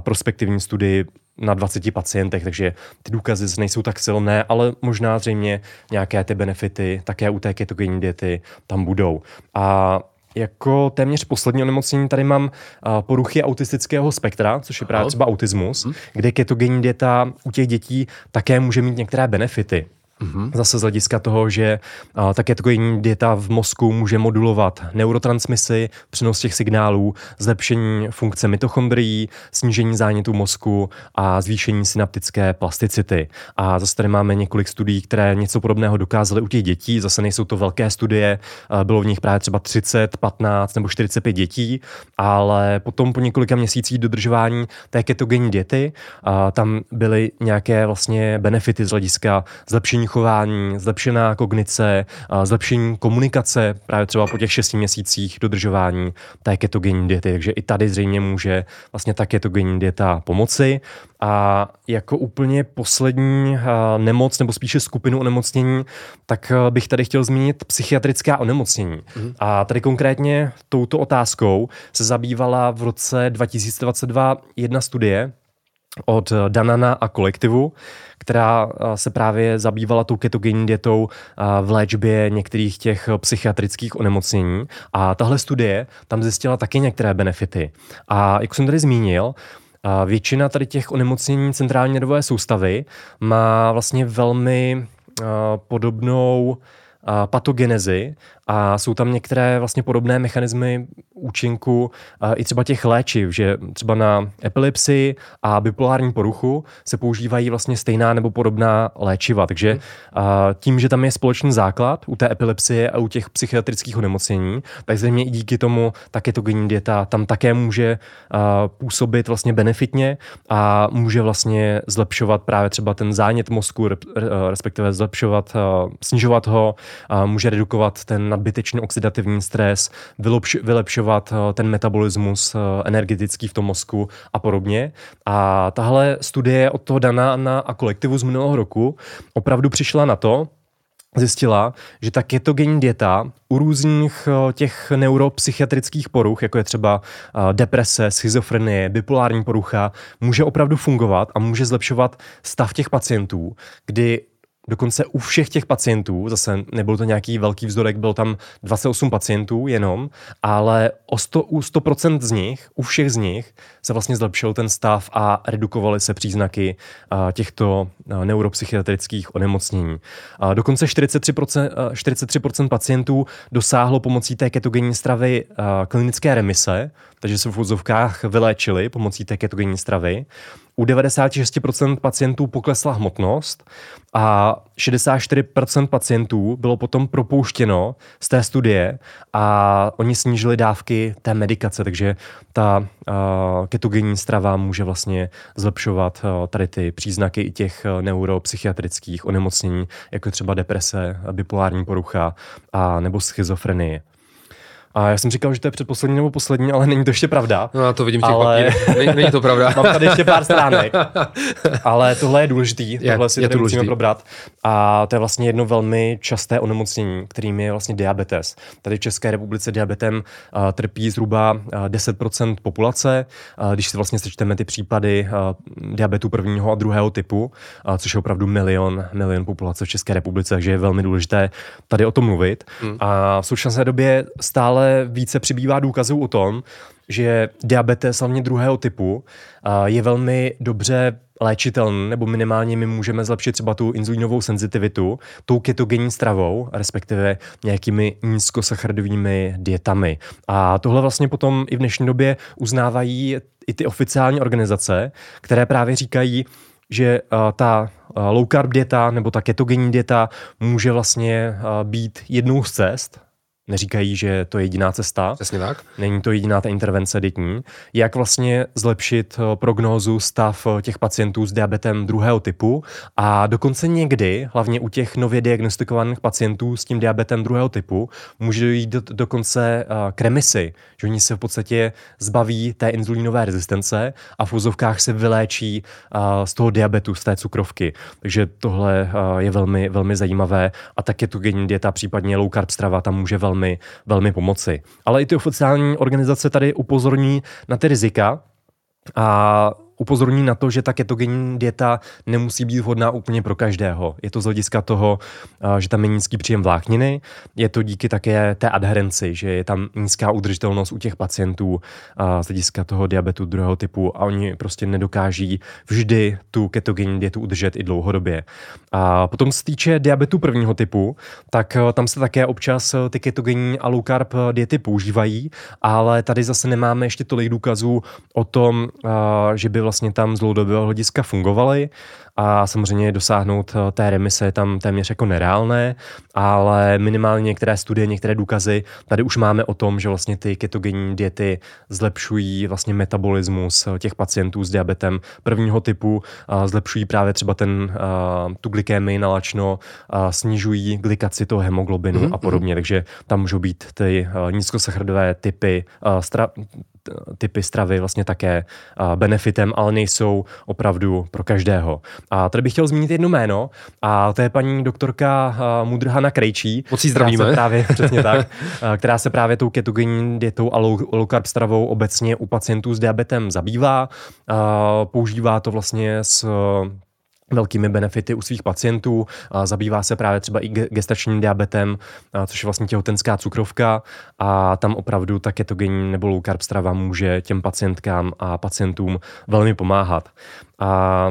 prospektivní studii na 20 pacientech, takže ty důkazy nejsou tak silné, ale možná zřejmě nějaké ty benefity také u té ketogenní diety tam budou. A jako téměř poslední onemocnění tady mám poruchy autistického spektra, což je právě třeba autismus, hmm. kde ketogenní dieta u těch dětí také může mít některé benefity. Mm-hmm. Zase z hlediska toho, že a, také takový dieta v mozku může modulovat neurotransmisy, přenos těch signálů, zlepšení funkce mitochondrií, snížení zánětu mozku a zvýšení synaptické plasticity. A zase tady máme několik studií, které něco podobného dokázaly u těch dětí. Zase nejsou to velké studie, bylo v nich právě třeba 30, 15 nebo 45 dětí, ale potom po několika měsících dodržování té ketogenní diety a, tam byly nějaké vlastně benefity z hlediska zlepšení chování, zlepšená kognice, zlepšení komunikace právě třeba po těch šesti měsících dodržování té ketogenní diety. Takže i tady zřejmě může vlastně ta ketogenní dieta pomoci. A jako úplně poslední nemoc, nebo spíše skupinu onemocnění, tak bych tady chtěl zmínit psychiatrická onemocnění. Mm. A tady konkrétně touto otázkou se zabývala v roce 2022 jedna studie, od Danana a kolektivu, která se právě zabývala tou ketogenní dietou v léčbě některých těch psychiatrických onemocnění. A tahle studie tam zjistila taky některé benefity. A jak jsem tady zmínil, většina tady těch onemocnění centrální nervové soustavy má vlastně velmi podobnou patogenezi a jsou tam některé vlastně podobné mechanismy účinku i třeba těch léčiv, že třeba na epilepsii a bipolární poruchu se používají vlastně stejná nebo podobná léčiva. Takže hmm. tím, že tam je společný základ u té epilepsie a u těch psychiatrických onemocnění, tak zřejmě i díky tomu ta ketogenní dieta tam také může působit vlastně benefitně a může vlastně zlepšovat právě třeba ten zánět mozku, respektive zlepšovat, snižovat ho, může redukovat ten nadbytečný oxidativní stres, vylepš, vylepšovat eh, ten metabolismus eh, energetický v tom mozku a podobně. A tahle studie od toho Dana a kolektivu z minulého roku opravdu přišla na to, zjistila, že ta ketogenní dieta u různých eh, těch neuropsychiatrických poruch, jako je třeba deprese, schizofrenie, bipolární porucha, může opravdu fungovat a může zlepšovat stav těch pacientů, kdy Dokonce u všech těch pacientů, zase nebyl to nějaký velký vzorek, bylo tam 28 pacientů jenom, ale o 100, u 100% z nich, u všech z nich se vlastně zlepšil ten stav a redukovaly se příznaky těchto neuropsychiatrických onemocnění. Dokonce 43%, a, 43% pacientů dosáhlo pomocí té ketogenní stravy klinické remise, takže se v úzovkách vyléčili pomocí té ketogenní stravy. U 96% pacientů poklesla hmotnost a 64% pacientů bylo potom propouštěno z té studie a oni snížili dávky té medikace, takže ta uh, ketogenní strava může vlastně zlepšovat uh, tady ty příznaky i těch neuropsychiatrických onemocnění, jako třeba deprese, bipolární porucha a nebo schizofrenie. A já jsem říkal, že to je předposlední nebo poslední, ale není to ještě pravda. No, to vidím těch ale... Není, není to pravda. Mám tady ještě pár stránek. ale tohle je důležitý, je, tohle si je tady musíme probrat. A to je vlastně jedno velmi časté onemocnění, kterým je vlastně diabetes. Tady v České republice diabetem uh, trpí zhruba uh, 10% populace. Uh, když si vlastně sečteme ty případy uh, diabetu prvního a druhého typu, uh, což je opravdu milion, milion populace v České republice, takže je velmi důležité tady o tom mluvit. Hmm. A v současné době stále více přibývá důkazů o tom, že diabetes hlavně druhého typu je velmi dobře léčitelný, nebo minimálně my můžeme zlepšit třeba tu inzulínovou senzitivitu tou ketogenní stravou, respektive nějakými nízkosacharidovými dietami. A tohle vlastně potom i v dnešní době uznávají i ty oficiální organizace, které právě říkají, že ta low carb dieta nebo ta ketogenní dieta může vlastně být jednou z cest, neříkají, že to je jediná cesta. Přesně tak. Není to jediná ta intervence dětní. Jak vlastně zlepšit eh, prognózu stav eh, těch pacientů s diabetem druhého typu a dokonce někdy, hlavně u těch nově diagnostikovaných pacientů s tím diabetem druhého typu, může jít do, dokonce uh, k remisi, že oni se v podstatě zbaví té inzulínové rezistence a v úzovkách se vyléčí z toho diabetu, z té cukrovky. Takže tohle je velmi, velmi zajímavé a tak je tu genní dieta, případně low carb strava, tam může velmi, velmi pomoci. Ale i ty oficiální organizace tady upozorní na ty rizika, a upozorní na to, že ta ketogenní dieta nemusí být vhodná úplně pro každého. Je to z hlediska toho, že tam je nízký příjem vlákniny, je to díky také té adherenci, že je tam nízká udržitelnost u těch pacientů z hlediska toho diabetu druhého typu a oni prostě nedokáží vždy tu ketogenní dietu udržet i dlouhodobě. A potom se týče diabetu prvního typu, tak tam se také občas ty ketogenní a low carb diety používají, ale tady zase nemáme ještě tolik důkazů o tom, že by vlastně tam z dlouhodobého hlediska fungovaly a samozřejmě dosáhnout eh, té remise je tam téměř jako nereálné, ale minimálně některé studie, některé důkazy tady už máme o tom, že vlastně ty ketogenní diety zlepšují vlastně metabolismus eh, těch pacientů s diabetem prvního typu, zlepšují právě třeba ten, eh, tu glykémii nalačno, snižují glikaci toho hemoglobinu mm-hmm. a podobně, takže tam můžou být ty nízkosachardové typy, stra, typy stravy vlastně také benefitem, ale nejsou opravdu pro každého. A tady bych chtěl zmínit jedno jméno, a to je paní doktorka Mudrhana Krejčí. Moc zdravíme. Která se právě, přesně tak, která se právě tou ketogenní dietou a low, carb stravou obecně u pacientů s diabetem zabývá. Používá to vlastně s velkými benefity u svých pacientů. Zabývá se právě třeba i gestačním diabetem, což je vlastně těhotenská cukrovka a tam opravdu ta ketogenní nebo low carb strava může těm pacientkám a pacientům velmi pomáhat. A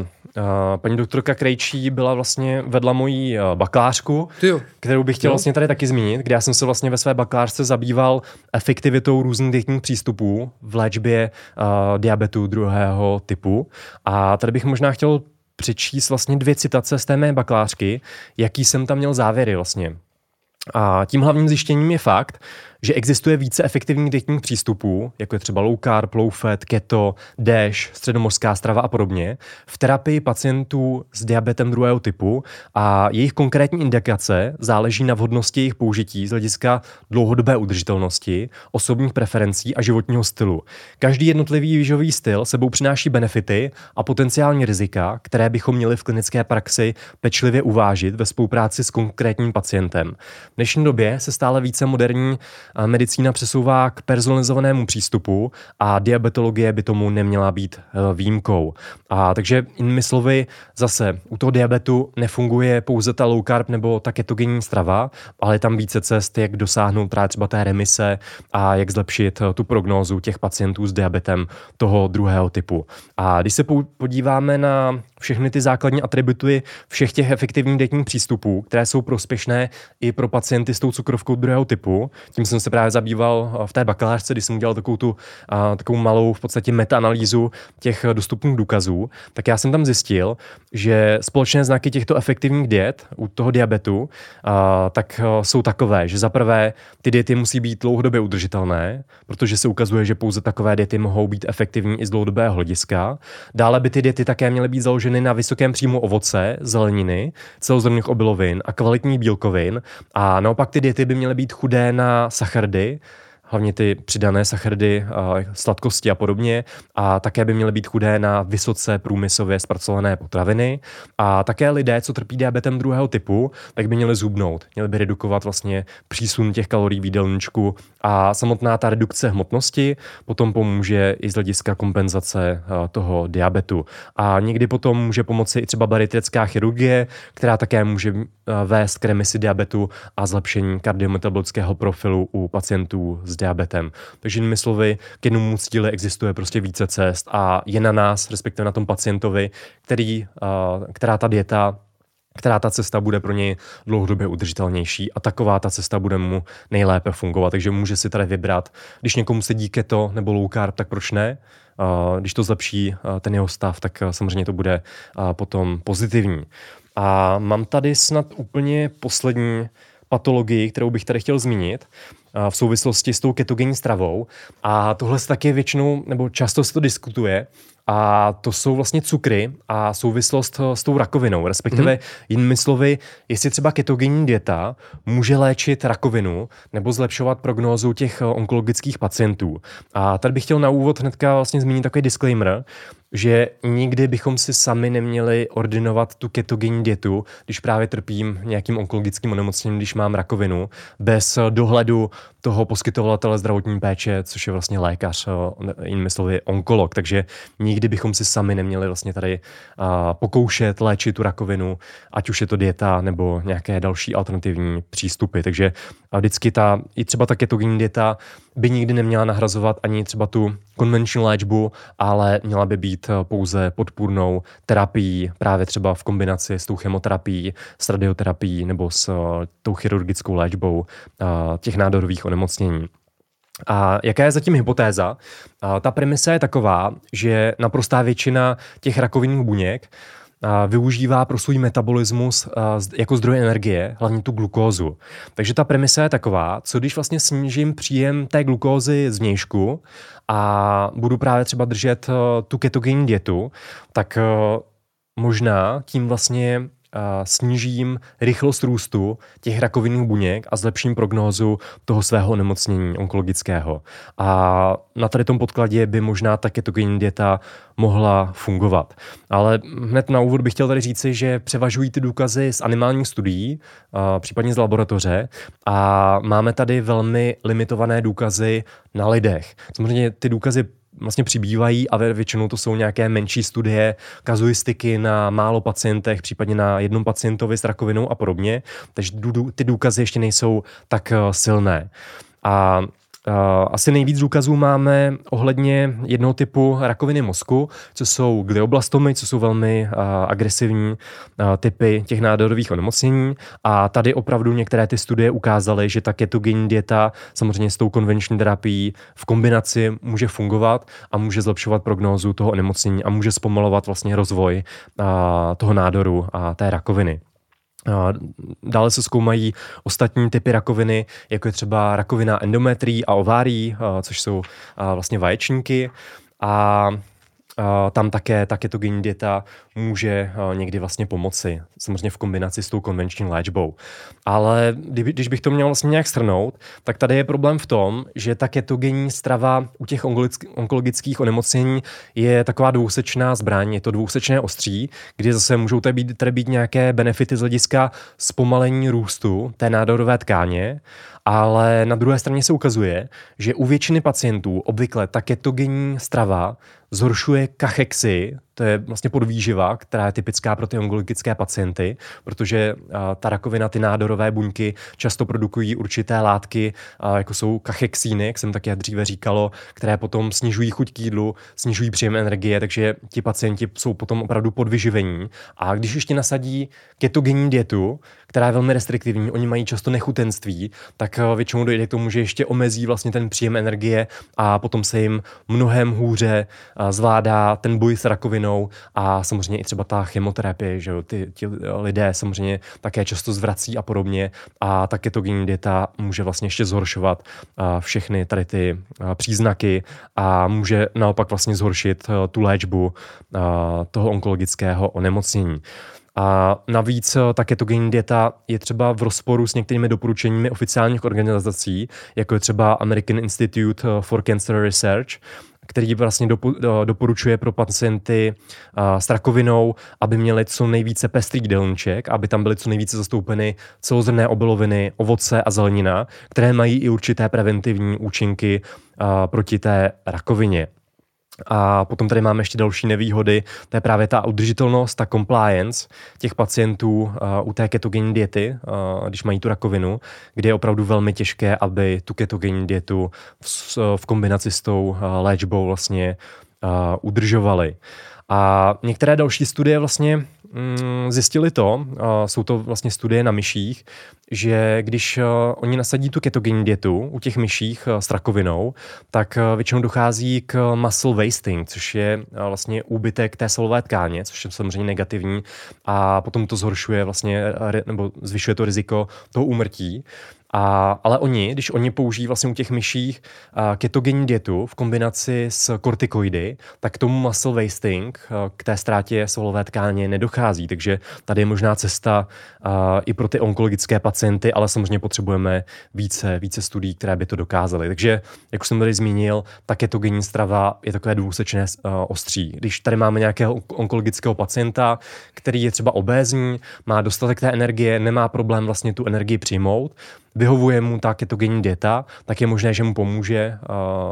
paní doktorka Krejčí byla vlastně vedla mojí bakalářku, Tyjo. kterou bych chtěl jo. vlastně tady taky zmínit, kde já jsem se vlastně ve své bakalářce zabýval efektivitou různých dietních přístupů v léčbě uh, diabetu druhého typu. A tady bych možná chtěl přečíst vlastně dvě citace z té mé bakalářky, jaký jsem tam měl závěry vlastně. A tím hlavním zjištěním je fakt, že existuje více efektivních dietních přístupů, jako je třeba low carb, low fat, keto, DASH, středomořská strava a podobně, v terapii pacientů s diabetem druhého typu a jejich konkrétní indikace záleží na vhodnosti jejich použití z hlediska dlouhodobé udržitelnosti, osobních preferencí a životního stylu. Každý jednotlivý výživový styl sebou přináší benefity a potenciální rizika, které bychom měli v klinické praxi pečlivě uvážit ve spolupráci s konkrétním pacientem. V dnešní době se stále více moderní medicína přesouvá k personalizovanému přístupu a diabetologie by tomu neměla být eh, výjimkou. A takže jinými slovy, zase u toho diabetu nefunguje pouze ta low carb nebo ta ketogenní strava, ale je tam více cest, jak dosáhnout právě třeba té remise a jak zlepšit eh, tu prognózu těch pacientů s diabetem toho druhého typu. A když se podíváme na všechny ty základní atributy všech těch efektivních dietních přístupů, které jsou prospěšné i pro pacienty s tou cukrovkou druhého typu. Tím jsem se právě zabýval v té bakalářce, kdy jsem udělal takovou tu takovou malou v podstatě metaanalýzu těch dostupných důkazů, tak já jsem tam zjistil, že společné znaky těchto efektivních diet u toho diabetu tak jsou takové, že za prvé ty diety musí být dlouhodobě udržitelné, protože se ukazuje, že pouze takové diety mohou být efektivní i z dlouhodobého hlediska. Dále by ty diety také měly být založeny na vysokém příjmu ovoce, zeleniny, celozrnných obilovin a kvalitních bílkovin a naopak ty diety by měly být chudé na sachardy, hlavně ty přidané sacharidy, sladkosti a podobně. A také by měly být chudé na vysoce průmyslově zpracované potraviny. A také lidé, co trpí diabetem druhého typu, tak by měli zubnout. Měli by redukovat vlastně přísun těch kalorií v jídelníčku a samotná ta redukce hmotnosti potom pomůže i z hlediska kompenzace toho diabetu. A někdy potom může pomoci i třeba bariatrická chirurgie, která také může vést k remisi diabetu a zlepšení kardiometabolického profilu u pacientů s diabetem. Takže jinými slovy, k jednomu cíli existuje prostě více cest a je na nás, respektive na tom pacientovi, který, která ta dieta která ta cesta bude pro něj dlouhodobě udržitelnější a taková ta cesta bude mu nejlépe fungovat. Takže může si tady vybrat, když někomu sedí keto nebo low carb, tak proč ne? Když to zlepší ten jeho stav, tak samozřejmě to bude potom pozitivní. A mám tady snad úplně poslední patologii, kterou bych tady chtěl zmínit v souvislosti s tou ketogenní stravou. A tohle se taky většinou, nebo často se to diskutuje, a to jsou vlastně cukry a souvislost s tou rakovinou, respektive mm-hmm. jinými slovy, jestli třeba ketogenní dieta může léčit rakovinu nebo zlepšovat prognózu těch onkologických pacientů. A tady bych chtěl na úvod hnedka vlastně zmínit takový disclaimer, že nikdy bychom si sami neměli ordinovat tu ketogenní dietu, když právě trpím nějakým onkologickým onemocněním, když mám rakovinu, bez dohledu toho poskytovatele zdravotní péče, což je vlastně lékař, eh, jinými slovy onkolog. Takže nikdy bychom si sami neměli vlastně tady pokoušet léčit tu rakovinu, ať už je to dieta nebo nějaké další alternativní přístupy. Takže vždycky ta, i třeba ta ketogenní dieta by nikdy neměla nahrazovat ani třeba tu konvenční léčbu, ale měla by být eh, pouze podpůrnou terapií, právě třeba v kombinaci s tou chemoterapií, s radioterapií nebo s eh, tou chirurgickou léčbou eh, těch nádorových onemocnění. A jaká je zatím hypotéza? Ta premisa je taková, že naprostá většina těch rakovinných buněk využívá pro svůj metabolismus jako zdroj energie, hlavně tu glukózu. Takže ta premisa je taková, co když vlastně snížím příjem té glukózy z vnějšku a budu právě třeba držet tu ketogenní dietu, tak možná tím vlastně snížím rychlost růstu těch rakovinných buněk a zlepším prognózu toho svého nemocnění onkologického. A na tady tom podkladě by možná ta ketogenní dieta mohla fungovat. Ale hned na úvod bych chtěl tady říci, že převažují ty důkazy z animálních studií, případně z laboratoře a máme tady velmi limitované důkazy na lidech. Samozřejmě ty důkazy vlastně přibývají a většinou to jsou nějaké menší studie, kazuistiky na málo pacientech, případně na jednom pacientovi s rakovinou a podobně, takže ty důkazy ještě nejsou tak eh, silné. A asi nejvíc důkazů máme ohledně jednoho typu rakoviny mozku, co jsou glioblastomy, co jsou velmi agresivní typy těch nádorových onemocnění. A tady opravdu některé ty studie ukázaly, že ta ketogenní dieta samozřejmě s tou konvenční terapií v kombinaci může fungovat a může zlepšovat prognózu toho onemocnění a může zpomalovat vlastně rozvoj toho nádoru a té rakoviny. Dále se zkoumají ostatní typy rakoviny, jako je třeba rakovina endometrií a ovárií, což jsou vlastně vaječníky. A tam také ta ketogenní dieta může někdy vlastně pomoci, samozřejmě v kombinaci s tou konvenční léčbou. Ale když bych to měl vlastně nějak strnout, tak tady je problém v tom, že ta ketogenní strava u těch onkologických onemocnění je taková dvousečná zbraň, je to dvousečné ostří, kdy zase můžou tady být, tady být nějaké benefity z hlediska zpomalení růstu té nádorové tkáně, ale na druhé straně se ukazuje, že u většiny pacientů obvykle ta ketogenní strava zhoršuje kachexy, to je vlastně podvýživa, která je typická pro ty onkologické pacienty, protože ta rakovina, ty nádorové buňky často produkují určité látky, jako jsou kachexíny, jak jsem také dříve říkalo, které potom snižují chuť k jídlu, snižují příjem energie, takže ti pacienti jsou potom opravdu podvyživení. A když ještě nasadí ketogenní dietu, která je velmi restriktivní, oni mají často nechutenství, tak většinou dojde k tomu, že ještě omezí vlastně ten příjem energie a potom se jim mnohem hůře zvládá ten boj s rakovinou a samozřejmě i třeba ta chemoterapie, že jo, ty, ti lidé samozřejmě také často zvrací a podobně a ta ketogenní dieta může vlastně ještě zhoršovat všechny tady ty příznaky a může naopak vlastně zhoršit tu léčbu toho onkologického onemocnění. A navíc ta ketogenní dieta je třeba v rozporu s některými doporučeními oficiálních organizací, jako je třeba American Institute for Cancer Research, který vlastně doporučuje pro pacienty s rakovinou, aby měli co nejvíce pestrý jídelníček, aby tam byly co nejvíce zastoupeny celozrné obiloviny, ovoce a zelenina, které mají i určité preventivní účinky proti té rakovině. A potom tady máme ještě další nevýhody, to je právě ta udržitelnost, ta compliance těch pacientů uh, u té ketogenní diety, uh, když mají tu rakovinu, kde je opravdu velmi těžké, aby tu ketogenní dietu v, v kombinaci s tou uh, léčbou vlastně uh, udržovali. A některé další studie vlastně zjistili to, jsou to vlastně studie na myších, že když oni nasadí tu ketogenní dietu u těch myších s rakovinou, tak většinou dochází k muscle wasting, což je vlastně úbytek té svalové tkáně, což je samozřejmě negativní a potom to zhoršuje vlastně, nebo zvyšuje to riziko toho úmrtí. A, ale oni, když oni použijí vlastně u těch myších uh, ketogenní dietu v kombinaci s kortikoidy, tak k tomu muscle wasting, uh, k té ztrátě svalové tkáně nedochází. Takže tady je možná cesta uh, i pro ty onkologické pacienty, ale samozřejmě potřebujeme více, více studií, které by to dokázaly. Takže, jak už jsem tady zmínil, ta ketogenní strava je takové dvousečné ostří. Když tady máme nějakého onkologického pacienta, který je třeba obézní, má dostatek té energie, nemá problém vlastně tu energii přijmout, vyhovuje mu ta ketogenní dieta, tak je možné, že mu pomůže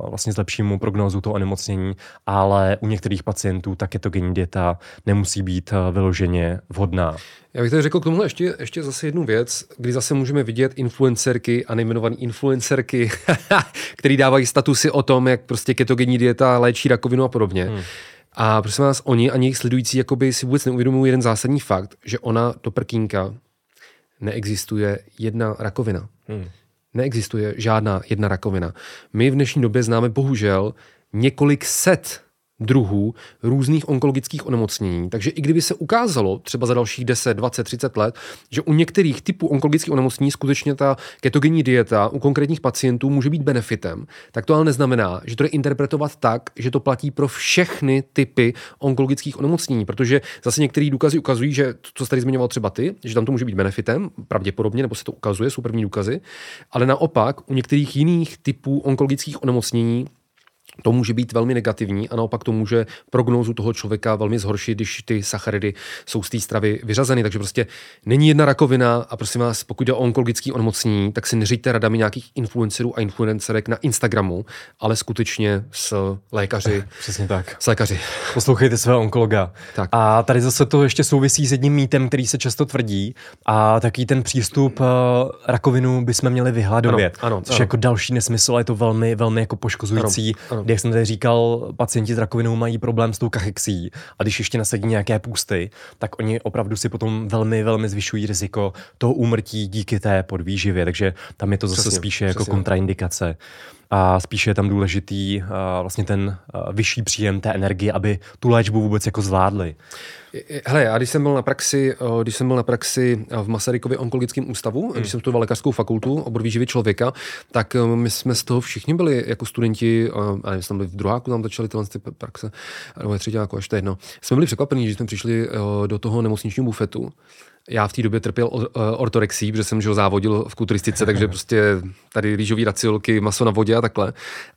uh, vlastně zlepší mu prognózu toho onemocnění, ale u některých pacientů ta ketogenní dieta nemusí být uh, vyloženě vhodná. Já bych tady řekl k tomu ještě, ještě zase jednu věc, kdy zase můžeme vidět influencerky a nejmenované influencerky, který dávají statusy o tom, jak prostě ketogenní dieta léčí rakovinu a podobně. Hmm. A prosím vás, oni a jejich sledující jakoby si vůbec neuvědomují jeden zásadní fakt, že ona do prkínka neexistuje jedna rakovina. Hmm. Neexistuje žádná jedna rakovina. My v dnešní době známe bohužel několik set druhů různých onkologických onemocnění. Takže i kdyby se ukázalo třeba za dalších 10, 20, 30 let, že u některých typů onkologických onemocnění skutečně ta ketogenní dieta u konkrétních pacientů může být benefitem, tak to ale neznamená, že to je interpretovat tak, že to platí pro všechny typy onkologických onemocnění, protože zase některé důkazy ukazují, že to, co jsi tady zmiňoval třeba ty, že tam to může být benefitem, pravděpodobně, nebo se to ukazuje, jsou první důkazy, ale naopak u některých jiných typů onkologických onemocnění to může být velmi negativní a naopak to může prognózu toho člověka velmi zhoršit, když ty sacharidy jsou z té stravy vyřazeny. Takže prostě není jedna rakovina a prosím vás, pokud jde o onkologický onemocnění, tak si neříďte radami nějakých influencerů a influencerek na Instagramu, ale skutečně s lékaři. Přesně tak. S lékaři. Poslouchejte svého onkologa. Tak. A tady zase to ještě souvisí s jedním mýtem, který se často tvrdí a taký ten přístup uh, rakovinu bychom měli vyhladovět. Ano, ano, což ano. jako další nesmysl, je to velmi, velmi jako poškozující. Ano, ano jak jsem tady říkal, pacienti s rakovinou mají problém s tou kachexí a když ještě nasadí nějaké půsty, tak oni opravdu si potom velmi, velmi zvyšují riziko toho úmrtí díky té podvýživě, takže tam je to zase přesně, spíše jako přesně. jako kontraindikace a spíše je tam důležitý uh, vlastně ten uh, vyšší příjem té energie, aby tu léčbu vůbec jako zvládli. Hele, já když jsem byl na praxi, když jsem byl na praxi v Masarykově onkologickém ústavu, hmm. když jsem studoval lékařskou fakultu, obor výživy člověka, tak my jsme z toho všichni byli jako studenti, a nevím, jsme byli v druháku, tam začali tyhle ty praxe, nebo třetí jako až to jedno. Jsme byli překvapení, že jsme přišli do toho nemocničního bufetu já v té době trpěl ortorexí, protože jsem žil závodil v kulturistice, takže prostě tady rýžový raciolky, maso na vodě a takhle.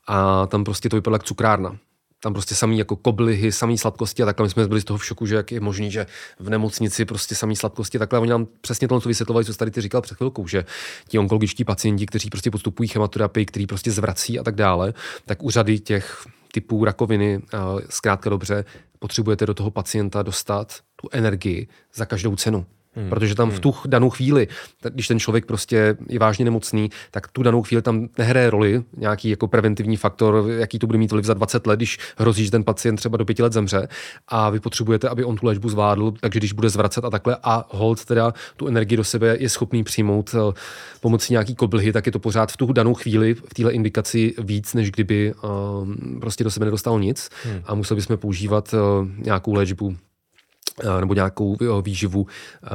A tam prostě to vypadalo jak cukrárna tam prostě samý jako koblihy, samý sladkosti a takhle. My jsme byli z toho v šoku, že jak je možný, že v nemocnici prostě samý sladkosti a takhle. Oni nám přesně tohle vysvětlovali, co tady ty říkal před chvilkou, že ti onkologičtí pacienti, kteří prostě postupují chemoterapii, který prostě zvrací a tak dále, tak u řady těch typů rakoviny, zkrátka dobře, potřebujete do toho pacienta dostat tu energii za každou cenu. Hmm. Protože tam v hmm. tu danou chvíli, když ten člověk prostě je vážně nemocný, tak tu danou chvíli tam nehraje roli nějaký jako preventivní faktor, jaký to bude mít vliv za 20 let, když hrozí, že ten pacient třeba do pěti let zemře a vy potřebujete, aby on tu léčbu zvládl, takže když bude zvracet a takhle a hold teda tu energii do sebe je schopný přijmout eh, pomocí nějaký koblhy, tak je to pořád v tu danou chvíli v téhle indikaci víc, než kdyby um, prostě do sebe nedostalo nic hmm. a museli bychom používat uh, nějakou léčbu nebo nějakou eh, výživu eh,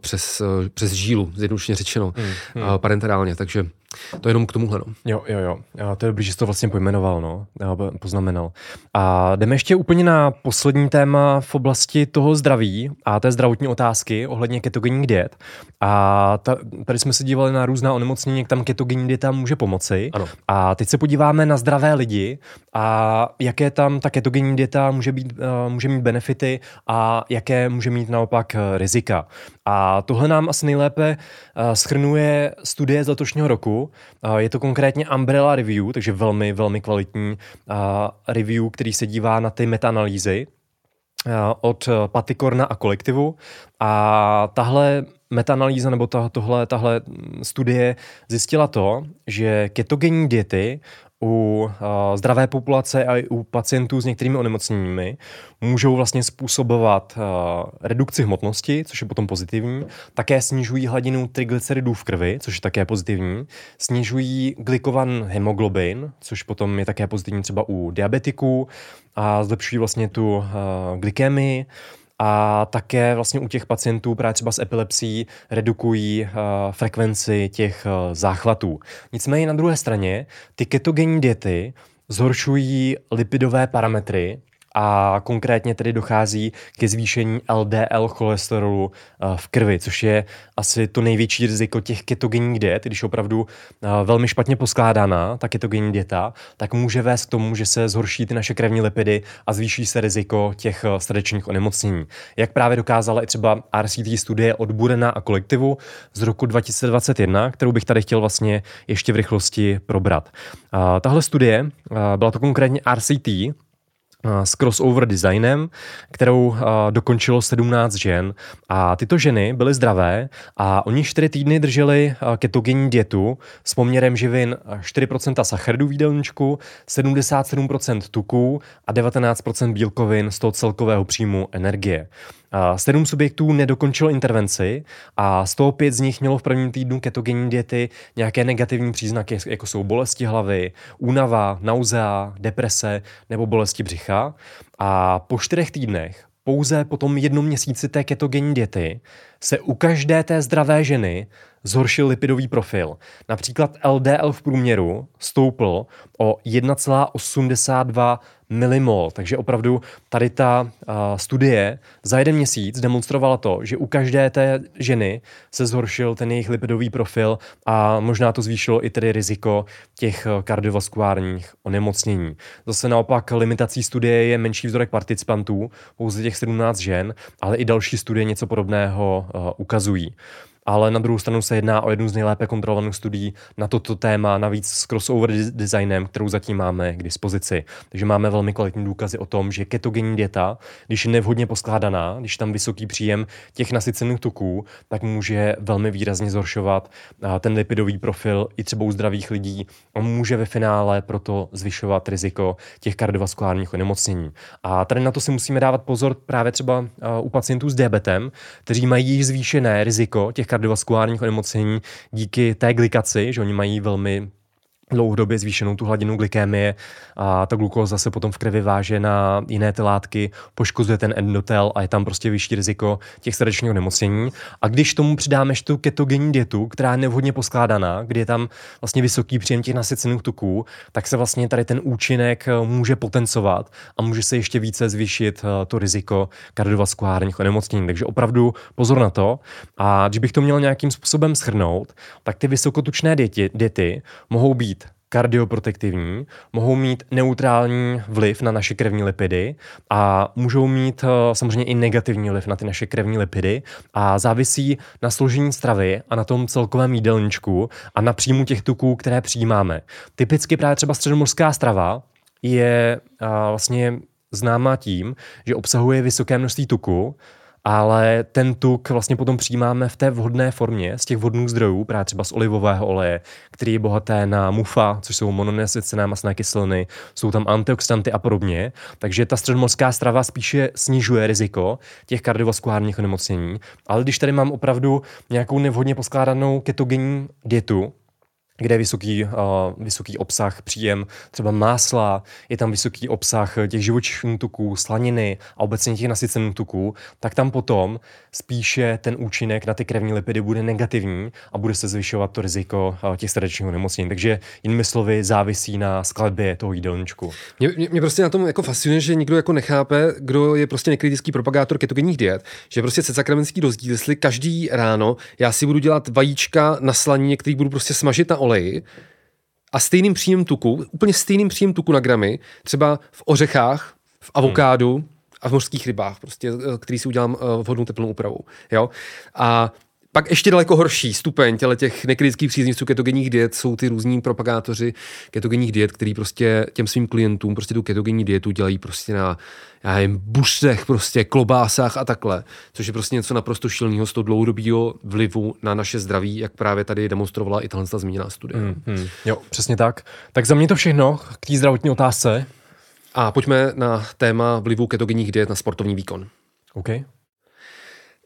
přes, přes žílu, zjednodušeně řečeno, hmm, hmm. parenterálně. Takže to je jenom k tomuhle. No. Jo, jo, jo. A to je dobrý, že jsi to vlastně pojmenoval, no. poznamenal. A jdeme ještě úplně na poslední téma v oblasti toho zdraví a té zdravotní otázky ohledně ketogenních diet. A ta, tady jsme se dívali na různá onemocnění, jak tam ketogenní dieta může pomoci. Ano. A teď se podíváme na zdravé lidi a jaké tam ta ketogenní dieta může, být, uh, může mít benefity a jaké může mít naopak uh, rizika. A tohle nám asi nejlépe uh, schrnuje studie z letošního roku. Uh, je to konkrétně Umbrella Review, takže velmi, velmi kvalitní uh, review, který se dívá na ty metaanalýzy od Patikorna a kolektivu. A tahle metaanalýza nebo ta, tohle, tahle studie zjistila to, že ketogenní diety u uh, zdravé populace a i u pacientů s některými onemocněními můžou vlastně způsobovat uh, redukci hmotnosti, což je potom pozitivní, také snižují hladinu triglyceridů v krvi, což je také pozitivní, snižují glikovan hemoglobin, což potom je také pozitivní třeba u diabetiků. A zlepšují vlastně tu uh, glykemii, a také vlastně u těch pacientů právě třeba s epilepsií redukují uh, frekvenci těch uh, záchvatů. Nicméně na druhé straně ty ketogenní diety zhoršují lipidové parametry, a konkrétně tedy dochází ke zvýšení LDL cholesterolu eh, v krvi, což je asi to největší riziko těch ketogenních diet, když opravdu eh, velmi špatně poskládaná ta ketogenní dieta, tak může vést k tomu, že se zhorší ty naše krevní lipidy a zvýší se riziko těch eh, srdečních onemocnění. Jak právě dokázala i třeba RCT studie od Burena a kolektivu z roku 2021, kterou bych tady chtěl vlastně ještě v rychlosti probrat. Tahle studie, byla to konkrétně RCT, s crossover designem, kterou dokončilo 17 žen. A tyto ženy byly zdravé a oni 4 týdny drželi ketogenní dietu s poměrem živin 4% sacharidů v jídelníčku, 77% tuků a 19% bílkovin z toho celkového příjmu energie. Sedm subjektů nedokončilo intervenci a z toho pět z nich mělo v prvním týdnu ketogenní diety nějaké negativní příznaky, jako jsou bolesti hlavy, únava, nauzea, deprese nebo bolesti břicha. A po čtyřech týdnech pouze po tom jednom měsíci té ketogenní diety se u každé té zdravé ženy zhoršil lipidový profil. Například LDL v průměru stoupl o 1,82 milimol, takže opravdu tady ta studie za jeden měsíc demonstrovala to, že u každé té ženy se zhoršil ten jejich lipidový profil a možná to zvýšilo i tedy riziko těch kardiovaskulárních onemocnění. Zase naopak limitací studie je menší vzorek participantů, pouze těch 17 žen, ale i další studie něco podobného uh, ukazují ale na druhou stranu se jedná o jednu z nejlépe kontrolovaných studií na toto téma, navíc s crossover designem, kterou zatím máme k dispozici. Takže máme velmi kvalitní důkazy o tom, že ketogenní dieta, když je nevhodně poskládaná, když tam vysoký příjem těch nasycených tuků, tak může velmi výrazně zhoršovat ten lipidový profil i třeba u zdravých lidí a může ve finále proto zvyšovat riziko těch kardiovaskulárních onemocnění. A tady na to si musíme dávat pozor právě třeba u pacientů s diabetem, kteří mají zvýšené riziko těch kardiovaskulárních onemocnění díky té glikaci, že oni mají velmi dlouhodobě zvýšenou tu hladinu glykémie a ta glukóza se potom v krvi váže na jiné ty látky, poškozuje ten endotel a je tam prostě vyšší riziko těch srdečního nemocnění. A když tomu přidáme tu ketogenní dietu, která je nevhodně poskládaná, kdy je tam vlastně vysoký příjem těch nasycených tuků, tak se vlastně tady ten účinek eh, může potencovat a může se ještě více zvýšit eh, to riziko kardiovaskulárních onemocnění. Takže opravdu pozor na to. A když bych to měl nějakým způsobem schrnout, tak ty vysokotučné diety, diety mohou být kardioprotektivní, mohou mít neutrální vliv na naše krevní lipidy a můžou mít eh, samozřejmě i negativní vliv na ty naše krevní lipidy a závisí na složení stravy a na tom celkovém jídelníčku a na příjmu těch tuků, které přijímáme. Typicky právě třeba středomorská strava je eh, vlastně známá tím, že obsahuje vysoké množství tuku, ale ten tuk vlastně potom přijímáme v té vhodné formě z těch vodních zdrojů, právě třeba z olivového oleje, který je bohaté na mufa, což jsou mononesycené masné kyseliny, jsou tam antioxidanty a podobně. Takže ta středomorská strava spíše snižuje riziko těch kardiovaskulárních onemocnění. Ale když tady mám opravdu nějakou nevhodně poskládanou ketogenní dietu, kde je vysoký, uh, vysoký obsah příjem třeba másla, je tam vysoký obsah těch živočišných tuků, slaniny a obecně těch nasycených tuků, tak tam potom spíše ten účinek na ty krevní lipidy bude negativní a bude se zvyšovat to riziko uh, těch srdečního nemocnění. Takže jinými slovy závisí na skladbě toho jídelníčku. Mě, mě, mě, prostě na tom jako fascinuje, že nikdo jako nechápe, kdo je prostě nekritický propagátor ketogenních diet, že prostě se sakramenský rozdíl, jestli každý ráno já si budu dělat vajíčka na slaní, který budu prostě smažit na oleji a stejným příjem tuku, úplně stejným příjem tuku na gramy, třeba v ořechách, v avokádu hmm. a v mořských rybách, prostě, eh, který si udělám uh, vhodnou teplnou úpravou. Jo? A Pak ještě daleko horší stupeň těle těch nekritických příznivců ketogenních diet jsou ty různí propagátoři ketogenních diet, který prostě těm svým klientům prostě tu ketogenní dietu dělají prostě na já nevím, busech, prostě klobásách a takhle, což je prostě něco naprosto šilného z toho dlouhodobého vlivu na naše zdraví, jak právě tady demonstrovala i tahle zmíněná studie. Mm, mm, jo, přesně tak. Tak za mě to všechno k té zdravotní otázce. A pojďme na téma vlivu ketogenních diet na sportovní výkon. OK.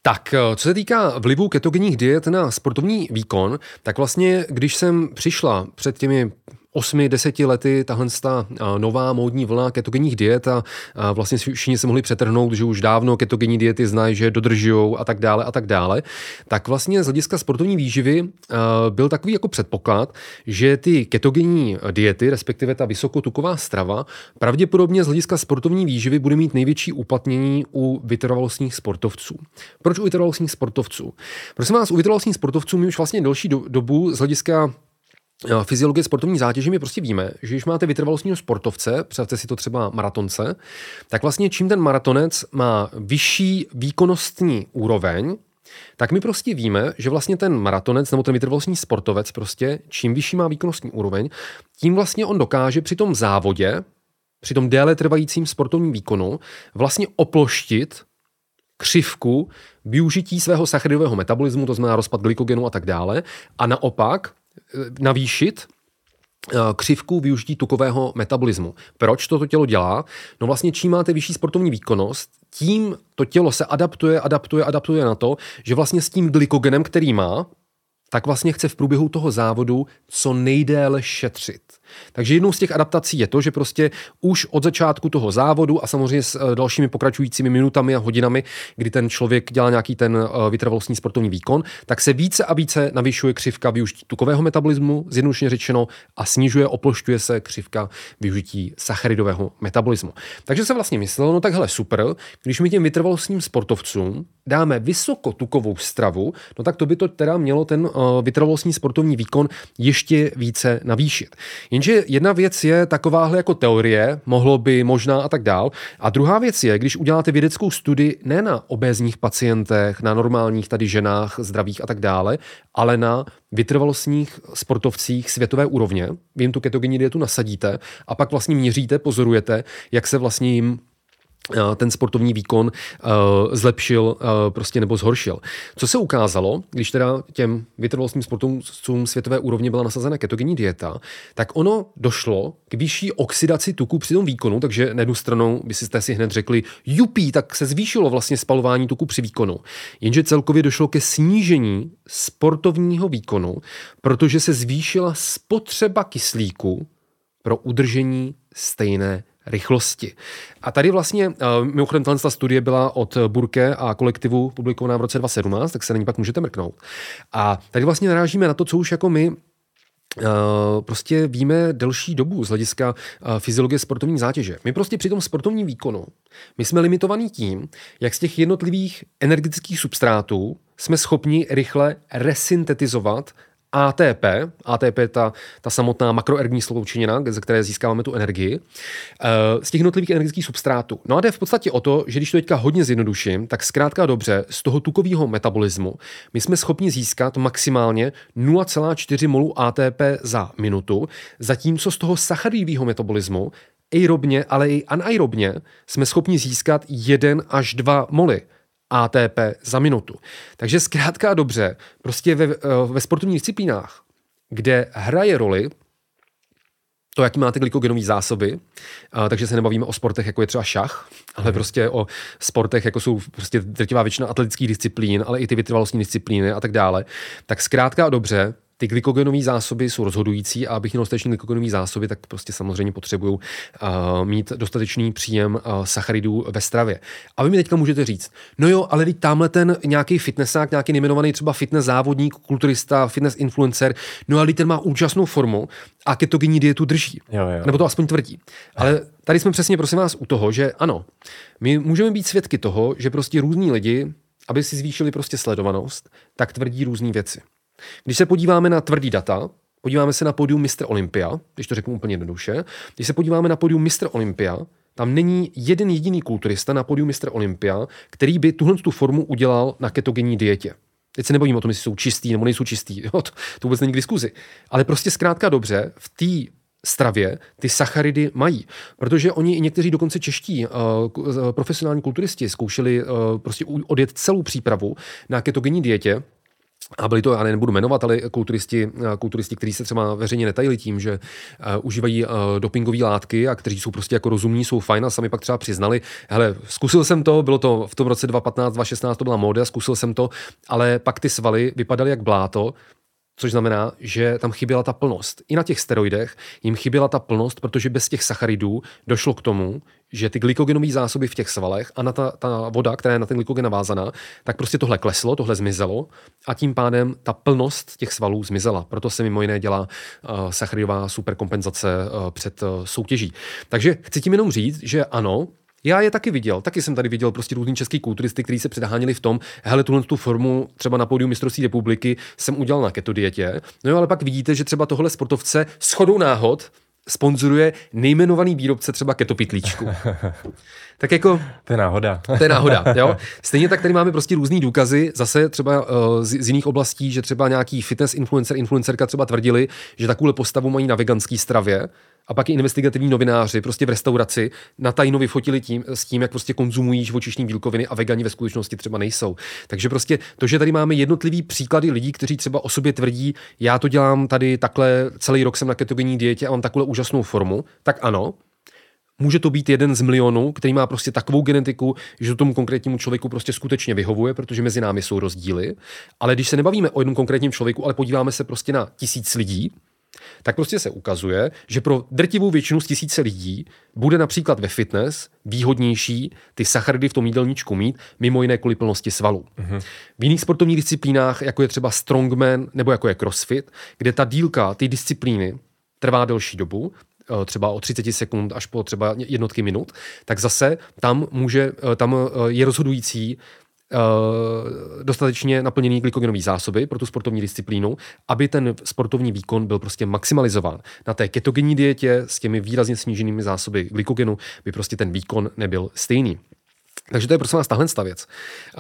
Tak, eh, co se týká vlivu ketogenních diet na sportovní výkon, tak vlastně, když jsem přišla před těmi osmi, deseti lety tahle ta nová módní vlna ketogenních diet a, vlastně všichni se mohli přetrhnout, že už dávno ketogenní diety znají, že dodržují a tak dále a tak dále, tak vlastně z hlediska sportovní výživy byl takový jako předpoklad, že ty ketogenní diety, respektive ta vysokotuková strava, pravděpodobně z hlediska sportovní výživy bude mít největší uplatnění u vytrvalostních sportovců. Proč u vytrvalostních sportovců? Prosím vás, u vytrvalostních sportovců my už vlastně delší dobu z hlediska fyziologie sportovní zátěže my prostě víme, že když máte vytrvalostního sportovce, představte si to třeba maratonce, tak vlastně čím ten maratonec má vyšší výkonnostní úroveň, tak my prostě víme, že vlastně ten maratonec nebo ten vytrvalostní sportovec prostě, čím vyšší má výkonnostní úroveň, tím vlastně on dokáže při tom závodě, při tom déle trvajícím sportovním výkonu vlastně oploštit křivku využití svého sacharidového metabolismu, to znamená rozpad glykogenu a tak dále, a naopak navýšit eh, křivku využití tukového metabolismu. Proč toto tělo dělá? No vlastně čím máte vyšší sportovní výkonnost, tím to tělo se adaptuje, adaptuje, adaptuje na to, že vlastně s tím glykogenem, který má, tak vlastně chce v průběhu toho závodu co nejdéle šetřit. Takže jednou z těch adaptací je to, že prostě už od začátku toho závodu a samozřejmě s eh, dalšími pokračujícími minutami a hodinami, kdy ten člověk dělá nějaký ten eh, vytrvalostní sportovní výkon, tak se více a více navyšuje křivka využití tukového metabolismu, zjednodušeně řečeno, a snižuje, oplošťuje se křivka využití sacharidového metabolismu. Takže se vlastně myslelo, no tak hele, super, když my těm vytrvalostním sportovcům dáme vysokotukovou stravu, no tak to by to teda mělo ten uh, vytrvalostní sportovní výkon ještě více navýšit. Jenže jedna věc je takováhle jako teorie, mohlo by, možná a tak dál. A druhá věc je, když uděláte vědeckou studii ne na obézních pacientech, na normálních tady ženách, zdravých a tak dále, ale na vytrvalostních sportovcích světové úrovně, vy jim tu ketogenní dietu nasadíte a pak vlastně měříte, pozorujete, jak se vlastně jim Eh, ten sportovní výkon uh, zlepšil uh, prostě nebo zhoršil. Co se ukázalo, když teda těm vytrvalostním sportovcům světové úrovně byla nasazena ketogenní dieta, tak ono došlo k vyšší oxidaci tuku při tom výkonu, takže na jednu stranu by si si hned řekli, jupí, tak se zvýšilo vlastně spalování tuku při výkonu. Jenže celkově došlo ke snížení sportovního výkonu, protože se zvýšila spotřeba kyslíku pro udržení stejné rychlosti. A tady vlastně, uh, mimochodem, ta studie byla od Burke a kolektivu publikovaná v roce 2017, tak se na ní pak můžete mrknout. A tady vlastně narážíme na to, co už jako my Uh, prostě víme delší dobu z hlediska uh, fyziologie sportovní zátěže. My prostě při tom sportovním výkonu, my jsme limitovaní tím, jak z těch jednotlivých energetických substrátů jsme schopni rychle resyntetizovat ATP, ATP je ta, ta samotná makroergní sloučenina, ze které získáváme tu energii, eh, z těch jednotlivých energetických substrátů. No a jde v podstatě o to, že když to teďka hodně zjednoduším, tak zkrátka dobře, z toho tukového metabolismu my jsme schopni získat maximálně 0,4 molu ATP za minutu, zatímco z toho sacharidového metabolismu aerobně, ale i anaerobně jsme schopni získat 1 až 2 moly. ATP za minutu. Takže zkrátka a dobře, prostě ve, eh, ve sportovních disciplínách, kde hraje roli to, jaký máte glykogenové zásoby, a, takže se nebavíme o sportech, jako je třeba šach, ale mm. prostě o sportech, jako jsou prostě drtivá většina atletických disciplín, ale i ty vytrvalostní disciplíny a tak dále, tak zkrátka a dobře, ty glykogenové zásoby jsou rozhodující a abych měl dostatečné glykogenové zásoby, tak prostě samozřejmě potřebuju uh, mít dostatečný příjem uh, sacharidů ve stravě. A vy mi teďka můžete říct, no jo, ale teď tamhle ten nějaký fitnessák, nějaký nejmenovaný třeba fitness závodník, kulturista, fitness influencer, no ale ten má úžasnou formu a ketogenní dietu drží. Jo, jo. Nebo to aspoň tvrdí. Ale tady jsme přesně, prosím vás, u toho, že ano, my můžeme být svědky toho, že prostě různí lidi, aby si zvýšili prostě sledovanost, tak tvrdí různé věci. Když se podíváme na tvrdý data, podíváme se na podium Mr. Olympia, když to řeknu úplně jednoduše, když se podíváme na podium Mr. Olympia, tam není jeden jediný kulturista na podium Mr. Olympia, který by tuhle tu formu udělal na ketogenní dietě. Teď se nebavím o tom, jestli jsou čistý nebo nejsou čistý, jo, to, to vůbec není k diskuzi. Ale prostě zkrátka dobře, v té stravě ty sacharidy mají. Protože oni i někteří dokonce čeští uh, profesionální kulturisti zkoušeli uh, prostě odjet celou přípravu na ketogenní dietě, a byli to, já nebudu jmenovat, ale kulturisti, kulturisti kteří se třeba veřejně netajili tím, že uh, užívají uh, dopingové látky a kteří jsou prostě jako rozumní, jsou fajn a sami pak třeba přiznali, hele, zkusil jsem to, bylo to v tom roce 2015, 2016, to byla móda, zkusil jsem to, ale pak ty svaly vypadaly jak bláto, což znamená, že tam chyběla ta plnost. I na těch steroidech jim chyběla ta plnost, protože bez těch sacharidů došlo k tomu, že ty glykogenové zásoby v těch svalech a na ta, ta voda, která je na ten glykogen navázaná, tak prostě tohle kleslo, tohle zmizelo a tím pádem ta plnost těch svalů zmizela. Proto se mimo jiné dělá uh, sacharidová superkompenzace uh, před uh, soutěží. Takže chci tím jenom říct, že ano, já je taky viděl, taky jsem tady viděl prostě různý český kulturisty, kteří se předháněli v tom, hele, tuhle tu formu třeba na pódiu mistrovství republiky jsem udělal na keto dietě. No jo, ale pak vidíte, že třeba tohle sportovce s chodou náhod sponzoruje nejmenovaný výrobce třeba ketopitlíčku. tak jako... To je náhoda. to je náhoda, jo. Stejně tak tady máme prostě různý důkazy, zase třeba uh, z, z, jiných oblastí, že třeba nějaký fitness influencer, influencerka třeba tvrdili, že takovou postavu mají na veganský stravě, a pak i investigativní novináři prostě v restauraci na tajno vyfotili tím, s tím, jak prostě konzumují živočišní bílkoviny a vegani ve skutečnosti třeba nejsou. Takže prostě to, že tady máme jednotlivý příklady lidí, kteří třeba o sobě tvrdí, já to dělám tady takhle, celý rok jsem na ketogenní dietě a mám takovou úžasnou formu, tak ano, Může to být jeden z milionů, který má prostě takovou genetiku, že to tomu konkrétnímu člověku prostě skutečně vyhovuje, protože mezi námi jsou rozdíly. Ale když se nebavíme o jednom konkrétním člověku, ale podíváme se prostě na tisíc lidí, tak prostě se ukazuje, že pro drtivou většinu z tisíce lidí bude například ve fitness výhodnější ty sacharidy v tom jídelníčku mít, mimo jiné kvůli plnosti svalů. Mm-hmm. V jiných sportovních disciplínách, jako je třeba strongman nebo jako je crossfit, kde ta dílka, ty disciplíny trvá delší dobu, třeba o 30 sekund až po třeba jednotky minut, tak zase tam může, eh, tam eh, je rozhodující Eh, dostatečně naplněný glykogenové zásoby pro tu sportovní disciplínu, aby ten sportovní výkon byl prostě maximalizován. Na té ketogenní dietě s těmi výrazně sníženými zásoby glykogenu by prostě ten výkon nebyl stejný. Takže to je prosím vás tahle věc.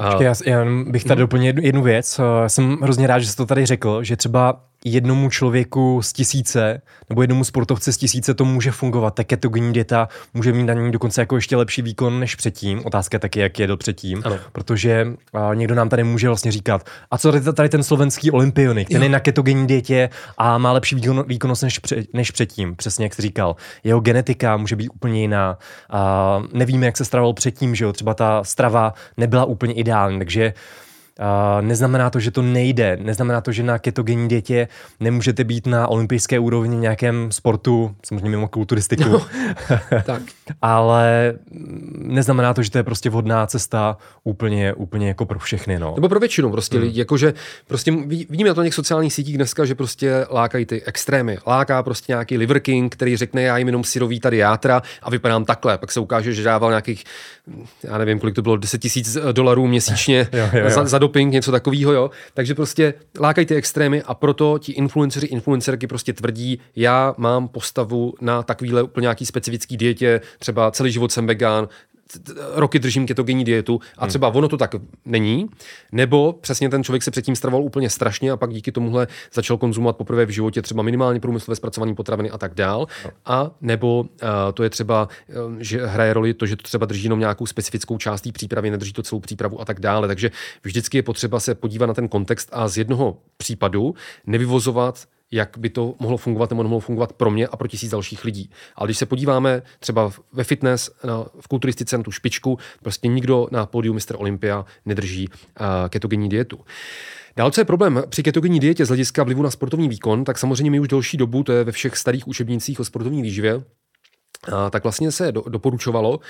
Počkej, já, já bych tady mhm. doplnil jednu, jednu věc. Eh, jsem hrozně rád, že jsi to tady řekl, že třeba jednomu člověku z tisíce nebo jednomu sportovci z tisíce to může fungovat. Ta ketogenní dieta může mít na ní dokonce jako ještě lepší výkon než předtím. Otázka je taky, jak jedl předtím, ano. protože a, někdo nám tady může vlastně říkat, a co tady, tady ten slovenský olympionik, ten jo. je na ketogenní dietě a má lepší výkon, výkonnost než, před, než předtím, přesně jak jsi říkal. Jeho genetika může být úplně jiná. A, nevíme, jak se stravoval předtím, že jo, třeba ta strava nebyla úplně ideální, takže neznamená to, že to nejde, neznamená to, že na ketogenní dietě nemůžete být na olympijské úrovni nějakém sportu, samozřejmě mimo kulturistiku, no, tak. ale neznamená to, že to je prostě vhodná cesta úplně, úplně jako pro všechny. No. Nebo pro většinu prostě hmm. lidí, jakože prostě vidíme to na těch sociálních sítích dneska, že prostě lákají ty extrémy. Láká prostě nějaký Liver King, který řekne, já jim jenom syrový tady játra a vypadám takhle. Pak se ukáže, že dával nějakých, já nevím, kolik to bylo, 10 tisíc dolarů měsíčně jo, jo, jo. Za, za doping, něco takového, jo. Takže prostě lákají ty extrémy a proto ti influenceři, influencerky prostě tvrdí, já mám postavu na takovýhle úplně nějaký specifický dietě, třeba celý život jsem vegan, roky držím ketogenní dietu a hmm. třeba ono to tak není, nebo přesně ten člověk se předtím stravoval úplně strašně a pak díky tomuhle začal konzumovat poprvé v životě třeba minimálně průmyslové zpracované potraviny a tak dál. No. A nebo uh, to je třeba, uh, že hraje roli to, že to třeba drží jenom nějakou specifickou část té přípravy, nedrží to celou přípravu a tak dále. Takže vždycky je potřeba se podívat na ten kontext a z jednoho případu nevyvozovat jak by to mohlo fungovat nebo mohlo fungovat pro mě a pro tisíc dalších lidí. Ale když se podíváme třeba ve fitness, na, v kulturistice na tu špičku, prostě nikdo na pódiu Mr. Olympia nedrží uh, ketogenní dietu. Dál, co je problém při ketogenní dietě z hlediska vlivu na sportovní výkon, tak samozřejmě my už delší dobu, to je ve všech starých učebnicích o sportovní výživě, tak vlastně se do, doporučovalo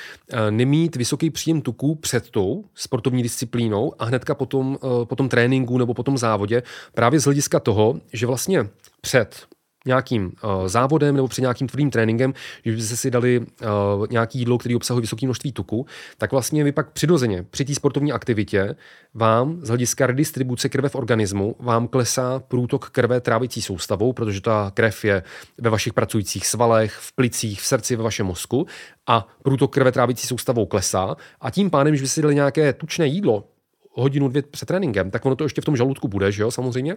nemít vysoký příjem tuku před tou sportovní disciplínou a hnedka potom, po tom tréninku nebo po tom závodě, právě z hlediska toho, že vlastně před nějakým uh, závodem nebo před nějakým tvrdým tréninkem, že byste si dali uh, nějaký jídlo, který obsahuje vysoké množství tuku, tak vlastně vy pak přirozeně při té sportovní aktivitě vám z hlediska redistribuce krve v organismu vám klesá průtok krve trávicí soustavou, protože ta krev je ve vašich pracujících svalech, v plicích, v srdci, ve vašem mozku a průtok krve trávicí soustavou klesá a tím pádem, že vy si dali nějaké tučné jídlo, hodinu, dvě před tréninkem, tak ono to ještě v tom žaludku bude, že jo, samozřejmě.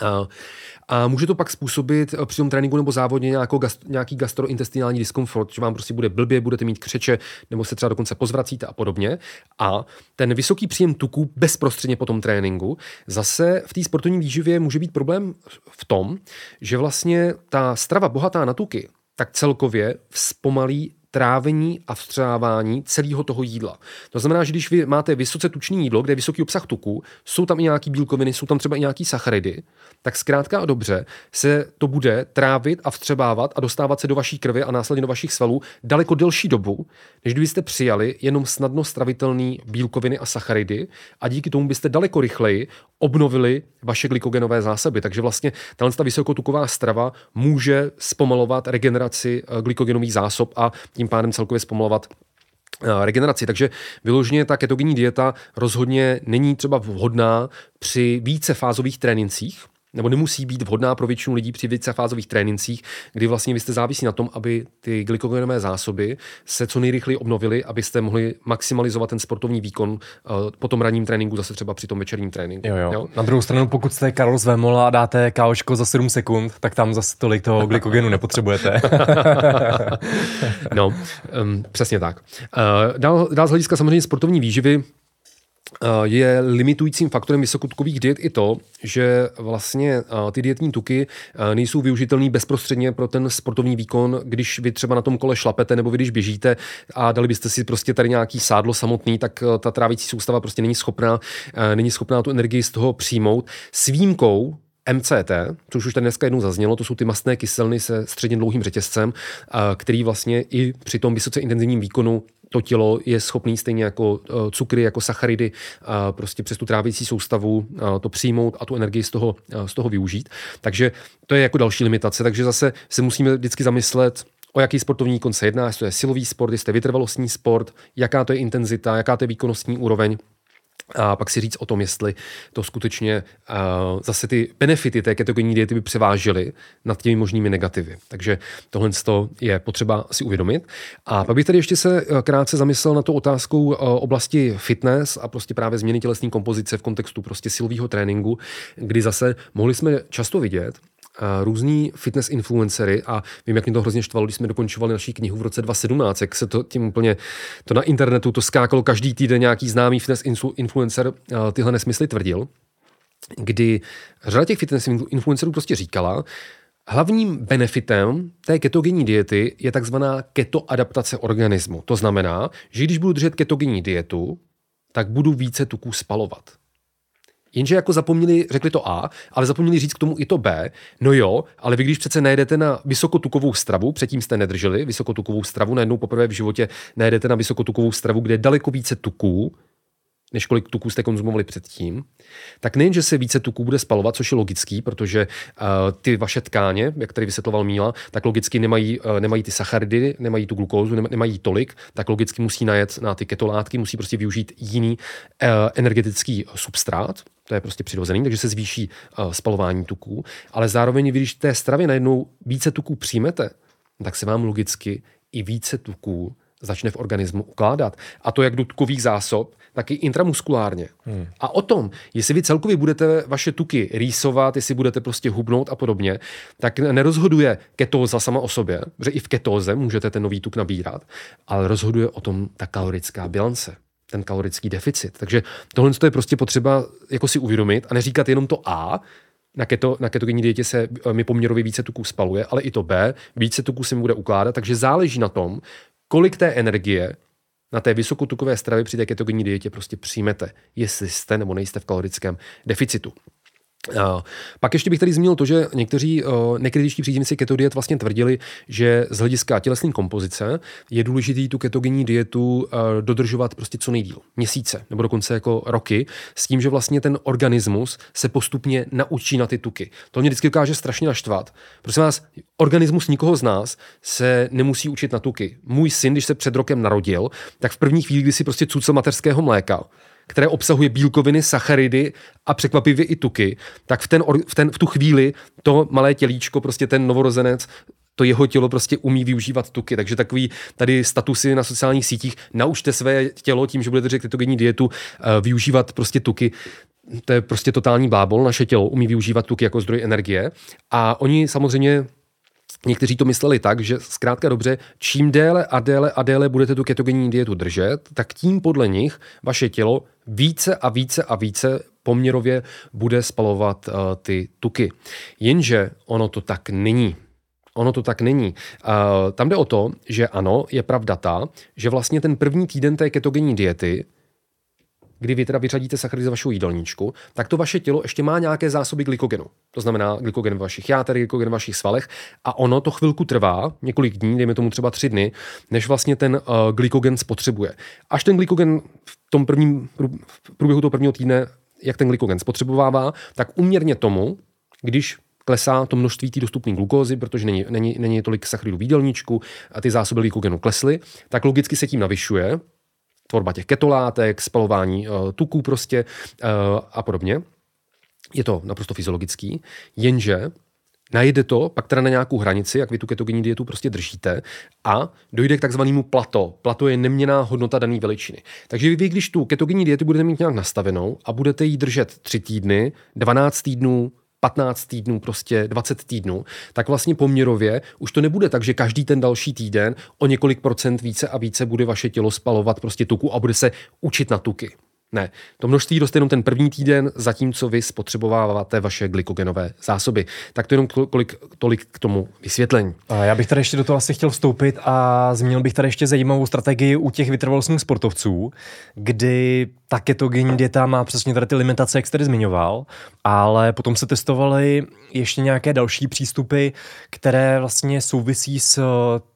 A, a může to pak způsobit při tom tréninku nebo závodně nějakou, gast, nějaký gastrointestinální diskomfort, že vám prostě bude blbě, budete mít křeče, nebo se třeba dokonce pozvracíte a podobně. A ten vysoký příjem tuku bezprostředně po tom tréninku zase v té sportovní výživě může být problém v tom, že vlastně ta strava bohatá na tuky, tak celkově vzpomalí trávení a vstřebávání celého toho jídla. To znamená, že když vy máte vysoce tučný jídlo, kde je vysoký obsah tuku, jsou tam i nějaký bílkoviny, jsou tam třeba i nějaký sacharidy, tak zkrátka a dobře se to bude trávit a vstřebávat a dostávat se do vaší krve a následně do vašich svalů daleko delší dobu, než kdybyste přijali jenom snadno stravitelné bílkoviny a sacharidy a díky tomu byste daleko rychleji obnovili vaše glykogenové zásoby. Takže vlastně tahle vysokotuková strava může zpomalovat regeneraci eh, glykogenových zásob a tím pádem celkově zpomalovat eh, regeneraci. Takže vyloženě ta ketogenní dieta rozhodně není třeba vhodná při více fázových trénincích, nebo nemusí být vhodná pro většinu lidí při vícefázových trénincích, kdy vlastně vy jste závisí na tom, aby ty glykogenové zásoby se co nejrychleji obnovily, abyste mohli maximalizovat ten sportovní výkon uh, po tom ranním tréninku, zase třeba při tom večerním tréninku. Jo, jo. Jo? Na druhou stranu, pokud jste Karol z Vemola a dáte káoško za 7 sekund, tak tam zase tolik toho glykogenu nepotřebujete. no, um, přesně tak. Uh, dál, dál z hlediska samozřejmě sportovní výživy, Eh, je limitujícím faktorem vysokotkových diet i to, že vlastně eh, ty dietní tuky eh, nejsou využitelné bezprostředně pro ten sportovní výkon, když vy třeba na tom kole šlapete nebo vy když běžíte a dali byste si prostě tady nějaký sádlo samotný, tak ta trávící soustava prostě není schopná, není schopná tu energii z toho přijmout. S výjimkou MCT, což už tady dneska jednou zaznělo, to jsou ty mastné kyseliny se středně dlouhým řetězcem, který vlastně i při tom vysoce intenzivním výkonu to tělo je schopný stejně jako eh, cukry, jako sacharidy, prostě přes tu trávicí soustavu to přijmout a tu energii z toho, z toho využít. Takže to je jako další limitace. Takže zase se musíme vždycky zamyslet, o jaký sportovní výkon se jedná, jestli to je silový sport, jestli to je vytrvalostní sport, jaká to je intenzita, jaká to je výkonnostní úroveň a pak si říct o tom, jestli to skutečně uh, zase ty benefity té ketogenní diety by převážily nad těmi možnými negativy. Takže tohle je potřeba si uvědomit. A pak bych tady ještě se e, krátce zamyslel na to otázkou uh, oblasti fitness a prostě právě změny tělesní kompozice v kontextu prostě silového tréninku, kdy zase mohli jsme často vidět, různý fitness influencery a vím, jak mě to hrozně štvalo, když jsme dokončovali naší knihu v roce 2017, jak se to tím úplně, to na internetu to skákalo každý týden nějaký známý fitness influencer tyhle nesmysly tvrdil, kdy řada těch fitness influencerů prostě říkala, Hlavním benefitem té ketogenní diety je takzvaná ketoadaptace organismu. To znamená, že když budu držet ketogenní dietu, tak budu více tuků spalovat. Jenže jako zapomněli, řekli to A, ale zapomněli říct k tomu i to B. No jo, ale vy když přece najedete na vysokotukovou stravu, předtím jste nedrželi vysokotukovou stravu, najednou poprvé v životě najedete na vysokotukovou stravu, kde je daleko více tuků, než kolik tuků jste konzumovali předtím, tak nejen, že se více tuků bude spalovat, což je logický, protože uh, ty vaše tkáně, jak tady vysvětloval Míla, tak logicky nemají, uh, nemají ty sacharidy, nemají tu glukózu, nemají tolik, tak logicky musí najet na ty ketolátky, musí prostě využít jiný uh, energetický substrát, to je prostě přirozený, takže se zvýší uh, spalování tuků, ale zároveň, když té stravě najednou více tuků přijmete, tak se vám logicky i více tuků začne v organismu ukládat. A to jak do tukových zásob, tak i intramuskulárně. Hmm. A o tom, jestli vy celkově budete vaše tuky rýsovat, jestli budete prostě hubnout a podobně, tak nerozhoduje ketóza sama o sobě, že i v ketóze můžete ten nový tuk nabírat, ale rozhoduje o tom ta kalorická bilance ten kalorický deficit. Takže tohle je prostě potřeba jako si uvědomit a neříkat jenom to A, na, keto, na ketogenní dietě se mi poměrově více tuků spaluje, ale i to B, více tuků se mi bude ukládat, takže záleží na tom, kolik té energie na té vysokotukové stravě při té ketogenní dietě prostě přijmete, jestli jste nebo nejste v kalorickém deficitu. Pak ještě bych tady zmínil to, že někteří nekritičtí příznivci keto diet vlastně tvrdili, že z hlediska tělesné kompozice je důležité tu ketogenní dietu dodržovat prostě co nejdíl, měsíce nebo dokonce jako roky, s tím, že vlastně ten organismus se postupně naučí na ty tuky. To mě vždycky dokáže strašně naštvat. Prosím vás, organismus nikoho z nás se nemusí učit na tuky. Můj syn, když se před rokem narodil, tak v první chvíli, kdy si prostě cucel mateřského mléka, které obsahuje bílkoviny, sacharidy a překvapivě i tuky, tak v, ten, v, ten, v tu chvíli to malé tělíčko, prostě ten novorozenec, to jeho tělo prostě umí využívat tuky. Takže takový tady statusy na sociálních sítích, naučte své tělo tím, že budete řekl ketogenní dietu, eh, využívat prostě tuky. To je prostě totální blábol. Naše tělo umí využívat tuky jako zdroj energie. A oni samozřejmě Někteří to mysleli tak, že zkrátka dobře, čím déle a déle a déle budete tu ketogenní dietu držet, tak tím podle nich vaše tělo více a více a více poměrově bude spalovat uh, ty tuky. Jenže ono to tak není. Ono to tak není. Uh, tam jde o to, že ano, je pravda ta, že vlastně ten první týden té ketogenní diety kdy vy teda vyřadíte sacharidy z vašeho jídelníčku, tak to vaše tělo ještě má nějaké zásoby glykogenu. To znamená glykogen v vašich játerech, glykogen v vašich svalech a ono to chvilku trvá, několik dní, dejme tomu třeba tři dny, než vlastně ten uh, glykogen spotřebuje. Až ten glykogen v tom prvním v průběhu toho prvního týdne, jak ten glykogen spotřebovává, tak uměrně tomu, když klesá to množství té dostupné glukózy, protože není, není, není tolik sacharidů v jídelníčku a ty zásoby glykogenu klesly, tak logicky se tím navyšuje tvorba těch ketolátek, spalování uh, tuků prostě uh, a podobně. Je to naprosto fyziologický, jenže najde to pak teda na nějakou hranici, jak vy tu ketogenní dietu prostě držíte a dojde k takzvanému plato. Plato je neměná hodnota dané veličiny. Takže vy, když tu ketogenní dietu budete mít nějak nastavenou a budete ji držet 3 týdny, 12 týdnů, 15 týdnů, prostě 20 týdnů, tak vlastně poměrově už to nebude tak, že každý ten další týden o několik procent více a více bude vaše tělo spalovat prostě tuku a bude se učit na tuky. Ne, to množství roste jenom ten první týden, zatímco vy spotřebováváte vaše glykogenové zásoby. Tak to jenom kolik, tolik k tomu vysvětlení. A já bych tady ještě do toho asi chtěl vstoupit a zmínil bych tady ještě zajímavou strategii u těch vytrvalostních sportovců, kdy ta ketogenní dieta má přesně tady ty limitace, jak jste tady zmiňoval, ale potom se testovaly ještě nějaké další přístupy, které vlastně souvisí s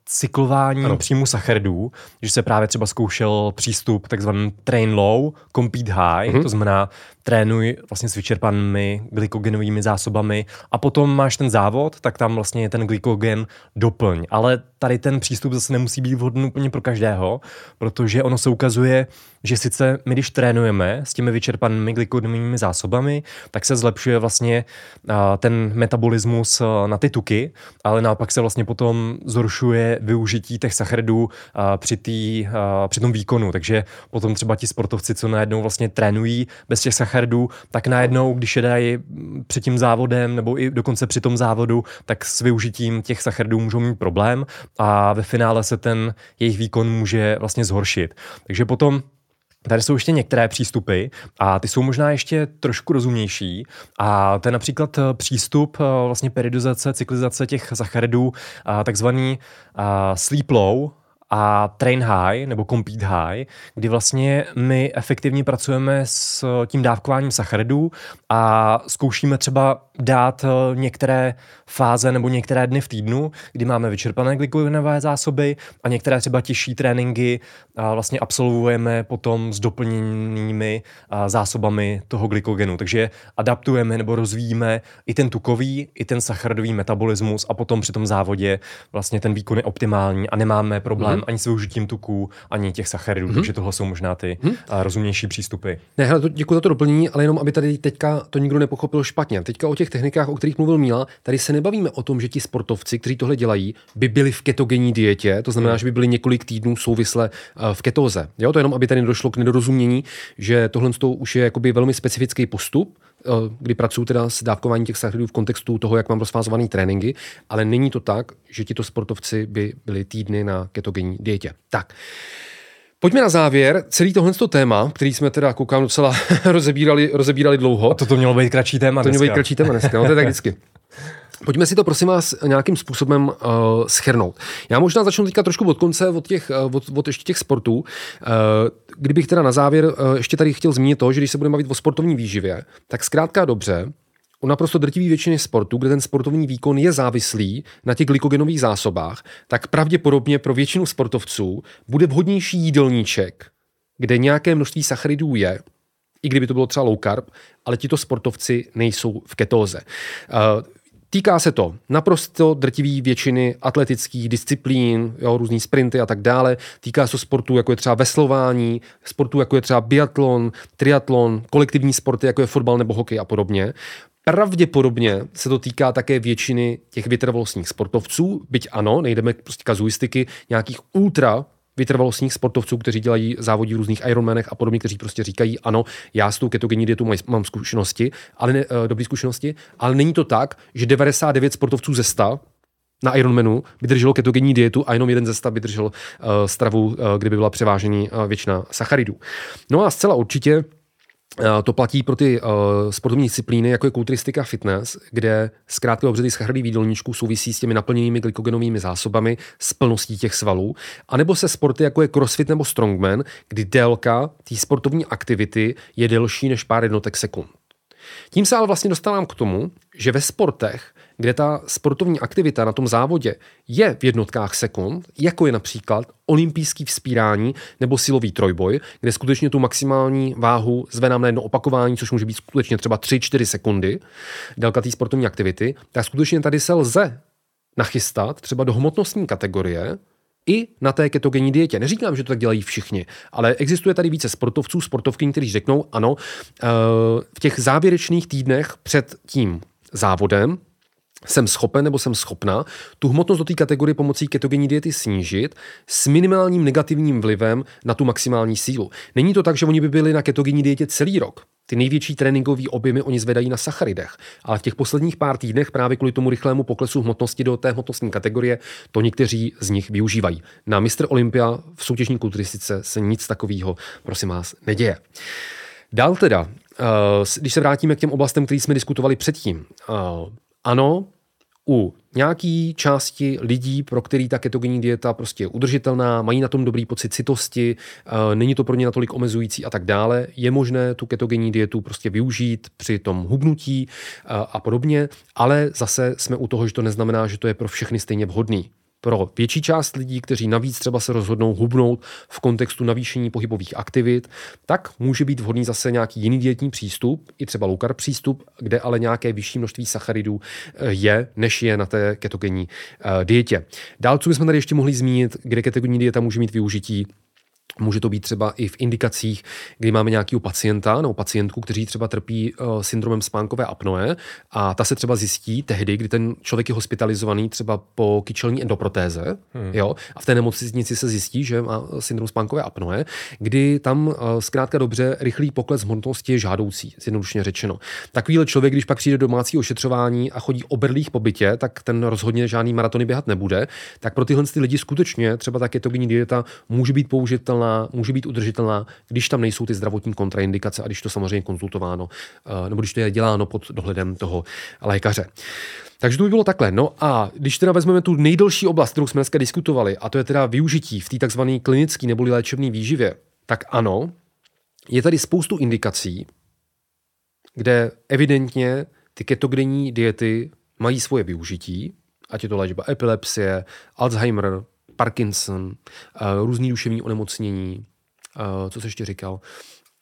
cyklování ano. příjmu sacharidů, že se právě třeba zkoušel přístup takzvaný train low, compete high, mm-hmm. to znamená trénuj vlastně s vyčerpanými glykogenovými zásobami a potom máš ten závod, tak tam vlastně je ten glykogen doplň. Ale tady ten přístup zase nemusí být vhodný úplně pro každého, protože ono se ukazuje, že sice my, když trénujeme s těmi vyčerpanými glykogenovými zásobami, tak se zlepšuje vlastně ten metabolismus na ty tuky, ale naopak se vlastně potom zhoršuje využití těch sacharidů při, tý, při tom výkonu. Takže potom třeba ti sportovci, co najednou vlastně trénují bez těch sacharidů, tak najednou, když je dají před tím závodem nebo i dokonce při tom závodu, tak s využitím těch sacharidů můžou mít problém a ve finále se ten jejich výkon může vlastně zhoršit. Takže potom Tady jsou ještě některé přístupy a ty jsou možná ještě trošku rozumnější a to je například eh, přístup eh, vlastně periodizace, cyklizace těch sacharidů, takzvaný sleep low, a train high nebo compete high, kdy vlastně my efektivně pracujeme s tím dávkováním sacharidů a zkoušíme třeba dát eh, některé fáze nebo některé dny v týdnu, kdy máme vyčerpané glykogenové zásoby a některé třeba těžší tréninky vlastně absolvujeme potom s doplněnými zásobami toho glykogenu. Takže adaptujeme nebo rozvíjíme i ten tukový, i ten sacharidový metabolismus a potom při tom závodě vlastně ten výkon je optimální a nemáme problém mm-hmm. ani s využitím tuků, ani těch sacharidů. Mm-hmm. Takže tohle jsou možná ty mm-hmm. rozumnější přístupy. Ne, hele, děkuji za to doplnění, ale jenom aby tady teďka to nikdo nepochopil špatně. Teďka o těch technikách, o kterých mluvil Míla, tady se nebavíme o tom, že ti sportovci, kteří tohle dělají, by byli v ketogenní dietě, to znamená, hmm. že by byli několik týdnů souvisle eh, v ketóze. Jo, to jenom, aby tady došlo k nedorozumění, že tohle už je jakoby velmi specifický postup, kdy pracuju teda s dávkováním těch sacharidů v kontextu toho, jak mám rozfázovaný tréninky, ale není to tak, že tito sportovci by byli týdny na ketogenní dietě. Tak. Pojďme na závěr. Celý tohle téma, který jsme teda, koukám, docela rozebírali, rozebírali dlouho. A to to mělo být kratší téma To mělo být kratší téma dneska, no to je tak vždycky. Pojďme si to prosím vás nějakým způsobem uh, schrnout. Já možná začnu teďka trošku od konce, od, těch, uh, od, od ještě těch sportů. Uh, kdybych teda na závěr uh, ještě tady chtěl zmínit to, že když se budeme bavit o sportovní výživě, tak zkrátka dobře, u naprosto drtivé většiny sportů, kde ten sportovní výkon je závislý na těch glykogenových zásobách, tak pravděpodobně pro většinu sportovců bude vhodnější jídelníček, kde nějaké množství sacharidů je, i kdyby to bylo třeba low carb, ale tito sportovci nejsou v ketóze. Uh, Týká se to naprosto drtivý většiny atletických disciplín, jo, různý sprinty a tak dále. Týká se to jako je třeba veslování, sportů, jako je třeba biatlon, triatlon, kolektivní sporty, jako je fotbal nebo hokej a podobně. Pravděpodobně se to týká také většiny těch vytrvalostních sportovců, byť ano, nejdeme prostě kazuistiky nějakých ultra vytrvalostních sportovců, kteří dělají závodí v různých Ironmanech a podobně, kteří prostě říkají, ano, já s tou ketogenní dietou mám zkušenosti, ale ne, uh, dobré zkušenosti, ale není to tak, že 99 sportovců ze 100 na Ironmanu vydrželo ketogenní dietu a jenom jeden ze 100 vydržel uh, stravu, uh, kde by byla převážení uh, většina sacharidů. No a zcela určitě Eh, to platí pro ty uh, sportovní disciplíny, jako je kulturistika fitness, kde zkrátka dobře ty sacharidy výdolníčků souvisí s těmi naplněnými glykogenovými zásobami, s plností těch svalů, anebo se sporty, jako je crossfit nebo strongman, kdy délka té sportovní aktivity je delší než pár jednotek sekund. Tím se ale vlastně dostávám k tomu, že ve sportech kde ta sportovní aktivita na tom závodě je v jednotkách sekund, jako je například olympijský vzpírání nebo silový trojboj, kde skutečně tu maximální váhu zvedám na jedno opakování, což může být skutečně třeba 3-4 sekundy, délka té sportovní aktivity, tak skutečně tady se lze nachystat třeba do hmotnostní kategorie, i na té ketogenní dietě. Neříkám, že to tak dělají všichni, ale existuje tady více sportovců, sportovky, kteří řeknou, ano, eh, v těch závěrečných týdnech před tím závodem jsem schopen nebo jsem schopna tu hmotnost do té kategorie pomocí ketogenní diety snížit s minimálním negativním vlivem na tu maximální sílu. Není to tak, že oni by byli na ketogenní dietě celý rok. Ty největší tréninkové objemy oni zvedají na sacharidech, ale v těch posledních pár týdnech právě kvůli tomu rychlému poklesu hmotnosti do té hmotnostní kategorie to někteří z nich využívají. Na Mr. Olympia v soutěžní kulturistice se nic takového, prosím vás, neděje. Dál teda, eh, když se vrátíme k těm oblastem, které jsme diskutovali předtím. Eh, ano, u nějaký části lidí, pro který ta ketogenní dieta prostě je udržitelná, mají na tom dobrý pocit citosti, eh, není to pro ně natolik omezující a tak dále, je možné tu ketogenní dietu prostě využít při tom hubnutí eh, a podobně, ale zase jsme u toho, že to neznamená, že to je pro všechny stejně vhodný pro větší část lidí, kteří navíc třeba se rozhodnou hubnout v kontextu navýšení pohybových aktivit, tak může být vhodný zase nějaký jiný dietní přístup, i třeba low carb přístup, kde ale nějaké vyšší množství sacharidů eh, je, než je na té ketogenní eh, dietě. Dál, co bychom tady ještě mohli zmínit, kde ketogenní dieta může mít využití, Může to být třeba i v indikacích, kdy máme nějakého pacienta nebo pacientku, kteří třeba trpí uh, syndromem spánkové apnoe a ta se třeba zjistí tehdy, kdy ten člověk je hospitalizovaný třeba po kyčelní endoprotéze hmm. jo, a v té nemocnici se zjistí, že má syndrom spánkové apnoe, kdy tam uh, zkrátka dobře rychlý pokles hmotnosti je žádoucí, zjednodušeně řečeno. Takovýhle člověk, když pak přijde do domácí ošetřování a chodí oberlých po bytě, tak ten rozhodně žádný maratony běhat nebude. Tak pro tyhle ty lidi skutečně třeba ta ketogenní dieta může být použitelná udržitelná, může být udržitelná, když tam nejsou ty zdravotní kontraindikace a když to samozřejmě konzultováno, eh, nebo když to je děláno pod dohledem toho lékaře. Takže to by bylo takhle. No a když teda vezmeme tu nejdelší oblast, kterou jsme dneska diskutovali, a to je teda využití v té takzvané klinické neboli léčebné výživě, tak ano, je tady spoustu indikací, kde evidentně ty ketogenní diety mají svoje využití, ať je to léčba epilepsie, Alzheimer, Parkinson, uh, různý duševní onemocnění, uh, co se ještě říkal.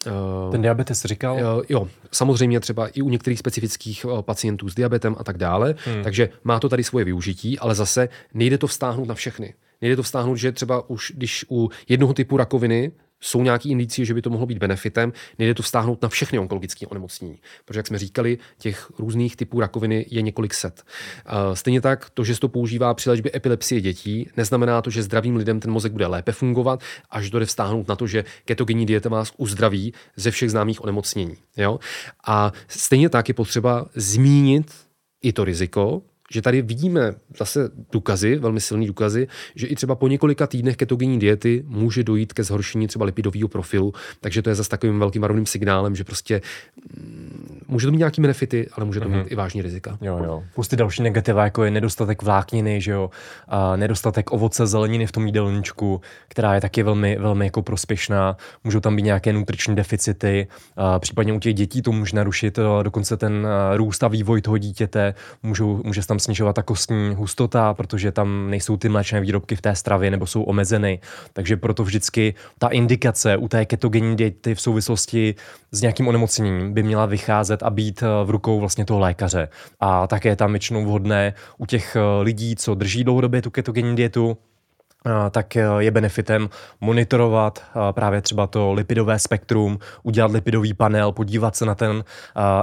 Uh, Ten diabetes říkal? Jo, samozřejmě třeba i u některých specifických pacientů s diabetem a tak dále. Hmm. Takže má to tady svoje využití, ale zase nejde to vztáhnout na všechny. Nejde to vztáhnout, že třeba už když u jednoho typu rakoviny jsou nějaké indicie, že by to mohlo být benefitem, nejde to vztáhnout na všechny onkologické onemocnění. Protože, jak jsme říkali, těch různých typů rakoviny je několik set. Stejně tak, to, že se to používá při léčbě epilepsie dětí, neznamená to, že zdravým lidem ten mozek bude lépe fungovat, až to jde vztáhnout na to, že ketogenní dieta vás uzdraví ze všech známých onemocnění. Jo? A stejně tak je potřeba zmínit i to riziko, že tady vidíme zase důkazy, velmi silný důkazy, že i třeba po několika týdnech ketogenní diety může dojít ke zhoršení třeba lipidového profilu, takže to je zase takovým velkým varovným signálem, že prostě mm, může to mít nějaký benefity, ale může to mít mm-hmm. i vážný rizika. Jo, jo. Plus ty další negativa, jako je nedostatek vlákniny, že jo, a nedostatek ovoce, zeleniny v tom jídelníčku, která je taky velmi, velmi jako prospěšná. Můžou tam být nějaké nutriční deficity, a případně u těch dětí to může narušit dokonce ten růst a vývoj toho dítěte, můžou, může tam snižovat ta kostní hustota, protože tam nejsou ty mléčné výrobky v té stravě nebo jsou omezeny. Takže proto vždycky ta indikace u té ketogenní diety v souvislosti s nějakým onemocněním by měla vycházet a být eh, v rukou vlastně toho lékaře. A také je tam většinou vhodné u těch eh, lidí, co drží dlouhodobě tu ketogenní dietu, tak je benefitem monitorovat právě třeba to lipidové spektrum, udělat lipidový panel, podívat se na ten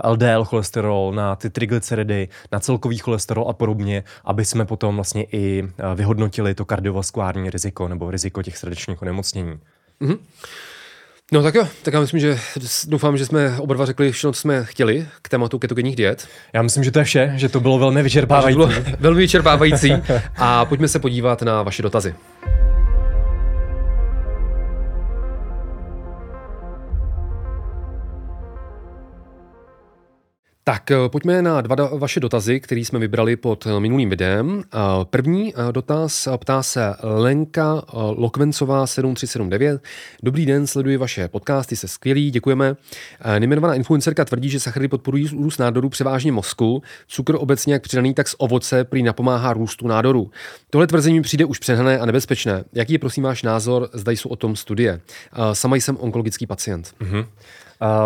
LDL cholesterol, na ty triglyceridy, na celkový cholesterol a podobně, aby jsme potom vlastně i vyhodnotili to kardiovaskulární riziko nebo riziko těch srdečních onemocnění. Mm-hmm. No tak jo, tak já myslím, že doufám, že jsme oba dva řekli všechno, co jsme chtěli k tématu ketogenních diet. Já myslím, že to je vše, že to bylo velmi vyčerpávající. Bylo velmi vyčerpávající a pojďme se podívat na vaše dotazy. Tak eh, pojďme na dva vaše dotazy, které jsme vybrali pod eh, minulým videem. Eh, první dotaz ptá se Lenka Lokvencová 7379. Dobrý den, sleduji vaše podcasty, se skvělý, děkujeme. Nejmenovaná influencerka tvrdí, že sacharidy podporují růst nádoru převážně mozku. Cukr obecně jak přidaný, tak z ovoce prý napomáhá růstu nádoru. Tohle tvrzení mi přijde už přehnané a nebezpečné. Jaký je prosím váš názor, zda jsou o tom studie? Sama jsem onkologický pacient. Mm-hmm.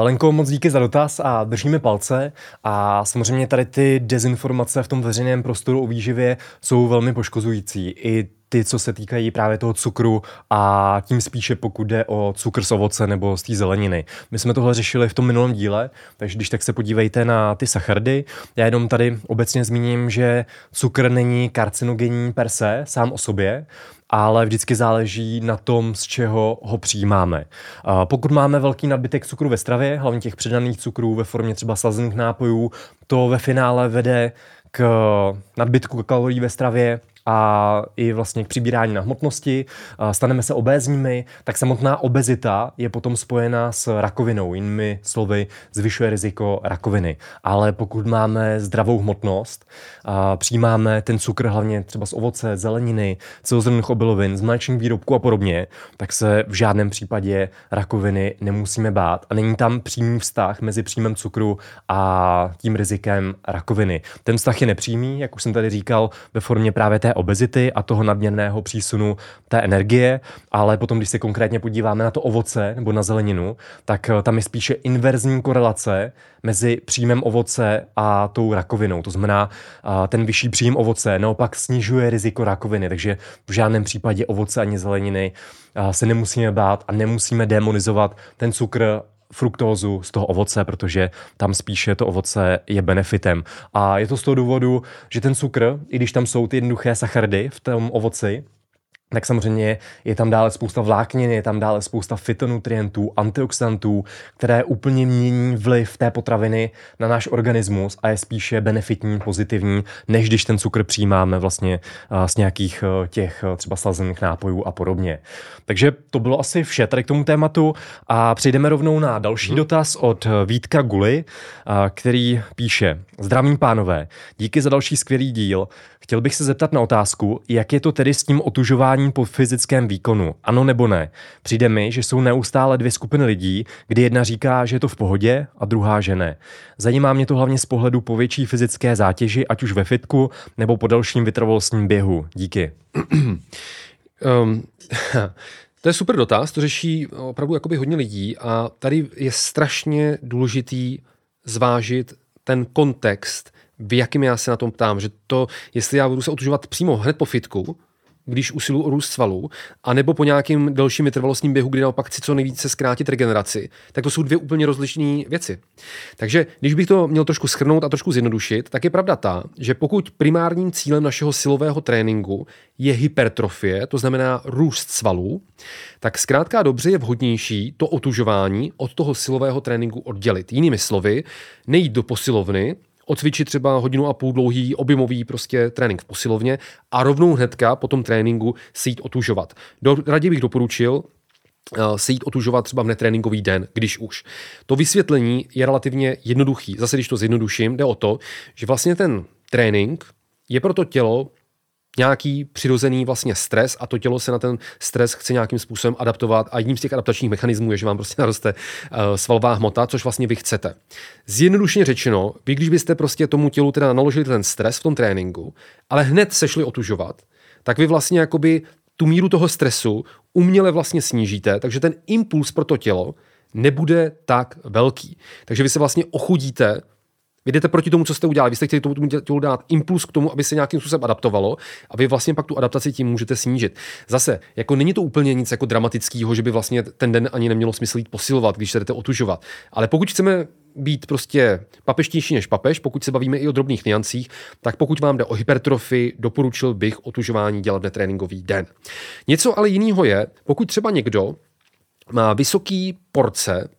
Lenko, moc díky za dotaz a držíme palce. A samozřejmě tady ty dezinformace v tom veřejném prostoru o výživě jsou velmi poškozující. I ty, co se týkají právě toho cukru a tím spíše pokud jde o cukr z ovoce nebo z té zeleniny. My jsme tohle řešili v tom minulém díle, takže když tak se podívejte na ty sachardy. Já jenom tady obecně zmíním, že cukr není karcinogenní per se, sám o sobě, ale vždycky záleží na tom, z čeho ho přijímáme. Pokud máme velký nadbytek cukru ve stravě, hlavně těch přidaných cukrů ve formě třeba slazených nápojů, to ve finále vede k nadbytku kalorií ve stravě, a i vlastně k přibírání na hmotnosti, staneme se obézními, tak samotná obezita je potom spojena s rakovinou. Jinými slovy, zvyšuje riziko rakoviny. Ale pokud máme zdravou hmotnost, přijímáme ten cukr hlavně třeba z ovoce, zeleniny, celozrnných obilovin, z mléčných výrobků a podobně, tak se v žádném případě rakoviny nemusíme bát. A není tam přímý vztah mezi příjmem cukru a tím rizikem rakoviny. Ten vztah je nepřímý, jak už jsem tady říkal, ve formě právě té obezity a toho nadměrného přísunu té energie, ale potom, když se konkrétně podíváme na to ovoce nebo na zeleninu, tak eh, tam je spíše inverzní korelace mezi příjmem ovoce a tou rakovinou. To znamená, eh, ten vyšší příjem ovoce naopak snižuje riziko rakoviny, takže v žádném případě ovoce ani zeleniny eh, se nemusíme bát a nemusíme demonizovat ten cukr fruktózu z toho ovoce, protože tam spíše to ovoce je benefitem. A je to z toho důvodu, že ten cukr, i když tam jsou ty jednoduché sacharidy v tom ovoci, tak samozřejmě je tam dále spousta vláknin, je tam dále spousta fitonutrientů, antioxidantů, které úplně mění vliv té potraviny na náš organismus a je spíše benefitní, pozitivní, než když ten cukr přijímáme vlastně z nějakých těch třeba slazených nápojů a podobně. Takže to bylo asi vše tady k tomu tématu a přejdeme rovnou na další hmm. dotaz od Vítka Guly, který píše Zdravím pánové, díky za další skvělý díl. Chtěl bych se zeptat na otázku, jak je to tedy s tím otužováním po fyzickém výkonu? Ano nebo ne? Přijde mi, že jsou neustále dvě skupiny lidí, kdy jedna říká, že je to v pohodě a druhá, že ne. Zajímá mě to hlavně z pohledu po větší fyzické zátěži, ať už ve fitku nebo po dalším vytrvalostním běhu. Díky. um, to je super dotaz, to řeší opravdu jakoby hodně lidí a tady je strašně důležitý zvážit ten kontext, v jakým já se na tom ptám, že to, jestli já budu se otužovat přímo hned po fitku, když usilu o růst svalů, anebo po nějakým delším vytrvalostním běhu, kdy naopak chci co nejvíce zkrátit regeneraci, tak to jsou dvě úplně rozlišné věci. Takže když bych to měl trošku schrnout a trošku zjednodušit, tak je pravda ta, že pokud primárním cílem našeho silového tréninku je hypertrofie, to znamená růst svalů, tak zkrátka dobře je vhodnější to otužování od toho silového tréninku oddělit. Jinými slovy, nejít do posilovny, odcvičit třeba hodinu a půl dlouhý objemový prostě trénink v posilovně a rovnou hnedka po tom tréninku se jít otužovat. Do, raději bych doporučil, eh, se jít otužovat třeba v netréninkový den, když už. To vysvětlení je relativně jednoduchý. Zase, když to zjednoduším, jde o to, že vlastně ten trénink je pro to tělo nějaký přirozený vlastně stres a to tělo se na ten stres chce nějakým způsobem adaptovat a jedním z těch adaptačních mechanismů je, že vám prostě naroste uh, svalová hmota, což vlastně vy chcete. Zjednodušeně řečeno, vy když byste prostě tomu tělu teda naložili ten stres v tom tréninku, ale hned se šli otužovat, tak vy vlastně jakoby tu míru toho stresu uměle vlastně snížíte, takže ten impuls pro to tělo nebude tak velký. Takže vy se vlastně ochudíte Vy jdete proti tomu, co jste udělali. Vy jste chtěli tomu tělu dát impuls k tomu, aby se nějakým způsobem adaptovalo a vy vlastně pak tu adaptaci tím můžete snížit. Zase, jako není to úplně nic jako dramatického, že by vlastně ten den ani nemělo smysl jít posilovat, když se jdete otužovat. Ale pokud chceme být prostě papeštější než papež, pokud se bavíme i o drobných niancích, tak pokud vám jde o hypertrofii, doporučil bych otužování dělat netréninkový den. Něco ale jiného je, pokud třeba někdo má vysoký porce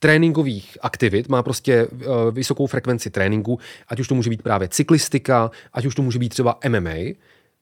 tréninkových aktivit, má prostě uh, vysokou frekvenci tréninku, ať už to může být právě cyklistika, ať už to může být třeba MMA,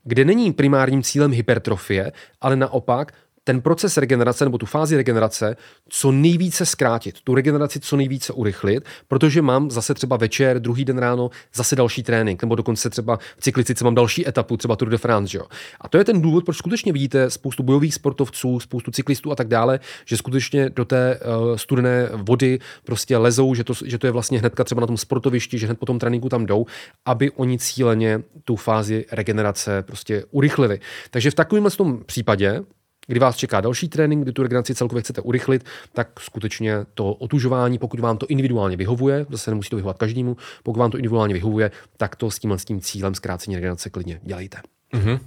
kde není primárním cílem hypertrofie, ale naopak ten proces regenerace nebo tu fázi regenerace co nejvíce zkrátit, tu regeneraci co nejvíce urychlit, protože mám zase třeba večer, druhý den ráno zase další trénink, nebo dokonce třeba v cyklistice mám další etapu, třeba Tour de France. Že jo? A to je ten důvod, proč skutečně vidíte spoustu bojových sportovců, spoustu cyklistů a tak dále, že skutečně do té uh, studené vody prostě lezou, že to, že to je vlastně hnedka třeba na tom sportovišti, že hned po tom tréninku tam jdou, aby oni cíleně tu fázi regenerace prostě urychlili. Takže v takovém případě kdy vás čeká další trénink, kdy tu regeneraci celkově chcete urychlit, tak skutečně to otužování, pokud vám to individuálně vyhovuje, zase nemusí to vyhovovat každému, pokud vám to individuálně vyhovuje, tak to s tím, s tím cílem zkrácení regenerace klidně dělejte. Mm-hmm.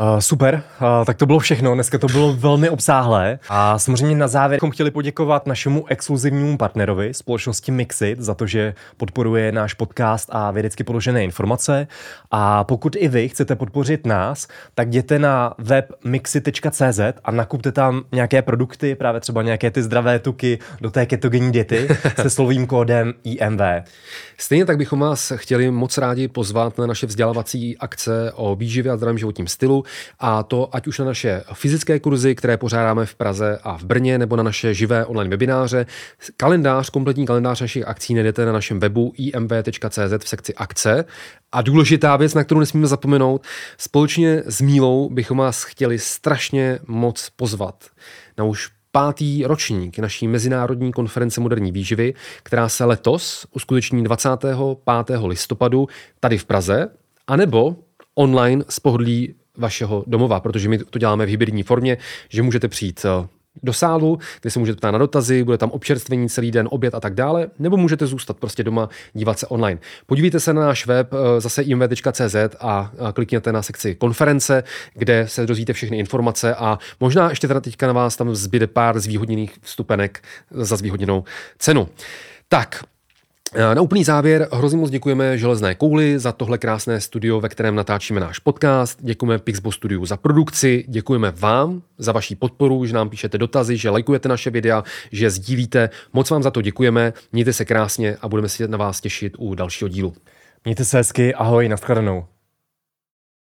Uh, super, uh, tak to bylo všechno. Dneska to bylo velmi obsáhlé. A samozřejmě na závěr bychom chtěli poděkovat našemu exkluzivnímu partnerovi, společnosti Mixit, za to, že podporuje náš podcast a vědecky položené informace. A pokud i vy chcete podpořit nás, tak jděte na web mixit.cz a nakupte tam nějaké produkty, právě třeba nějaké ty zdravé tuky do té ketogenní diety se slovým kódem IMV. Stejně tak bychom vás chtěli moc rádi pozvat na naše vzdělávací akce o výživě a zdravém životním stylu a to ať už na naše fyzické kurzy, které pořádáme v Praze a v Brně, nebo na naše živé online webináře. Kalendář, kompletní kalendář našich akcí najdete na našem webu imv.cz v sekci akce. A důležitá věc, na kterou nesmíme zapomenout, společně s Mílou bychom vás chtěli strašně moc pozvat na už pátý ročník naší mezinárodní konference moderní výživy, která se letos uskuteční 25. listopadu tady v Praze, anebo online z pohodlí vašeho domova, protože my to děláme v hybridní formě, že můžete přijít eh, do sálu, kde se můžete ptát na dotazy, bude tam občerstvení celý den, oběd a tak dále, nebo můžete zůstat prostě doma, dívat se online. Podívejte se na náš web eh, zase imv.cz a klikněte na sekci konference, kde se dozvíte všechny informace a možná ještě teda teďka na vás tam zbyde pár zvýhodněných vstupenek za zvýhodněnou cenu. Tak, na úplný závěr hrozně moc děkujeme Železné kouli za tohle krásné studio, ve kterém natáčíme náš podcast. Děkujeme Pixbo Studiu za produkci, děkujeme vám za vaši podporu, že nám píšete dotazy, že lajkujete naše videa, že sdílíte. Moc vám za to děkujeme, mějte se krásně a budeme se na vás těšit u dalšího dílu. Mějte se hezky, ahoj, nashledanou.